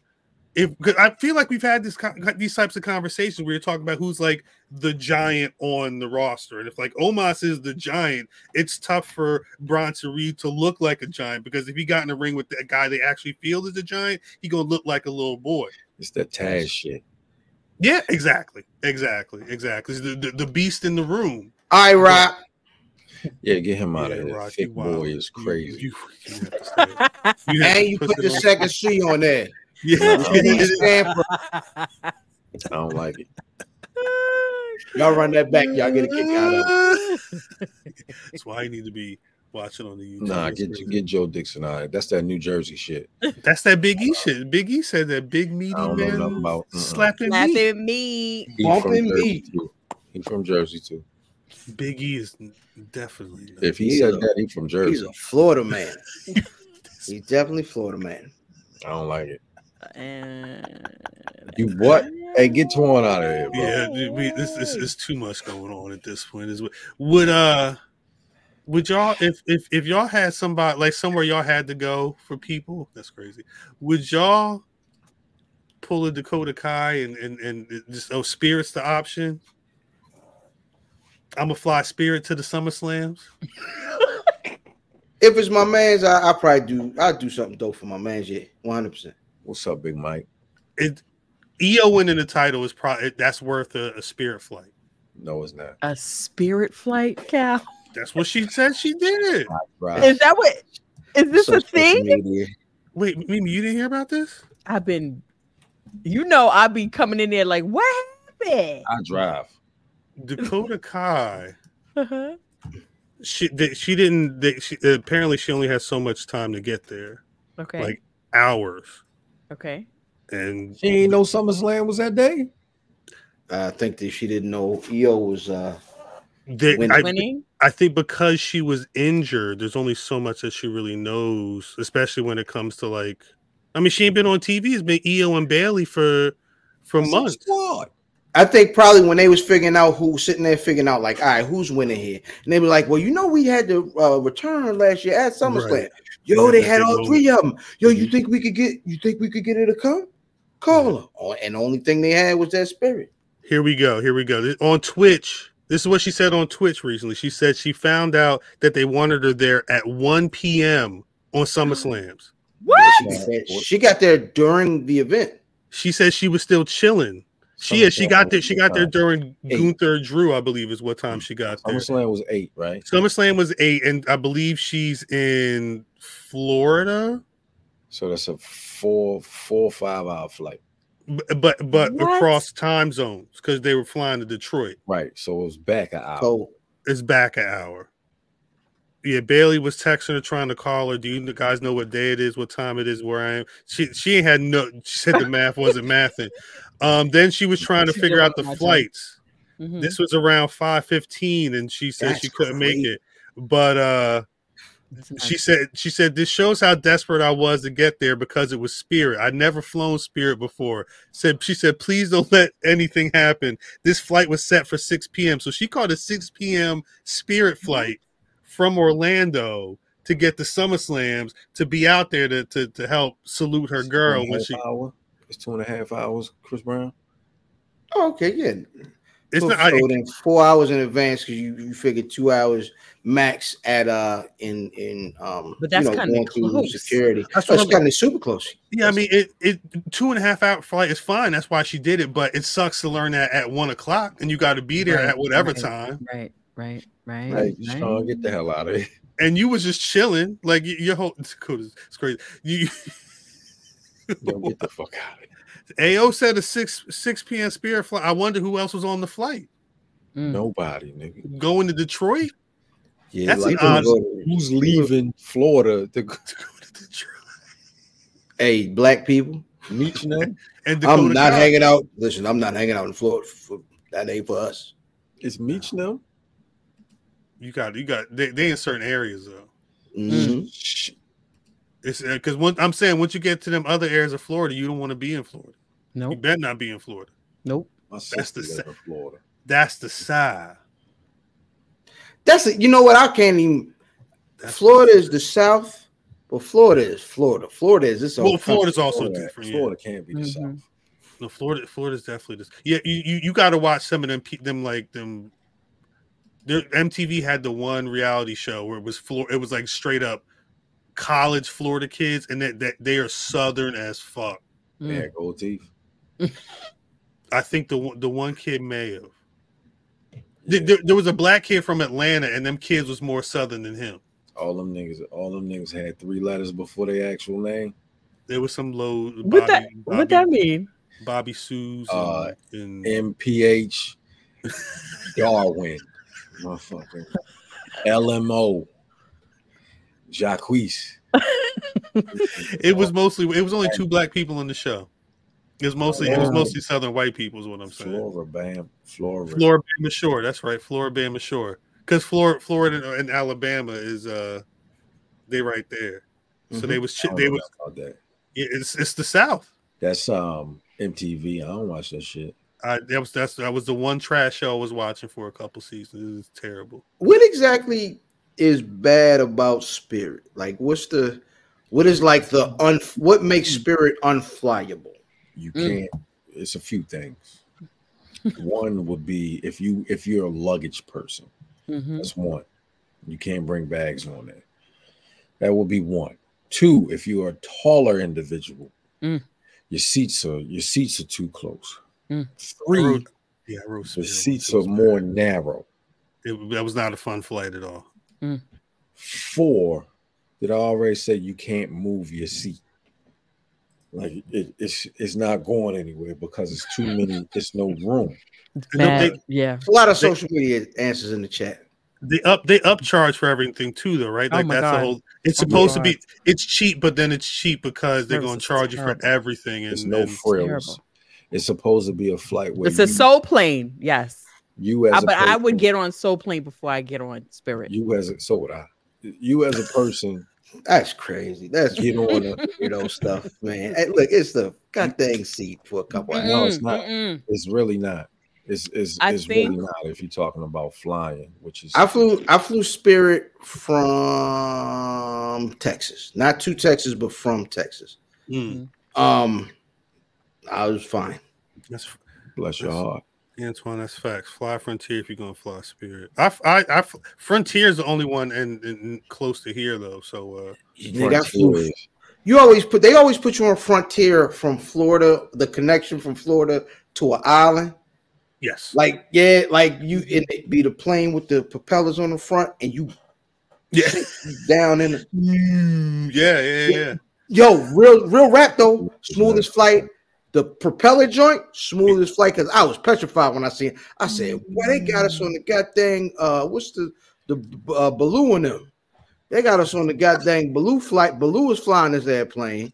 if I feel like we've had this these types of conversations where you're talking about who's like the giant on the roster, and if like Omos is the giant, it's tough for Bronson Reed to look like a giant because if he got in the ring with that guy they actually feel is a giant, he gonna look like a little boy. It's that Taz shit. Yeah, exactly, exactly, exactly. The, the, the beast in the room. I rock. Yeah, get him out yeah, of here. Rock, Thick boy is crazy. You, you, you and you put the second C on there. Yeah, I don't like it. Y'all run that back, y'all get a kick out of it. That's why I need to be watching on the YouTube. Nah, get get Joe Dixon out. It. That's that New Jersey shit. That's that Big E shit. Big E said that big meaty man about, uh-uh. slapping, slapping meat, meat. He from Jersey too. He from Jersey too. Big E is definitely. If he He's said that, he from Jersey. He's a Florida man. He's definitely Florida man. I don't like it. And You what? Hey, get Twan out of here, bro. Yeah, dude, we, this, this is too much going on at this point. Is would uh would y'all if if if y'all had somebody like somewhere y'all had to go for people? That's crazy. Would y'all pull a Dakota Kai and and and just oh spirits the option? I'm gonna fly spirit to the Summer Slams. If it's my man's, I, I probably do. I do something dope for my man's. Yeah, one hundred percent. What's up, Big Mike? It IYO winning the title is probably that's worth a, a spirit flight. No, it's not. a spirit flight, Cal. That's what she said she did. Right. Is that what? Is this a Social thing? media. Wait, Mimi, you didn't hear about this? I've been, you know, I'll be coming in there like, what happened? I drive. Dakota Kai. Uh-huh. she they, she didn't they, she, apparently she only has so much time to get there Okay. like hours okay. and She ain't know SummerSlam was that day. I think that she didn't know IYO was. uh they, Win- I, Winning. I think because she was injured there's only so much that she really knows especially when it comes to like i mean she ain't been on tv it's been IYO and Bayley for for That's months squad. I think probably when they was figuring out who sitting there figuring out like, all right, who's winning here, and they were like, well, you know, we had the uh, return last year at SummerSlam. Right. Yo, Yeah, they had all moment. three of them. Yo, you Mhm. think we could get? You think we could get her to come? Call her. Oh, and the only thing they had was that spirit. Here we go. Here we go. On Twitch, this is what she said on Twitch recently. She said she found out that they wanted her there at 1 p.m. on SummerSlams. What? She got there, she got there during the event. She said she was still chilling. She yeah, she got there. She got there during Eight. Gunther Drew, I believe, is what time she got there. SummerSlam was eight, right? SummerSlam was eight, and I believe she's in Florida, So that's a four, four, five hour flight. b- but but What? across time zones because they were flying to Detroit. Right. So it was back an hour. So It's back an hour. Yeah, Bayley was texting her trying to call her. Do you guys know what day it is, what time it is, where I am? She she ain't had no. She said the math wasn't mathing. Um, then she was trying to She figure out the my job. flights. Mhm. This was around five fifteen, and she said That's she couldn't make it. But uh, That's nice. She said she said this shows how desperate I was to get there because it was Spirit. I'd never flown Spirit before. Said she said, please don't let anything happen. This flight was set for six p.m. So she called a six p.m. Spirit mm-hmm. flight from Orlando to get the SummerSlams to be out there to to, to help salute her It's girl when she. hour. It's two and a half hours, Chris Brown. oh, okay, yeah. It's so, not. I, so then four hours in advance because you you figured two hours max at uh in in um But that's you know, kinda close. security. That's That's what oh, kind of super close. Yeah, I mean it. It two and a half hour flight is fine. That's why she did it. But it sucks to learn that at one o'clock, and you got to be there Right, at whatever right. time. Right, right, right. Hey, right. Sean, get the hell out of here. And you was just chilling, like y- your whole. It's cool, it's crazy. You Yo, get the fuck out of here. Ao said a six six p.m. Spirit flight. I wonder who else was on the flight Mm. Nobody, nigga. going to Detroit. Yeah, That's like an odd- who's leaving Florida to go To Detroit. Hey, black people, meet them? And Dakota I'm not Kai. hanging out. Listen, I'm not hanging out in Florida. For, that ain't for us. It's meet them. You got you got they, they in certain areas though. Mhm. Shh. It's because I'm saying once you get to them other areas of Florida, you don't want to be in Florida. You Nope, better not be in Florida. nope. My That's the live sa- in Florida. That's the side. That's it. You know what? I can't even. That's- Florida is the South, but Florida is Florida. Florida is this. Well, whole Florida's country. also Florida, different. Yeah. Florida can't be the Mhm. South. No, Florida. Florida's definitely this. Yeah, you you, you got to watch some of them. Them like them. Their MTV had the one reality show where it was Flor. It was like straight up college Florida kids, and that, that they are southern as fuck. Mm. They had gold teeth. I think the one- the one kid may have. There, there- there was a black kid from Atlanta, and them kids was more southern than him. All them niggas, all them niggas had three letters before their actual name. There was some low. What that? What that mean? Bobby Sue's Uh, and, and MPH Darwin, motherfucker. LMO Jacquees. it was mostly. It was only two black people in the show. It was mostly it was mostly Southern white people, is what I'm saying. Flora Bam, Florida, Florida Bama Shore. That's right, Floribama Shore. Because Florida, Florida and Alabama is uh, they right there. So mm-hmm. they was they was that. It's it's the South. That's um MTV. I don't watch that shit. I that was that's that was the one trash show I was watching for a couple seasons. It was terrible. What exactly is bad about Spirit? Like, what's the what is like the un what makes Spirit unflyable? You mm. can't. Mm. It's a few things. one would be if you if you're a luggage person. Mm-hmm. That's one. You can't bring bags on there. That would be one. Two, if you are a taller individual, mm. your seats are your seats are too close. Mm. Three, yeah, the seats are more narrow. It, that was not a fun flight at all. Mm. Four, did I already say you can't move your seat? Like it, it's it's not going anywhere because it's too many. It's no room. Bad, they, yeah, a lot of social media answers in the chat. They up they upcharge for everything too, though, right? Oh like oh that's God. the whole. It's oh supposed to be. It's cheap, but then it's cheap because they're going to charge you for everything. And There's no and frills. It's supposed to be a flight where it's you, a soul plane. Yes. You as, I, but person, I would get on soul plane before I get on spirit. You as a, so would I. You as a person. That's crazy. That's get on the you know stuff, man. Hey, look, it's the goddamn seat for a couple. Mm-mm, no, it's not. Mm-mm. It's really not. It's, it's, it's think, really not if you're talking about flying, which is I flew I flew Spirit from Texas, not to Texas, but from Texas. Mm. Um, I was fine. That's bless your heart. Antoine, that's facts. Fly Frontier if you're gonna fly Spirit. I, I, I Frontier is the only one and, and close to here though. So uh, you always put they always put you on Frontier from Florida, the connection from Florida to an island. Yes. Like yeah, like you it be the plane with the propellers on the front, and you yeah down in the mm, yeah, yeah, yeah. Yo, real real rap though, smoothest flight. The propeller joint, smoothest flight. Cause I was petrified when I seen. It. I said, "Why they got us on the goddamn uh, what's the the uh, balloon them? They got us on the goddamn balloon flight. Baloo was flying this airplane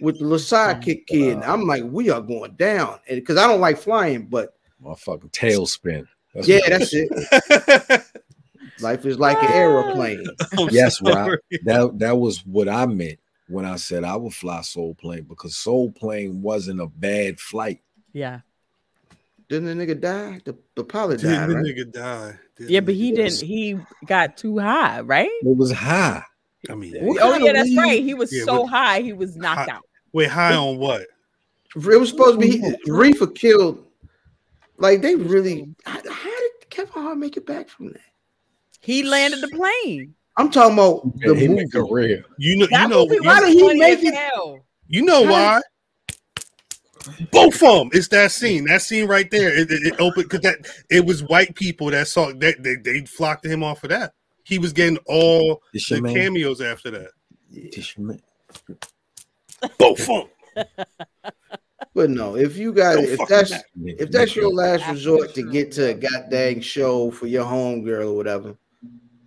with the little sidekick kid. I'm like, we are going down, and because I don't like flying, but motherfucking TaleSpin. That's yeah, that's it. Life is like an aeroplane. yes, Rob. That that was what I meant when I said I would fly Soul Plane because Soul Plane wasn't a bad flight. Yeah. Didn't the nigga die? The, the pilot died. Didn't the nigga die? Didn't yeah, but he didn't. He got too high, right? It was high. I mean, oh yeah, that's right. He was yeah, so high, he was knocked high, out. Wait, high on what? It was supposed to be Reefer killed. Like they really. How did Kevin Hart make it back from that? He landed the plane. I'm talking about yeah, the movie. Career. You know, you know, why did he make it? You know why? Both of them. It's that scene. That scene right there. It, it, it opened because that it was white people that saw that they, they flocked to him off of that. He was getting all the man. cameos after that. Both of them. But no, if you got if that's if that's your last resort to get to a goddamn show for your home girl or whatever,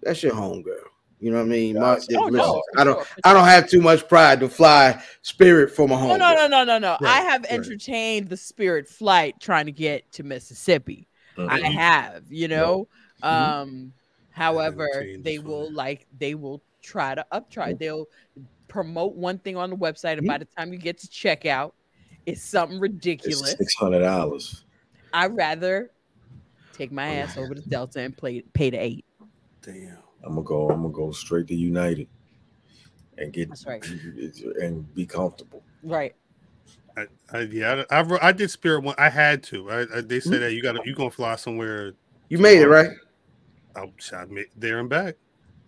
that's your home girl. You know what I mean? My, oh, listen, no, I don't sure. I don't have too much pride to fly Spirit for my home. No, no, no, no, no, no. Right, I have entertained right. the Spirit flight trying to get to Mississippi. Mm-hmm. I have, you know. Mm-hmm. Um, however, they will like they will try to uptry. Mm-hmm. They'll promote one thing on the website, and by the time you get to checkout, it's something ridiculous. Six hundred dollars. I'd rather take my ass over to Delta and play pay the eight. Damn. I'm gonna go. I'm gonna go straight to United and get right. and be comfortable. Right. I, I yeah, I, I, I, did Spirit one. I had to. I, I they said mm-hmm. that you got to you gonna fly somewhere. You made it right. I, I made there and back,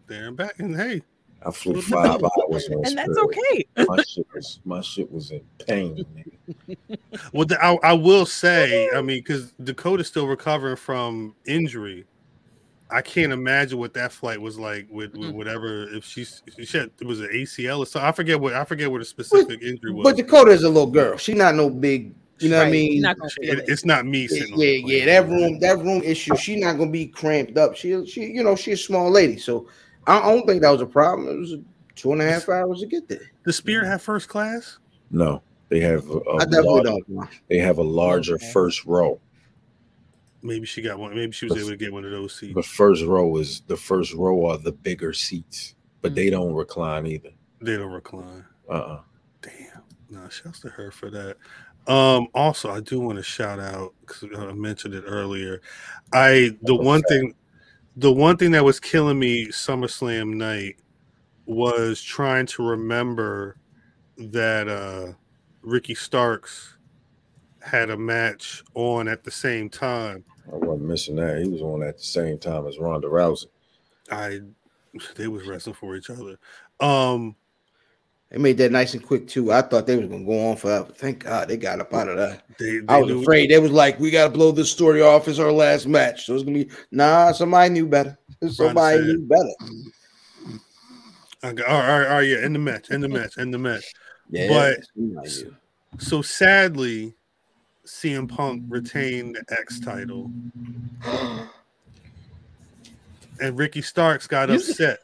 there and back, and hey, I flew five hours, and that's okay. my shit was my shit was in pain. well, the, I, I will say, I mean, because Dakota's still recovering from injury. I can't imagine what that flight was like with, with whatever if she's she had it was an ACL or so. I forget what I forget what a specific but, injury was. But Dakota is a little girl. She's not no big. You know right. what I mean? Not it, it's not me. Yeah, yeah, yeah, That room, that room issue. She's not gonna be cramped up. She, she, you know, she's a small lady. So I don't think that was a problem. It was two and a half hours to get there. The Spirit have first class? No. They have a, a large, they have a larger okay. first row. Maybe she got one. Maybe she was the, able to get one of those seats. The first row is the first row are the bigger seats, but mm-hmm. they don't recline either. They don't recline. Uh uh-uh. uh Damn. No, shouts to her for that. Um, also, I do want to shout out because I mentioned it earlier. I the one thing, the one thing that was killing me SummerSlam night was trying to remember that uh Ricky Starks had a match on at the same time. I wasn't missing that. He was on at the same time as Ronda Rousey. I they was wrestling for each other. Um they made that nice and quick too. I thought they was gonna go on forever. Thank God they got up out of that. They, they I was afraid. They was like, we gotta blow this story off. It's our last match. So it's gonna be nah. Somebody knew better. Somebody knew better. Okay. All right, all right, all right, yeah. In the match, in the match, in the match. Yeah. But so sadly, CM Punk retained the X title, and Ricky Starks got upset.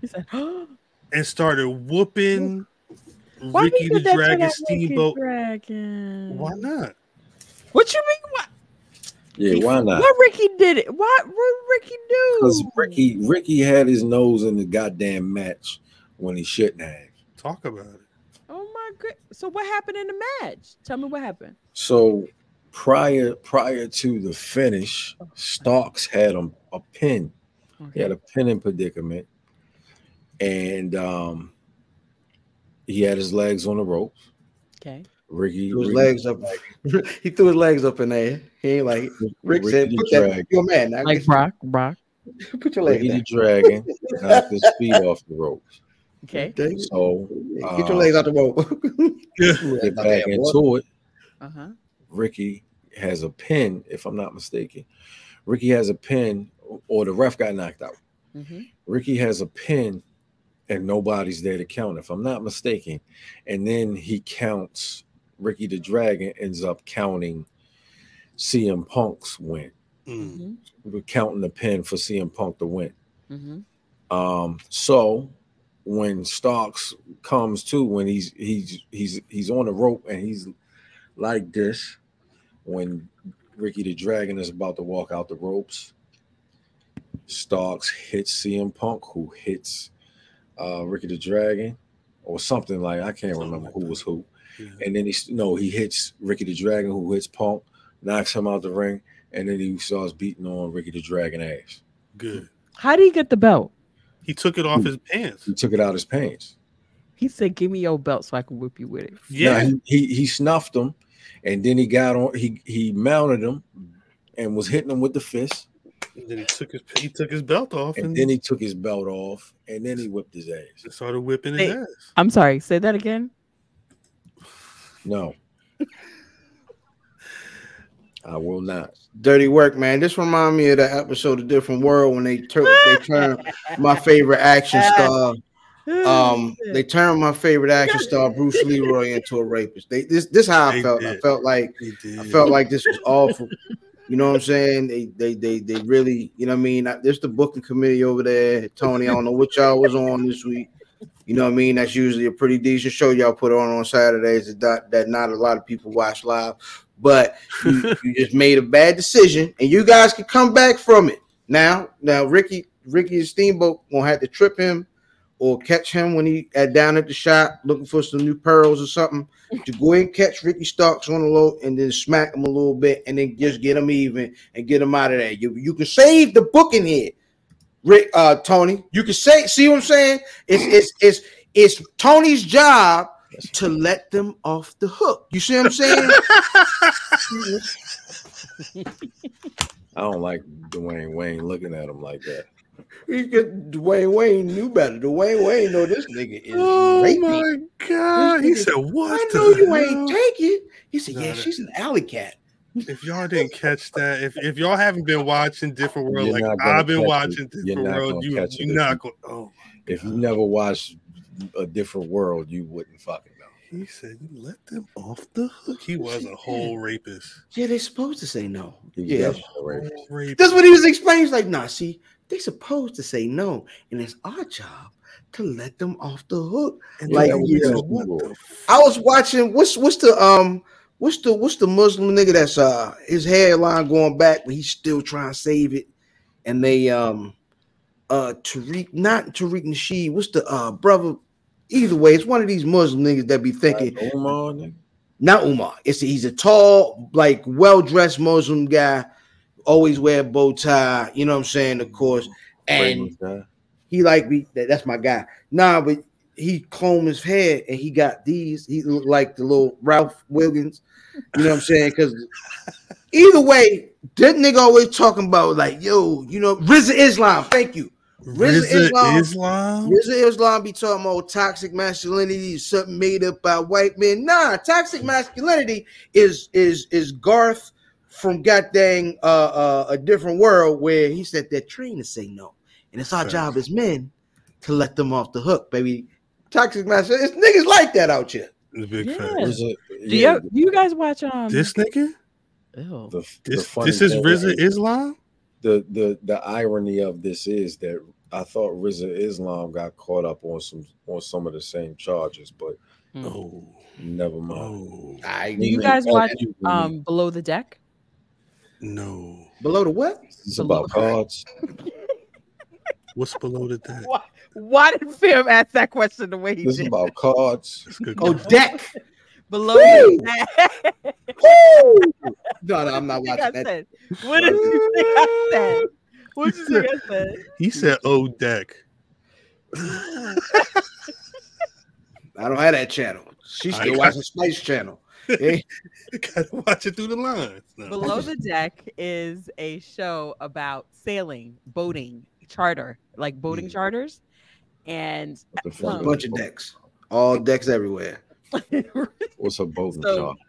He said, and started whooping Why Ricky the Dragon Steamboat. Dragon? Why not? What you mean? What? Yeah, why not? What Ricky did it? What what Ricky do? Because Ricky Ricky had his nose in the goddamn match when he shouldn't have. Talk about it. Oh my god! So what happened in the match? Tell me what happened. So prior prior to the finish, Starks had a, a pin. Okay. He had a pinning predicament and um, he had his legs on the ropes. Okay. Ricky threw his Ricky, legs up. he threw his legs up in there. He ain't like Rick Ricky said, "Put that, your man." Now like Brock, Brock. Put your legs. Ricky the Dragon knocked his feet off the ropes. Okay. So get your legs out the rope. get back into it. Uh-huh. Ricky has a pin, if I'm not mistaken. Ricky has a pin, or the ref got knocked out. Mm-hmm. Ricky has a pin and nobody's there to count, if I'm not mistaken. And then he counts Ricky the Dragon ends up counting CM Punk's win. Mm-hmm. We're counting the pin for CM Punk to win. Mm-hmm. Um, so when Starks comes to when he's he's he's he's on the rope and he's like this, when Ricky the Dragon is about to walk out the ropes, Starks hits CM Punk, who hits uh, Ricky the Dragon or something like I can't remember who was who. Yeah. And then he no, he hits Ricky the Dragon, who hits Punk, knocks him out the ring, and then he starts beating on Ricky the Dragon ass. Good. How did you get the belt? He took it off his pants. He took it out of his pants. He said, "Give me your belt so I can whip you with it." Yeah, he, he, he snuffed him, and then he got on. He he mounted him, and was hitting him with the fist. And then he took his he took his belt off, and, and then he took his belt off, and then he whipped his ass. And started whipping his ass. I'm sorry. Say that again. No. I will not. Dirty work, man. This remind me of the episode of Different World when they turn they turn my favorite action ah. star. Um, they turned my favorite action star Bruce Leroy into a rapist. They this this how I they felt. Did. I felt like I felt like this was awful. You know what I'm saying? They they they they really, you know what I mean? There's the booking committee over there. Tony, I don't know what y'all was on this week. You know what I mean? That's usually a pretty decent show y'all put on on Saturdays that that not a lot of people watch live. But you, you just made a bad decision, and you guys can come back from it. Now, now Ricky Ricky and Steamboat gonna have to trip him or catch him when he at down at the shop looking for some new pearls or something to go ahead and catch Ricky Starks on the low and then smack him a little bit and then just get him even and get him out of there. You, you can save the booking here, Rick uh Tony. You can say see what I'm saying? It's it's it's it's Tony's job to let them off the hook. You see what I'm saying? I don't like Dwayne Wayne looking at him like that. He get Dwayne Wayne knew better. Dwayne Wayne know this nigga is Oh rapey. my god! He said, "What? I know you hell? ain't take it." He said, "Yeah, she's an alley cat." If y'all didn't catch that, if if y'all haven't been watching Different World you're like I've been watching it. Different World, you you're not going. Oh, if you never watched a Different World, you wouldn't fucking know. He said, "You let them off the hook." He was a whole rapist. Yeah, they're supposed to say no. Yeah, that's what he was explaining. He's like, "Nah, see, they supposed to say no, and it's our job to let them off the hook. And like yeah, I was watching what's what's the um what's the what's the Muslim nigga that's uh his hairline going back, but he's still trying to save it. And they um uh Tariq, not Tariq Nasheed, what's the uh brother? Either way, it's one of these Muslim niggas that be thinking Umar, not Umar. It's a, he's a tall, like well-dressed Muslim guy, always wear bow tie, you know what I'm saying, of course. And he like me, that, that's my guy. Nah, but he combed his hair and he got these. He looked like the little Ralph Wiggins. You know what I'm saying? Because either way, that nigga always talking about like, yo, you know, Rizza Islam. Thank you. Rizza, Islam, Islam. Rizza Islam be talking about toxic masculinity is something made up by white men. Nah, toxic masculinity is is is Garth from goddamn uh, uh, a different world where he said that train to say no, and it's our job as men to let them off the hook, baby. Toxic masculinity, it's niggas like that out here. The big yeah. do, you, do you guys watch um this nigga? Ew. The, this, this is Rizza Islam. The the the irony of this is that I thought Rizza Islam got caught up on some on some of the same charges, but hmm. oh, never mind. Oh. Do you guys watch um Below the Deck? No. Below the what? It's about cards. What's below the deck? Why, why did Phil ask that question the way he this did? It's about cards. Oh, deck. Below Woo! the deck. no, no, I'm not watching that. Said? What did you think I said? What did you think I said? He said, "Oh, deck." I don't have that channel. She's still watching Spice Channel. Hey. Gotta watch it through the lines. No. Below the Deck is a show about sailing, boating, charter, like boating mm. charters, and a um, bunch of decks, all decks everywhere. What's a boat so, charter?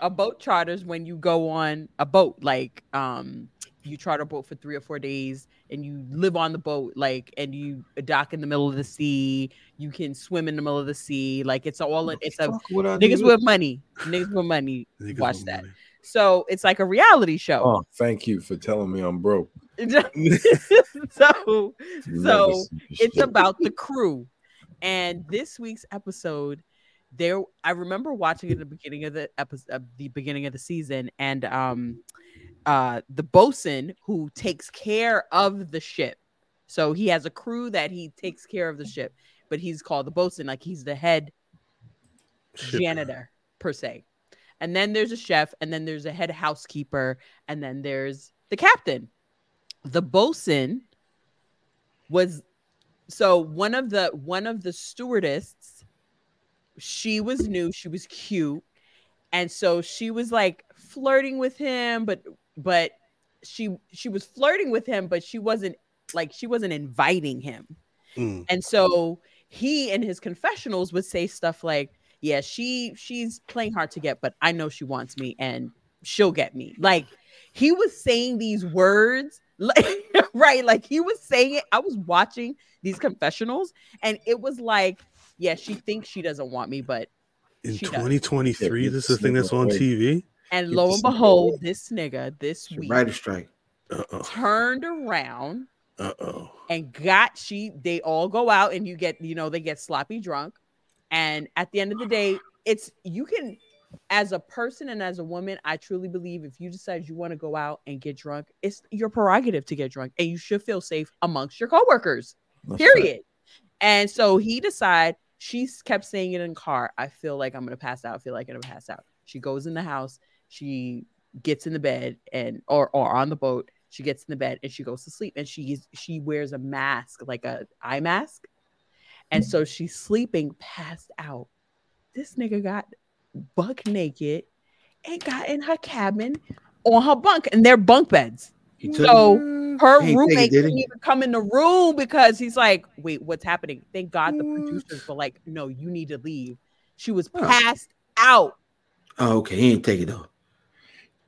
A boat charters when you go on a boat, like um, you charter a boat for three or four days and you live on the boat like and you dock in the middle of the sea you can swim in the middle of the sea like it's all it's a niggas with money niggas with money niggas watch with that. money. so it's like a reality show. Oh thank you for telling me i'm broke. So so it's about the crew. And this week's episode there i remember watching it at the beginning of the episode of the beginning of the season and um uh the bosun who takes care of the ship. So he has a crew that he takes care of the ship, but he's called the bosun, like he's the head janitor per se. And then there's a chef, and then there's a head housekeeper, and then there's the captain. The bosun was so one of the one of the stewardess she was new she was cute and so she was like flirting with him but but she she was flirting with him, but she wasn't like she wasn't inviting him. Mm. And so he in his confessionals would say stuff like, "Yeah, she she's playing hard to get, but I know she wants me and she'll get me." Like he was saying these words like right like he was saying it i was watching these confessionals and it was like yeah she thinks she doesn't want me but in 2023 does. this is the thing that's on tv and lo and behold, this nigga this week writer strike. Uh-oh. turned around Uh-oh. and got she they all go out and you get you know they get sloppy drunk. And at the end of the day it's you can as a person and as a woman i truly believe if you decide you want to go out and get drunk it's your prerogative to get drunk and you should feel safe amongst your coworkers That's period. Right. and so he decided she kept saying it in car. I feel like i'm gonna pass out. I feel like i'm gonna pass out. She goes in the house she gets in the bed and or or on the boat she gets in the bed and she goes to sleep and she's she wears a mask like a eye mask. And so she's sleeping passed out. This nigga got buck naked and got in her cabin on her bunk and they're bunk beds. So her roommate didn't even come in the room because he's like wait what's happening? Thank god the producers were like no you need to leave. She was passed out. Oh okay. He ain't take it though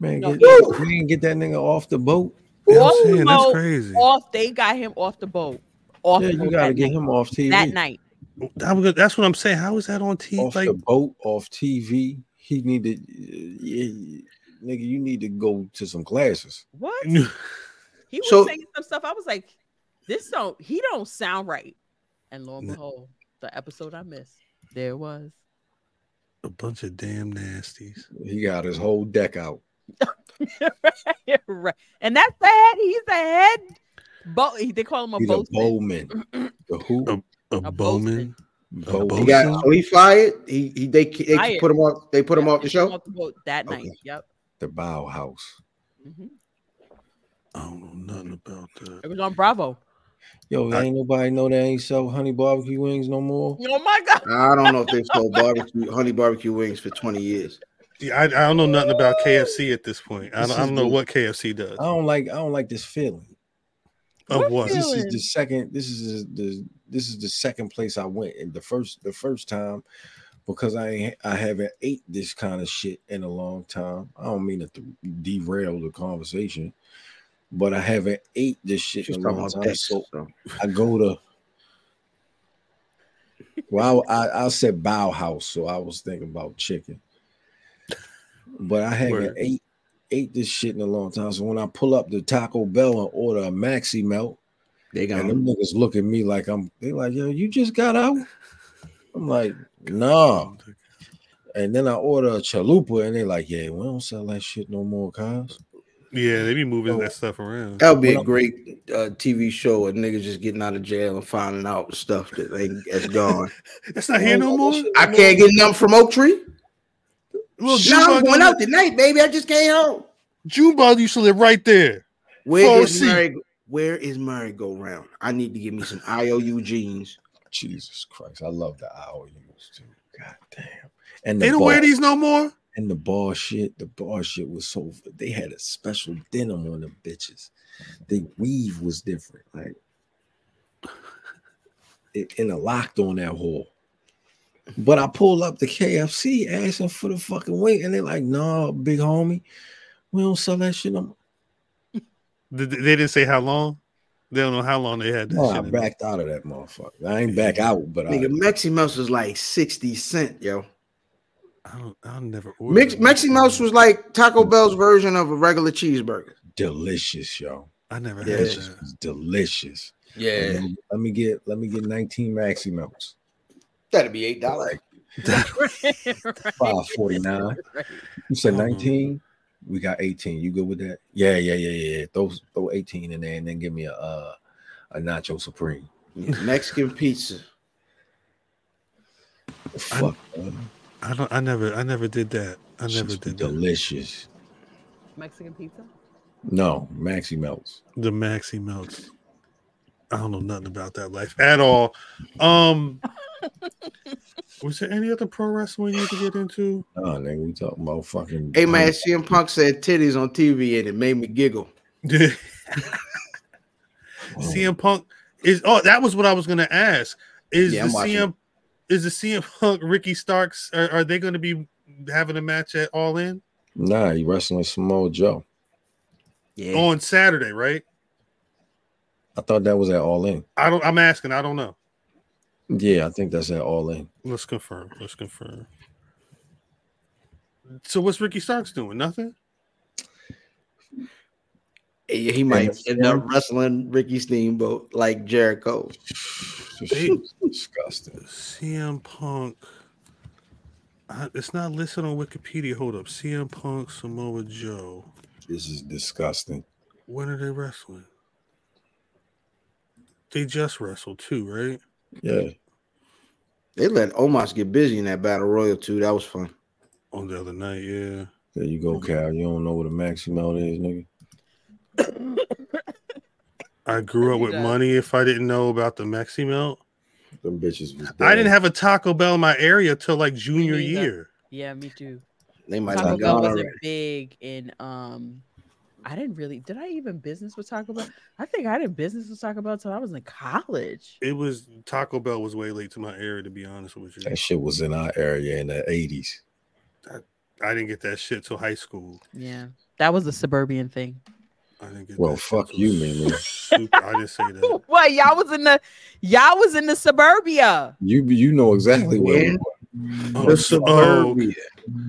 Man, no, get, man, get that nigga off the boat. off saying, that's crazy. Off, they got him off the boat. Off yeah, you gotta get night. him off TV that night. That, that's what I'm saying. How is that on TV? Off like, the boat, off TV. He needed, uh, yeah, nigga. You need to go to some classes. What? he was so, saying some stuff. I was like, this don't. He don't sound right. And lo and behold, the episode I missed, there it was. A bunch of damn nasties. He got his whole deck out. Right, right. And that's the head. He's the head. Bo- they call him a He's a bowman. the who? A, a, A bowman. Bowman. He got so he fired. He he they, they Fired. put him off. They put him Yeah, off the show. off the that Okay. night. Yep. the Bauhaus. Mhm. I don't know nothing about that. It was on Bravo. Yo, I- ain't nobody know they ain't sell honey barbecue wings no more. Oh my god. I don't know if they sold barbecue honey barbecue wings for twenty years. Yeah, I, I don't know nothing about KFC at this point. I This don't, I don't know the- what KFC does. I don't like I don't like this feeling. Of What what? feeling? This is the second. This is the this is the second place I went, and the first the first time because I I haven't ate this kind of shit in a long time. I don't mean to derail the conversation, but I haven't ate this shit She's in a talking long about time. that. So So. I go to. Well, I, I, I said Bauhaus, so I was thinking about chicken, but I haven't Word. ate ate this shit in a long time. So when I pull up the Taco Bell and order a Maxi Melt, They got and them niggas look at me like I'm. They like, yo, you just got out. I'm like, no. And then I order a chalupa, and they like, yeah, we don't sell that shit no more, cuz. Yeah, they be moving that stuff around. That would be a Well- great uh, TV show. A niggas just getting out of jail and finding out stuff that ain't that's gone. That's not here no more. I can't get nothing from Oak Tree. Well, Now I'm Junebug, going out tonight, baby. I just came home. Junebug used to live right there. Where Full is seat. Mary? Where is merry go round? I need to get me some IOU jeans. Jesus Christ, I love the IOUs too. God damn. And the They don't ball, wear these no more. and the bar shit. The bar shit was so. They had a special denim on them bitches. The weave was different, like. It, and it locked on that hole. But I pulled up the KFC asking for the fucking wing, and they're like, "No, big homie, we don't sell that shit no. They they didn't say how long. They don't know how long they had that oh, No, shit. I in there. backed out of that motherfucker. I ain't back out, but I, Nigga, Meximelts was like 60 cent, yo. I don't. I'll never order. Mix. Meximelts was like Taco Bell's version of a regular cheeseburger. delicious, yo. I never Yeah. had That shit delicious. Yeah. Let me, let me get let me get 19 maxi melts. That'd be eight dollars. Five forty nine. You said 19. We got 18. You good with that? Yeah, yeah, yeah, yeah. yeah. Throw throw 18 in there and then give me a uh, a nacho supreme. Mexican pizza. Fuck, man. I don't. I never. I never did that. I never Shit's did that. delicious. Mexican pizza. No, maxi melts. The maxi melts. I don't know nothing about that life at all. Um, was there any other pro wrestling you need to get into? Oh, nigga, we talking about fucking. Hey man, CM Punk said titties on TV and it made me giggle. CM Punk is. Oh, that was what I was going to ask. Is Yeah, the I'm watching CM is the CM Punk Ricky Starks? Are, are they going to be having a match at All In Nah, he wrestling with Samoa Joe. Yeah. on Saturday? Right. I thought that was at All In. I don't. I'm asking. I don't know. Yeah, I think that's at All In. Let's confirm. Let's confirm. So what's Ricky Starks doing? Nothing. He he might end up form- wrestling Ricky Steamboat like Jericho. This They- shit's disgusting. CM Punk. I, it's not listed on Wikipedia. Hold up. CM Punk, Samoa Joe. This is disgusting. When are they wrestling? They just wrestled too, right? Yeah. They let Omos get busy in that battle royal too. That was fun. On the other night, yeah. There you go, Cal. You don't know what a maxi melt is, nigga. I grew up with money. If I didn't know about the Maxi Melt, Them bitches was I didn't have a Taco Bell in my area till like junior year. Yeah, me too. They might Taco have Bell wasn't already. big in um I didn't really did I even business with Taco Bell? I think I didn't business with Taco Bell till I was in college. It was Taco Bell was way late to my area, to be honest with you. That shit was in our area in the 80s. I didn't get that shit till high school. Yeah. That was a suburban thing. I didn't get Well, that fuck you, man, man. I didn't say that. What y'all was in the y'all was in the suburbia. You you know exactly where we Yeah. were. Mm. Oh, the suburbia.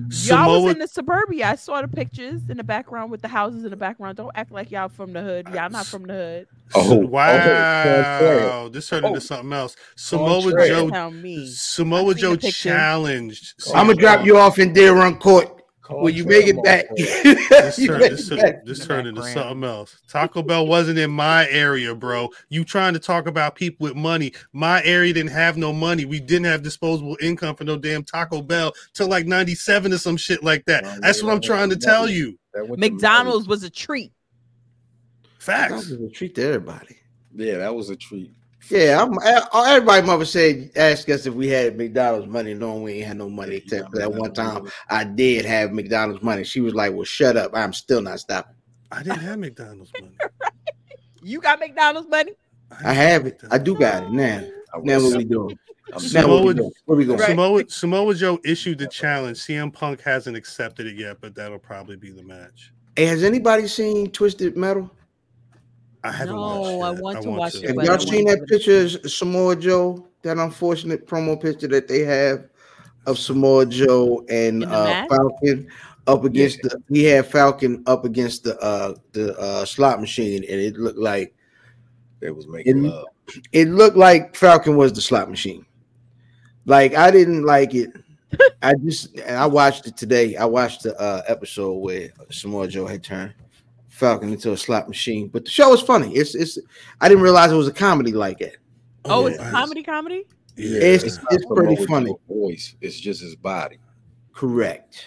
Y'all was in the suburbia. I saw the pictures in the background with the houses in the background. Don't act like y'all from the hood. Y'all not from the hood. Oh wow! Oh, this turned into oh. something else. Samoa Joe. Samoa Joe challenged. I'm gonna drop you off in Deer Run Court. When you make it back, this, turn, this, this turned into something else. Taco Bell wasn't in my area, bro. You trying to talk about people with money? My area didn't have no money. We didn't have disposable income for no damn Taco Bell till like '97 or some shit like that. Oh, That's what I'm trying to tell you. McDonald's was a treat. Facts. was a treat to everybody. Yeah, that was a treat. Yeah, I'm, oh, everybody mother said ask us if we had McDonald's money, knowing we ain't had no money. Except for that one time I did have McDonald's money. She was like, "Well, shut up. I'm still not stopping." I didn't have McDonald's money. you got McDonald's money? I, I have it. I do got it now. Now what we doing? Samoa, what we doing? Where going? Samoa, Samoa Joe issued the challenge. CM Punk hasn't accepted it yet, but that'll probably be the match. Hey, has anybody seen Twisted Metal? I haven't no, I want to watch it. Have y'all seen that picture of Samoa Joe? That unfortunate promo picture that they have of Samoa Joe and uh, Falcon up against yeah. the. He had Falcon up against the uh the uh slot machine, and it looked like they was making it, love. It looked like Falcon was the slot machine. Like I didn't like it. I just I watched it today. I watched the uh, episode where Samoa Joe had turned Falcon into a slot machine. But the show is funny. It's it's I didn't realize it was a comedy like it. Oh, it's comedy comedy? Yeah, it's it's, it's pretty funny. Voice, it's just his body. Correct.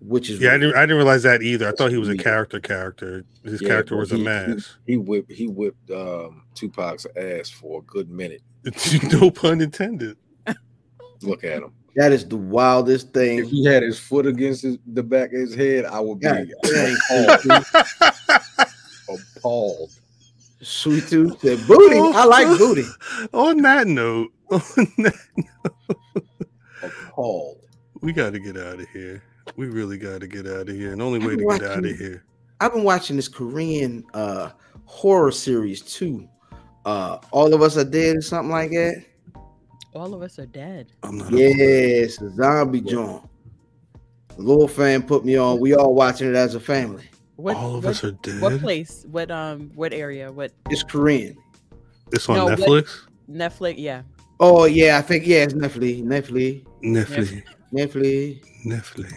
Which is yeah, I didn't I didn't realize that either. I thought he was a character character. His yeah, character was he, a mask. He, he, whipped he whipped um Tupac's ass for a good minute. no pun intended. Look at him. That is the wildest thing. If he had his foot against his, the back of his head, I would be appalled. Sweet tooth said booty. Oh, I like booty. On that note, on that note, appalled. We got to get out of here. We really got to get out of here. And only way to watching, get out of here. I've been watching this Korean uh horror series too. Uh All of Us Are Dead or something like that. All of us are dead. I'm not yes, a zombie joint. Little fan put me on. We all watching it as a family. What, all of what, us are dead. What place? What um? What area? What? It's Korean. It's on no, Netflix. Netflix, yeah. Oh yeah, I think yeah, it's Netflix. Netflix. Netflix. Netflix. Netflix.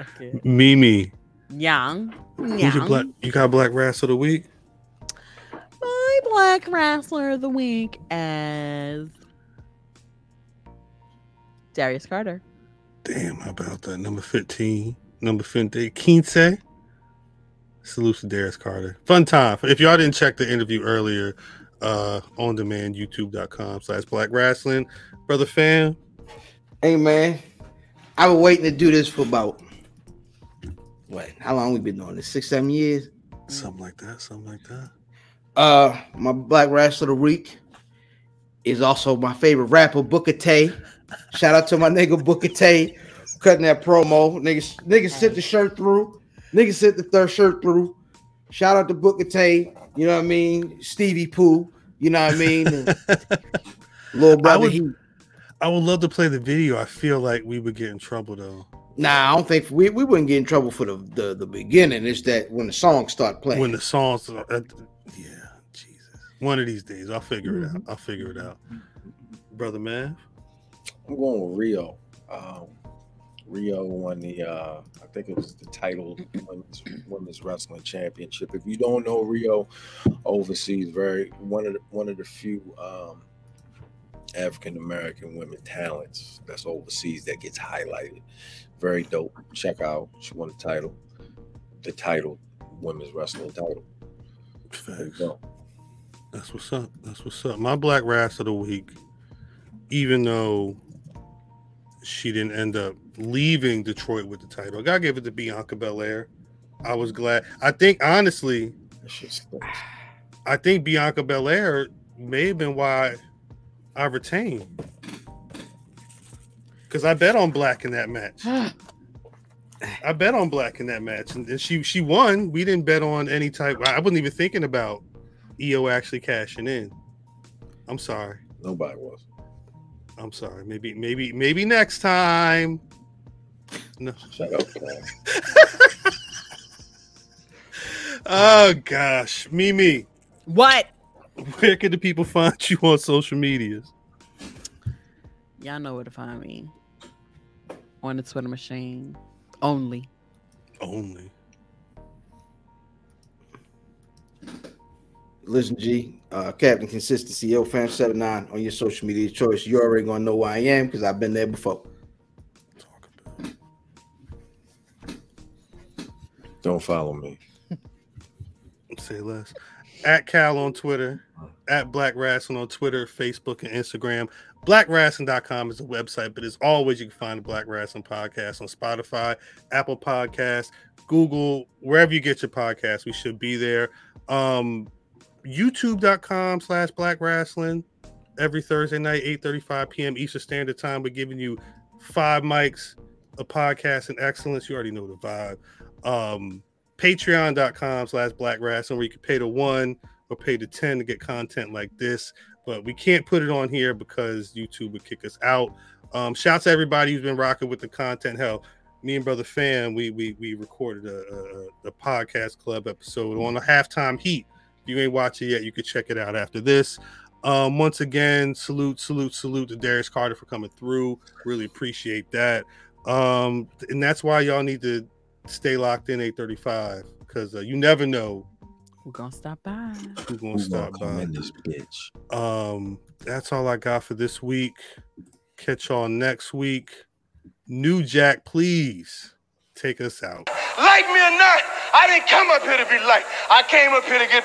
Okay. Mimi. Young. Who's your black? You got black wrestler of the week. My black wrestler of the week as Darius Carter. Damn, how about that? Number 15, number 15, Quince. Salute to Darius Carter. Fun time. If y'all didn't check the interview earlier, uh, on demand, youtube.com slash black rasslin. Brother fam. Hey man, I've been waiting to do this for about what? How long we been doing this? Six, seven years? Something like that. Something like that. Uh, my black wrestler of the week is also my favorite rapper, Booker T. Shout out to my nigga Booker T cutting that promo. Niggas, niggas sent the shirt through. Niggas sent the third shirt through. Shout out to Booker T. You know what I mean? Stevie Pooh. You know what I mean? little brother. I would, he, I would love to play the video. I feel like we would get in trouble though. Nah, I don't think we, we wouldn't get in trouble for the, the, the beginning. It's that when the songs start playing. When the songs, uh, yeah, Jesus. One of these days, I'll figure it out. I'll figure it out, brother man. I'm going with Rhio. Um, Rhio won the, uh, I think it was the title women's, women's wrestling championship. If you don't know Rhio, overseas, very one of the, one of the few um, African American women talents that's overseas that gets highlighted. Very dope. Check out. She won the title, the title, women's wrestling title. Thanks. That's what's up. That's what's up. My black rats of the week, even though she didn't end up leaving Detroit with the title. I give it to Bianca Belair. I was glad. I think honestly, I think Bianca Belair may have been why I retained. Because I bet on black in that match. I bet on black in that match, and, and she she won. We didn't bet on any type. I wasn't even thinking about IYO actually cashing in. I'm sorry. Nobody was. I'm sorry. Maybe, maybe, maybe next time. No. Shut up. oh gosh, Mimi. What? Where can the people find you on social medias? Y'all know where to find me. On the Twitter machine. Only. Only. Listen, G, uh, Captain Consistency, yo, fam 79 on your social media choice. You already gonna know who I am because I've been there before. Don't follow me. Say less. At Cal on Twitter, at Black Rasslin' on Twitter, Facebook, and Instagram. BlackRasslin.com is the website, but as always, you can find the Black Rasslin' Podcast on Spotify, Apple Podcasts, Google, wherever you get your podcast. We should be there. Um, youtube.com slash black rasslin every thursday night 8.35 p.m eastern standard time. We're giving you five mics a podcast and excellence. You already know the vibe. Um patreon.com slash black rasslin where you can pay the one or pay the 10 to get content like this. But we can't put it on here because youtube would kick us out. Um shouts to everybody who's been rocking with the content. Hell me and brother fam we we, we recorded a, a, a podcast club episode on the halftime heat you ain't watch it yet, you could check it out after this. Um, once again, salute, salute, salute to Darius Carter for coming through. Really appreciate that. Um, and that's why y'all need to stay locked in 835 because uh, you never know we're gonna stop by. We're gonna stop gonna by? In this bitch. Um, that's all I got for this week. Catch y'all next week. New Jack, please take us out. Like me or not, I didn't come up here to be liked. I came up here to get